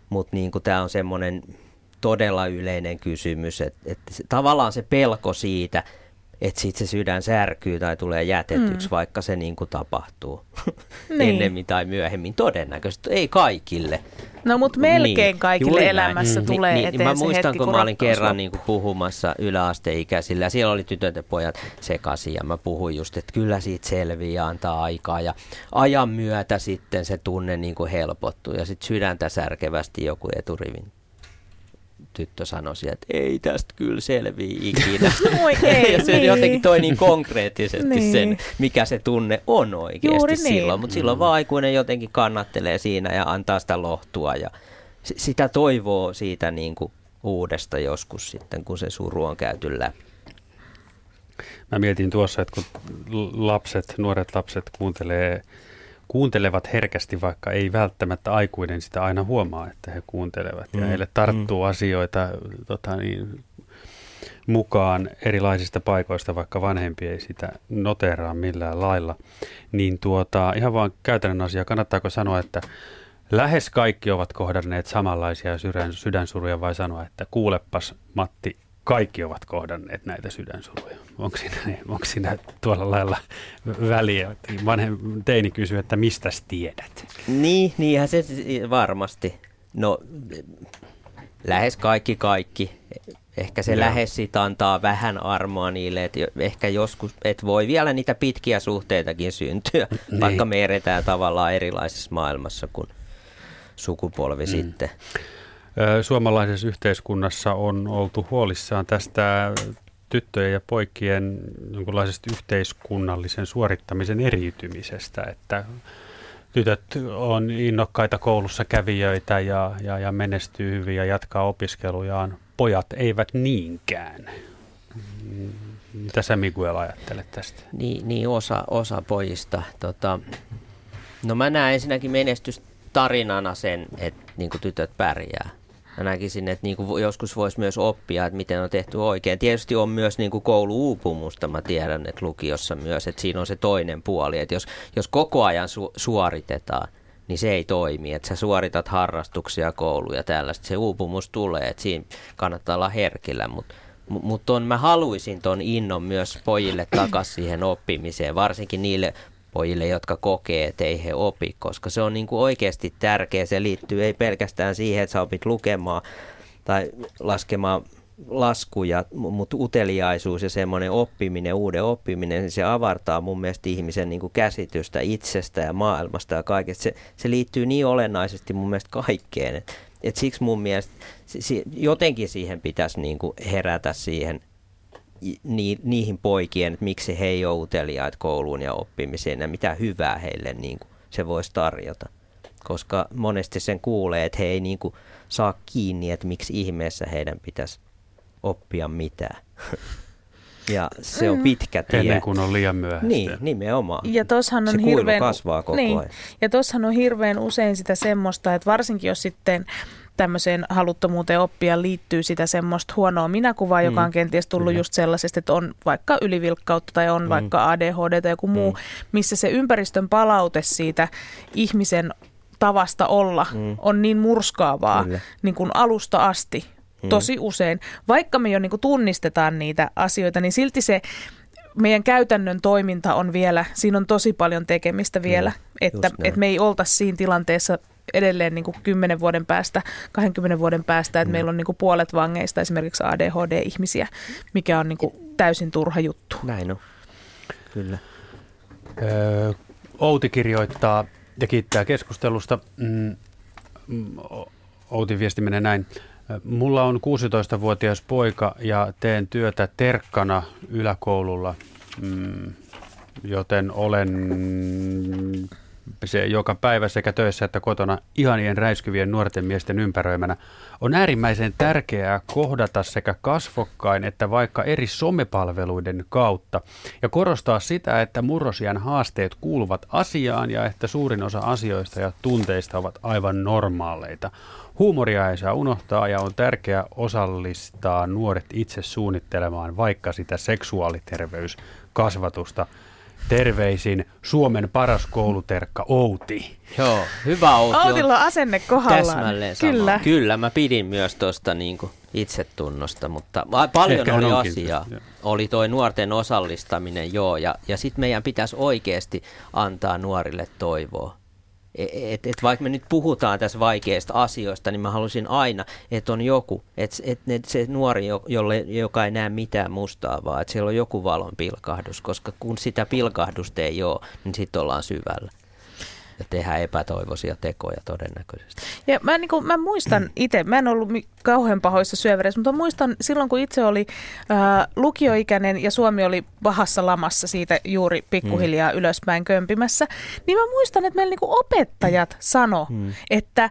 Mutta niin tämä on semmoinen todella yleinen kysymys, että, se, tavallaan se pelko siitä, että sitten se sydän särkyy tai tulee jätetyksi, Mm. mm. vaikka se niin kuin tapahtuu Niin. ennemmin tai myöhemmin. Todennäköisesti ei kaikille. No mutta melkein Niin, kaikille juuri näin. elämässä tulee niin, eteen Mä se muistan, hetki, kun kun mä olin kerran niin kuin puhumassa yläasteikäisillä ja siellä oli tytöt ja pojat sekaisin ja mä puhuin just, että kyllä siitä selviää antaa aikaa ja ajan myötä sitten se tunne niin kuin helpottuu ja sitten sydäntä särkevästi joku eturivin tyttö sanoi, että ei tästä kyllä selviä ikinä. Voi ei, ja se niin. jotenkin toi niin konkreettisesti Niin. sen, mikä se tunne on oikeasti Juuri niin. silloin. Mutta silloin vaan aikuinen jotenkin kannattelee siinä ja antaa sitä lohtua ja s- sitä toivoo siitä niin kuin uudesta joskus sitten, kun se suru on käyty läpi. Mä mietin tuossa, että kun lapset, nuoret lapset kuuntelee, kuuntelevat herkästi, vaikka ei välttämättä aikuinen sitä aina huomaa, että he kuuntelevat. Ja Mm, heille tarttuu asioita, tota niin, mukaan erilaisista paikoista, vaikka vanhempi ei sitä noteraa millään lailla. Niin tuota, ihan vaan käytännön asia, kannattaako sanoa, että lähes kaikki ovat kohdanneet samanlaisia sydän, sydänsuruja vai sanoa, että kuulepas Matti, kaikki ovat kohdanneet näitä sydänsuruja. Onko siinä, onko siinä tuolla lailla väliä? Vanhem, teini kysyy, että mistä tiedät? Niin, niinhän se varmasti. No, lähes kaikki kaikki. Ehkä se Joo. lähes sit antaa vähän armoa niille, että ehkä joskus, että voi vielä niitä pitkiä suhteitakin syntyä, Niin. vaikka me eretään tavallaan erilaisessa maailmassa kuin sukupolvi mm. sitten. Suomalaisessa yhteiskunnassa on oltu huolissaan tästä tyttöjen ja poikien jonkunlaisesta yhteiskunnallisen suorittamisen eriytymisestä, että tytöt on innokkaita koulussa kävijöitä ja, ja, ja menestyy hyvin ja jatkaa opiskelujaan. Pojat eivät niinkään. Mitä sä Miguel ajattelet tästä? Niin, niin osa, osa pojista. Tota, no mä näen ensinnäkin menestystarinana sen, että niin tytöt pärjää. Mä näkisin, että niin kuin joskus voisi myös oppia, että miten on tehty oikein. Tietysti on myös niin kuin kouluuupumusta, mä tiedän, että lukiossa myös, että siinä on se toinen puoli. Että jos, jos koko ajan su- suoritetaan, niin se ei toimi. Että sä suoritat harrastuksia, kouluja tällaista. Se uupumus tulee, että siinä kannattaa olla herkillä, mutta mutta mä haluaisin ton innon myös pojille takaisin siihen oppimiseen, varsinkin niille pojille, jotka kokee, että ei he opi, koska se on niin kuin oikeasti tärkeä. Se liittyy ei pelkästään siihen, että sä opit lukemaan tai laskemaan laskuja, mutta uteliaisuus ja semmoinen oppiminen, uuden oppiminen, niin se avartaa mun mielestä ihmisen niin kuin käsitystä itsestä ja maailmasta ja kaikesta. Se, se liittyy niin olennaisesti mun mielestä kaikkeen, että et siksi mun mielestä si, si, jotenkin siihen pitäisi niin kuin herätä siihen ni, niihin poikien, että miksi he ei ole uteliaita kouluun ja oppimiseen ja mitä hyvää heille niin kuin se voisi tarjota. Koska monesti sen kuulee, että he ei niin kuin saa kiinni, että miksi ihmeessä heidän pitäisi oppia mitään. ja se on Mm. pitkä tie. Ennen kuin on liian myöhäistä. Niin, nimenomaan. Ja tossahan on se hirveän, kasvaa koko niin, ajan. Ja tossahan on hirveän usein sitä semmoista, että varsinkin jos sitten tämmöiseen haluttomuuteen oppia liittyy sitä semmoista huonoa minäkuvaa, joka Mm, on kenties tullut just sellaisesta, että on vaikka ylivilkkautta tai on Mm. vaikka ADHD tai joku muu, missä se ympäristön palaute siitä ihmisen tavasta olla Mm. on niin murskaavaa Kyllä. niin kuin alusta asti Mm. tosi usein. Vaikka me jo niin kuin tunnistetaan niitä asioita, niin silti se meidän käytännön toiminta on vielä, siinä on tosi paljon tekemistä vielä, että, että me ei oltaisi siinä tilanteessa edelleen niin kuin 10 vuoden päästä, 20 vuoden päästä, että Mm. meillä on niin kuin puolet vangeista esimerkiksi ADHD-ihmisiä, mikä on niin kuin täysin turha juttu. Näin on, kyllä. Öö, Outi kirjoittaa ja kiittää keskustelusta. Mm, Outin viesti menee näin. Mulla on 16-vuotias poika ja teen työtä terkkana yläkoululla, mm, joten olen se joka päivä sekä töissä että kotona ihanien räiskyvien nuorten miesten ympäröimänä. On äärimmäisen tärkeää kohdata sekä kasvokkain että vaikka eri somepalveluiden kautta ja korostaa sitä, että murrosiän haasteet kuuluvat asiaan ja että suurin osa asioista ja tunteista ovat aivan normaaleita. Huumoria ei saa unohtaa ja on tärkeää osallistaa nuoret itse suunnittelemaan vaikka sitä seksuaaliterveyskasvatusta. Terveisin Suomen paras kouluterkka Outi. Joo, hyvä Outi. Outilla on asenne kohdallaan. Täsmälleen sama. Kyllä. Kyllä, mä pidin myös tuosta niin itsetunnosta, mutta paljon Ehkä oli onkin asiaa. Oli toi nuorten osallistaminen, joo, ja, ja sitten meidän pitäisi oikeasti antaa nuorille toivoa. E- Et, et vaikka me nyt puhutaan tässä vaikeista asioista, niin mä halusin aina, että on joku, että et, et se nuori, jo- jolle, joka ei näe mitään mustaa, vaan että siellä on joku valon pilkahdus, koska kun sitä pilkahdusta ei ole, niin sitten ollaan syvällä ja tehdään epätoivoisia tekoja todennäköisesti. Ja mä, niin kuin, mä muistan itse, mä en ollut kauhean pahoissa syövereissä, mutta muistan silloin, kun itse oli ää, lukioikäinen ja Suomi oli pahassa lamassa siitä juuri pikkuhiljaa mm. ylöspäin kömpimässä, niin mä muistan, että meillä niin kuin opettajat sano, mm. että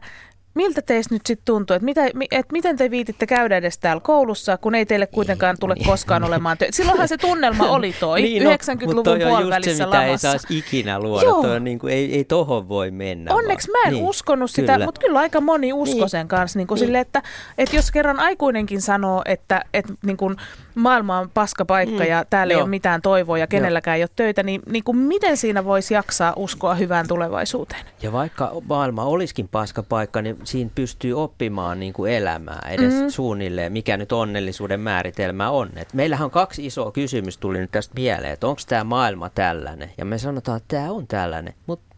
miltä teistä nyt sitten tuntuu, että, mitä, että miten te viititte käydä edes täällä koulussa, kun ei teille kuitenkaan tule koskaan olemaan töitä. Silloinhan se tunnelma oli toi, Niin, no, 90-luvun mutta toi just se, puolivälissä mitä ei saisi ikinä luoda. Joo. Toi on niin kuin, ei, ei tohon voi mennä. Onneksi mä vaan. en Niin, uskonut sitä, kyllä. mutta kyllä aika moni usko Niin. sen kanssa. Niin kuin Niin. sille, että, että jos kerran aikuinenkin sanoo, että, että niin kuin maailma on paska paikka Mm, ja täällä ei joo. ole mitään toivoa ja kenelläkään ei ole töitä, niin, niin kuin miten siinä voisi jaksaa uskoa hyvään tulevaisuuteen? Ja vaikka maailma olisikin paska paikka, niin siinä pystyy oppimaan niin kuin elämää edes Mhm. mm. suunnilleen, mikä nyt onnellisuuden määritelmä on. Et meillähän on kaksi isoa kysymystä tuli nyt tästä mieleen, että onko tämä maailma tällainen? Ja me sanotaan, että tämä on tällainen, mutta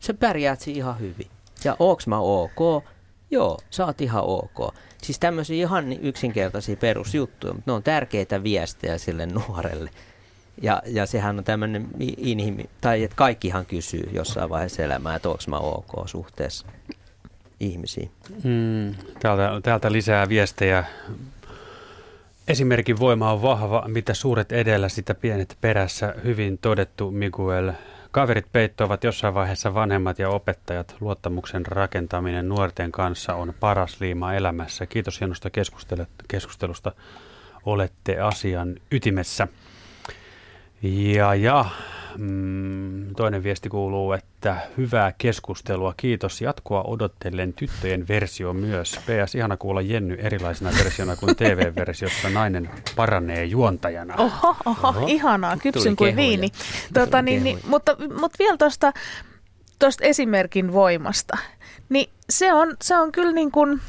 sä pärjäät siinä ihan hyvin. Ja onks mä ok? Joo, sä oot ihan ok. Siis tämmöisiä ihan yksinkertaisia perusjuttuja, mutta ne on tärkeitä viestejä sille nuorelle. Ja, ja sehän on tämmöinen inhimi, tai että kaikkihan kysyy jossain vaiheessa elämää, että onko mä ok suhteessa ihmisiin. Mm, täältä, täältä lisää viestejä. Esimerkin voima on vahva, mitä suuret edellä, sitä pienet perässä. Hyvin todettu, Miguel. Kaverit peittoavat jossain vaiheessa vanhemmat ja opettajat. Luottamuksen rakentaminen nuorten kanssa on paras liima elämässä. Kiitos hienosta keskustelu- keskustelusta. Olette asian ytimessä. Ja, ja mm, toinen viesti kuuluu, että hyvää keskustelua. Kiitos. Jatkoa odottelen tyttöjen versio myös. PS, ihana kuulla Jenny erilaisena versiona kuin TV-versiossa. Nainen paranee juontajana. Oho, oho, Oho. ihanaa, kypsyn Tuli kuin kehuja. viini. Tota, niin, niin, mutta, mutta vielä tuosta tosta esimerkin voimasta. Niin se on, se on kyllä niin kuin,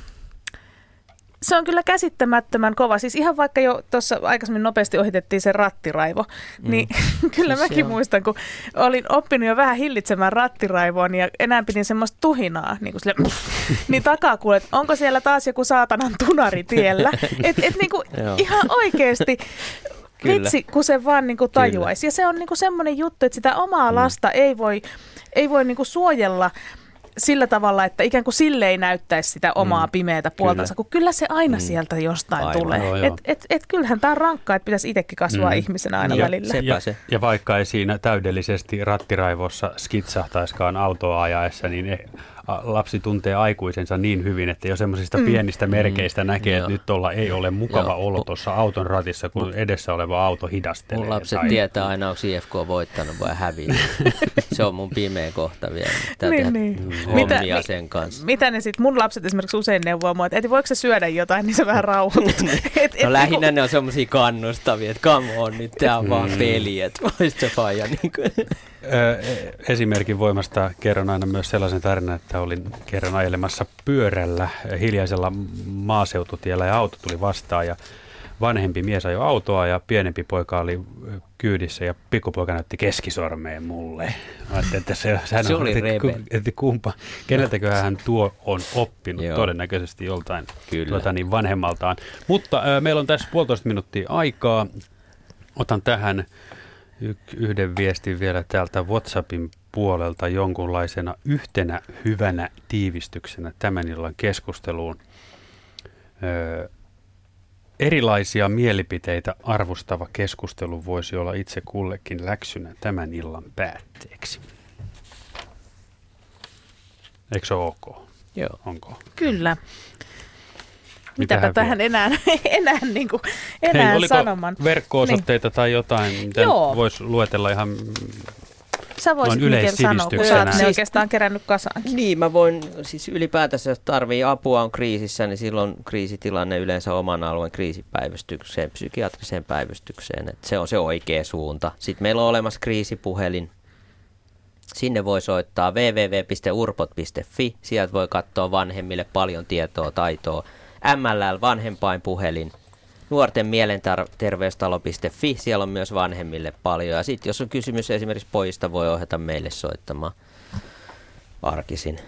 se on kyllä käsittämättömän kova. Siis ihan vaikka jo tuossa aikaisemmin nopeasti ohitettiin se rattiraivo, mm. niin kyllä Siis mäkin on. muistan, kun olin oppinut jo vähän hillitsemään rattiraivoa, niin enää pidin semmoista tuhinaa, niin kuin sille, niin takaa kuulet, onko siellä taas joku saatanan tunari tiellä. Et, et niin kuin ihan oikeasti Kyllä. Vitsi, kun se vaan niinku tajuaisi. Ja se on niinku semmoinen juttu, että sitä omaa lasta ei voi, ei voi niinku suojella sillä tavalla, että ikään kuin sille ei näyttäisi sitä omaa Mm, pimeätä puoltansa, kyllä. kun kyllä se aina Mm. sieltä jostain Aivan. tulee. Joo, joo. Et, et, et kyllähän tämä on rankkaa, että pitäisi itsekin kasvaa Mm. ihmisenä aina ja, välillä. Ja, ja vaikka ei siinä täydellisesti rattiraivossa skitsahtaiskaan autoa ajaessa, niin ei, lapsi tuntee aikuisensa niin hyvin, että jo semmoisista Mm. pienistä merkeistä Mm. näkee, Joo. että nyt olla, ei ole mukava Joo. olo tuossa auton ratissa, kun edessä oleva auto hidastelee. Mun lapset tai- tietää aina, onko IFK voittanut vai hävinnyt. se on mun pimeä kohta vielä. Pitää Niin, niin. Mitä- sen kanssa. Mitä ne sitten, mun lapset esimerkiksi usein neuvoo mua, että "Eti, voiko se syödä jotain, niin se vähän et, No lähinnä ne on semmosia kannustavia, että come on, nyt tää on vaan Mm. peli, että voisi se faija niin kuin. E- Esimerkin voimasta kerron aina myös sellaisen tarinan, että olin kerran ajelemassa pyörällä hiljaisella maaseututiellä ja auto tuli vastaan ja vanhempi mies ajoi autoa ja pienempi poika oli kyydissä ja pikkupoika näytti keskisormeen mulle. Ajattelin, että se, sehän Se on- oli että että kumpa, keneltäköhän hän tuo on oppinut, Joo. todennäköisesti joltain Kyllä. tuota, niin vanhemmaltaan. Mutta ö, meillä on tässä puolitoista minuuttia aikaa. Otan tähän y- yhden viestin vielä täältä WhatsAppin puolelta jonkunlaisena yhtenä hyvänä tiivistyksenä tämän illan keskusteluun. Ö, erilaisia mielipiteitä arvostava keskustelu voisi olla itse kullekin läksynä tämän illan päätteeksi. Eikö se ole ok? Joo. Onko? Kyllä. Mitäpä tähän enää, enää, niin kuin, enää Hei, sanoman. verkko-osoitteita tai jotain, mitä voisi luetella ihan Sä voisit noin Mikkel sanoa, kun sä oot ne oikeastaan kerännyt kasaankin. Niin, mä voin, siis ylipäätänsä jos tarvii apua on kriisissä, niin silloin kriisitilanne yleensä oman alueen kriisipäivystykseen, psykiatriseen päivystykseen. Et se on se oikea suunta. Sitten meillä on olemassa kriisipuhelin. Sinne voi soittaa www.urpot.fi. Sieltä voi katsoa vanhemmille paljon tietoa, taitoa. MLL vanhempainpuhelin. Nuorten mielenterveystalo.fi, siellä on myös vanhemmille paljon. Ja sitten jos on kysymys esimerkiksi pojista, voi ohjata meille soittamaan arkisin.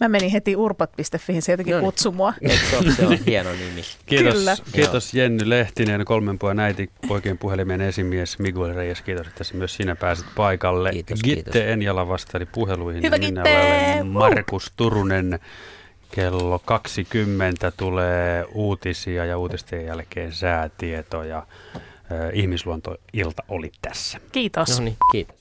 Mä menin heti urpot.fiin, se jotenkin No niin. kutsui mua. Se on hieno nimi. Kiitos, Kyllä. kiitos Jenny Lehtinen, kolmen pojan äiti, poikien puhelimen esimies Miguel Reyes. Kiitos, että myös sinä pääsit paikalle. Kiitos, Gitte kiitos. Enjala vastaili puheluihin. Hyvä minä Gitte! olen! Markus Turunen. Kello 20 tulee uutisia ja uutisten jälkeen säätietoja. Ihmisluontoilta oli tässä. Kiitos. No niin, kiitos.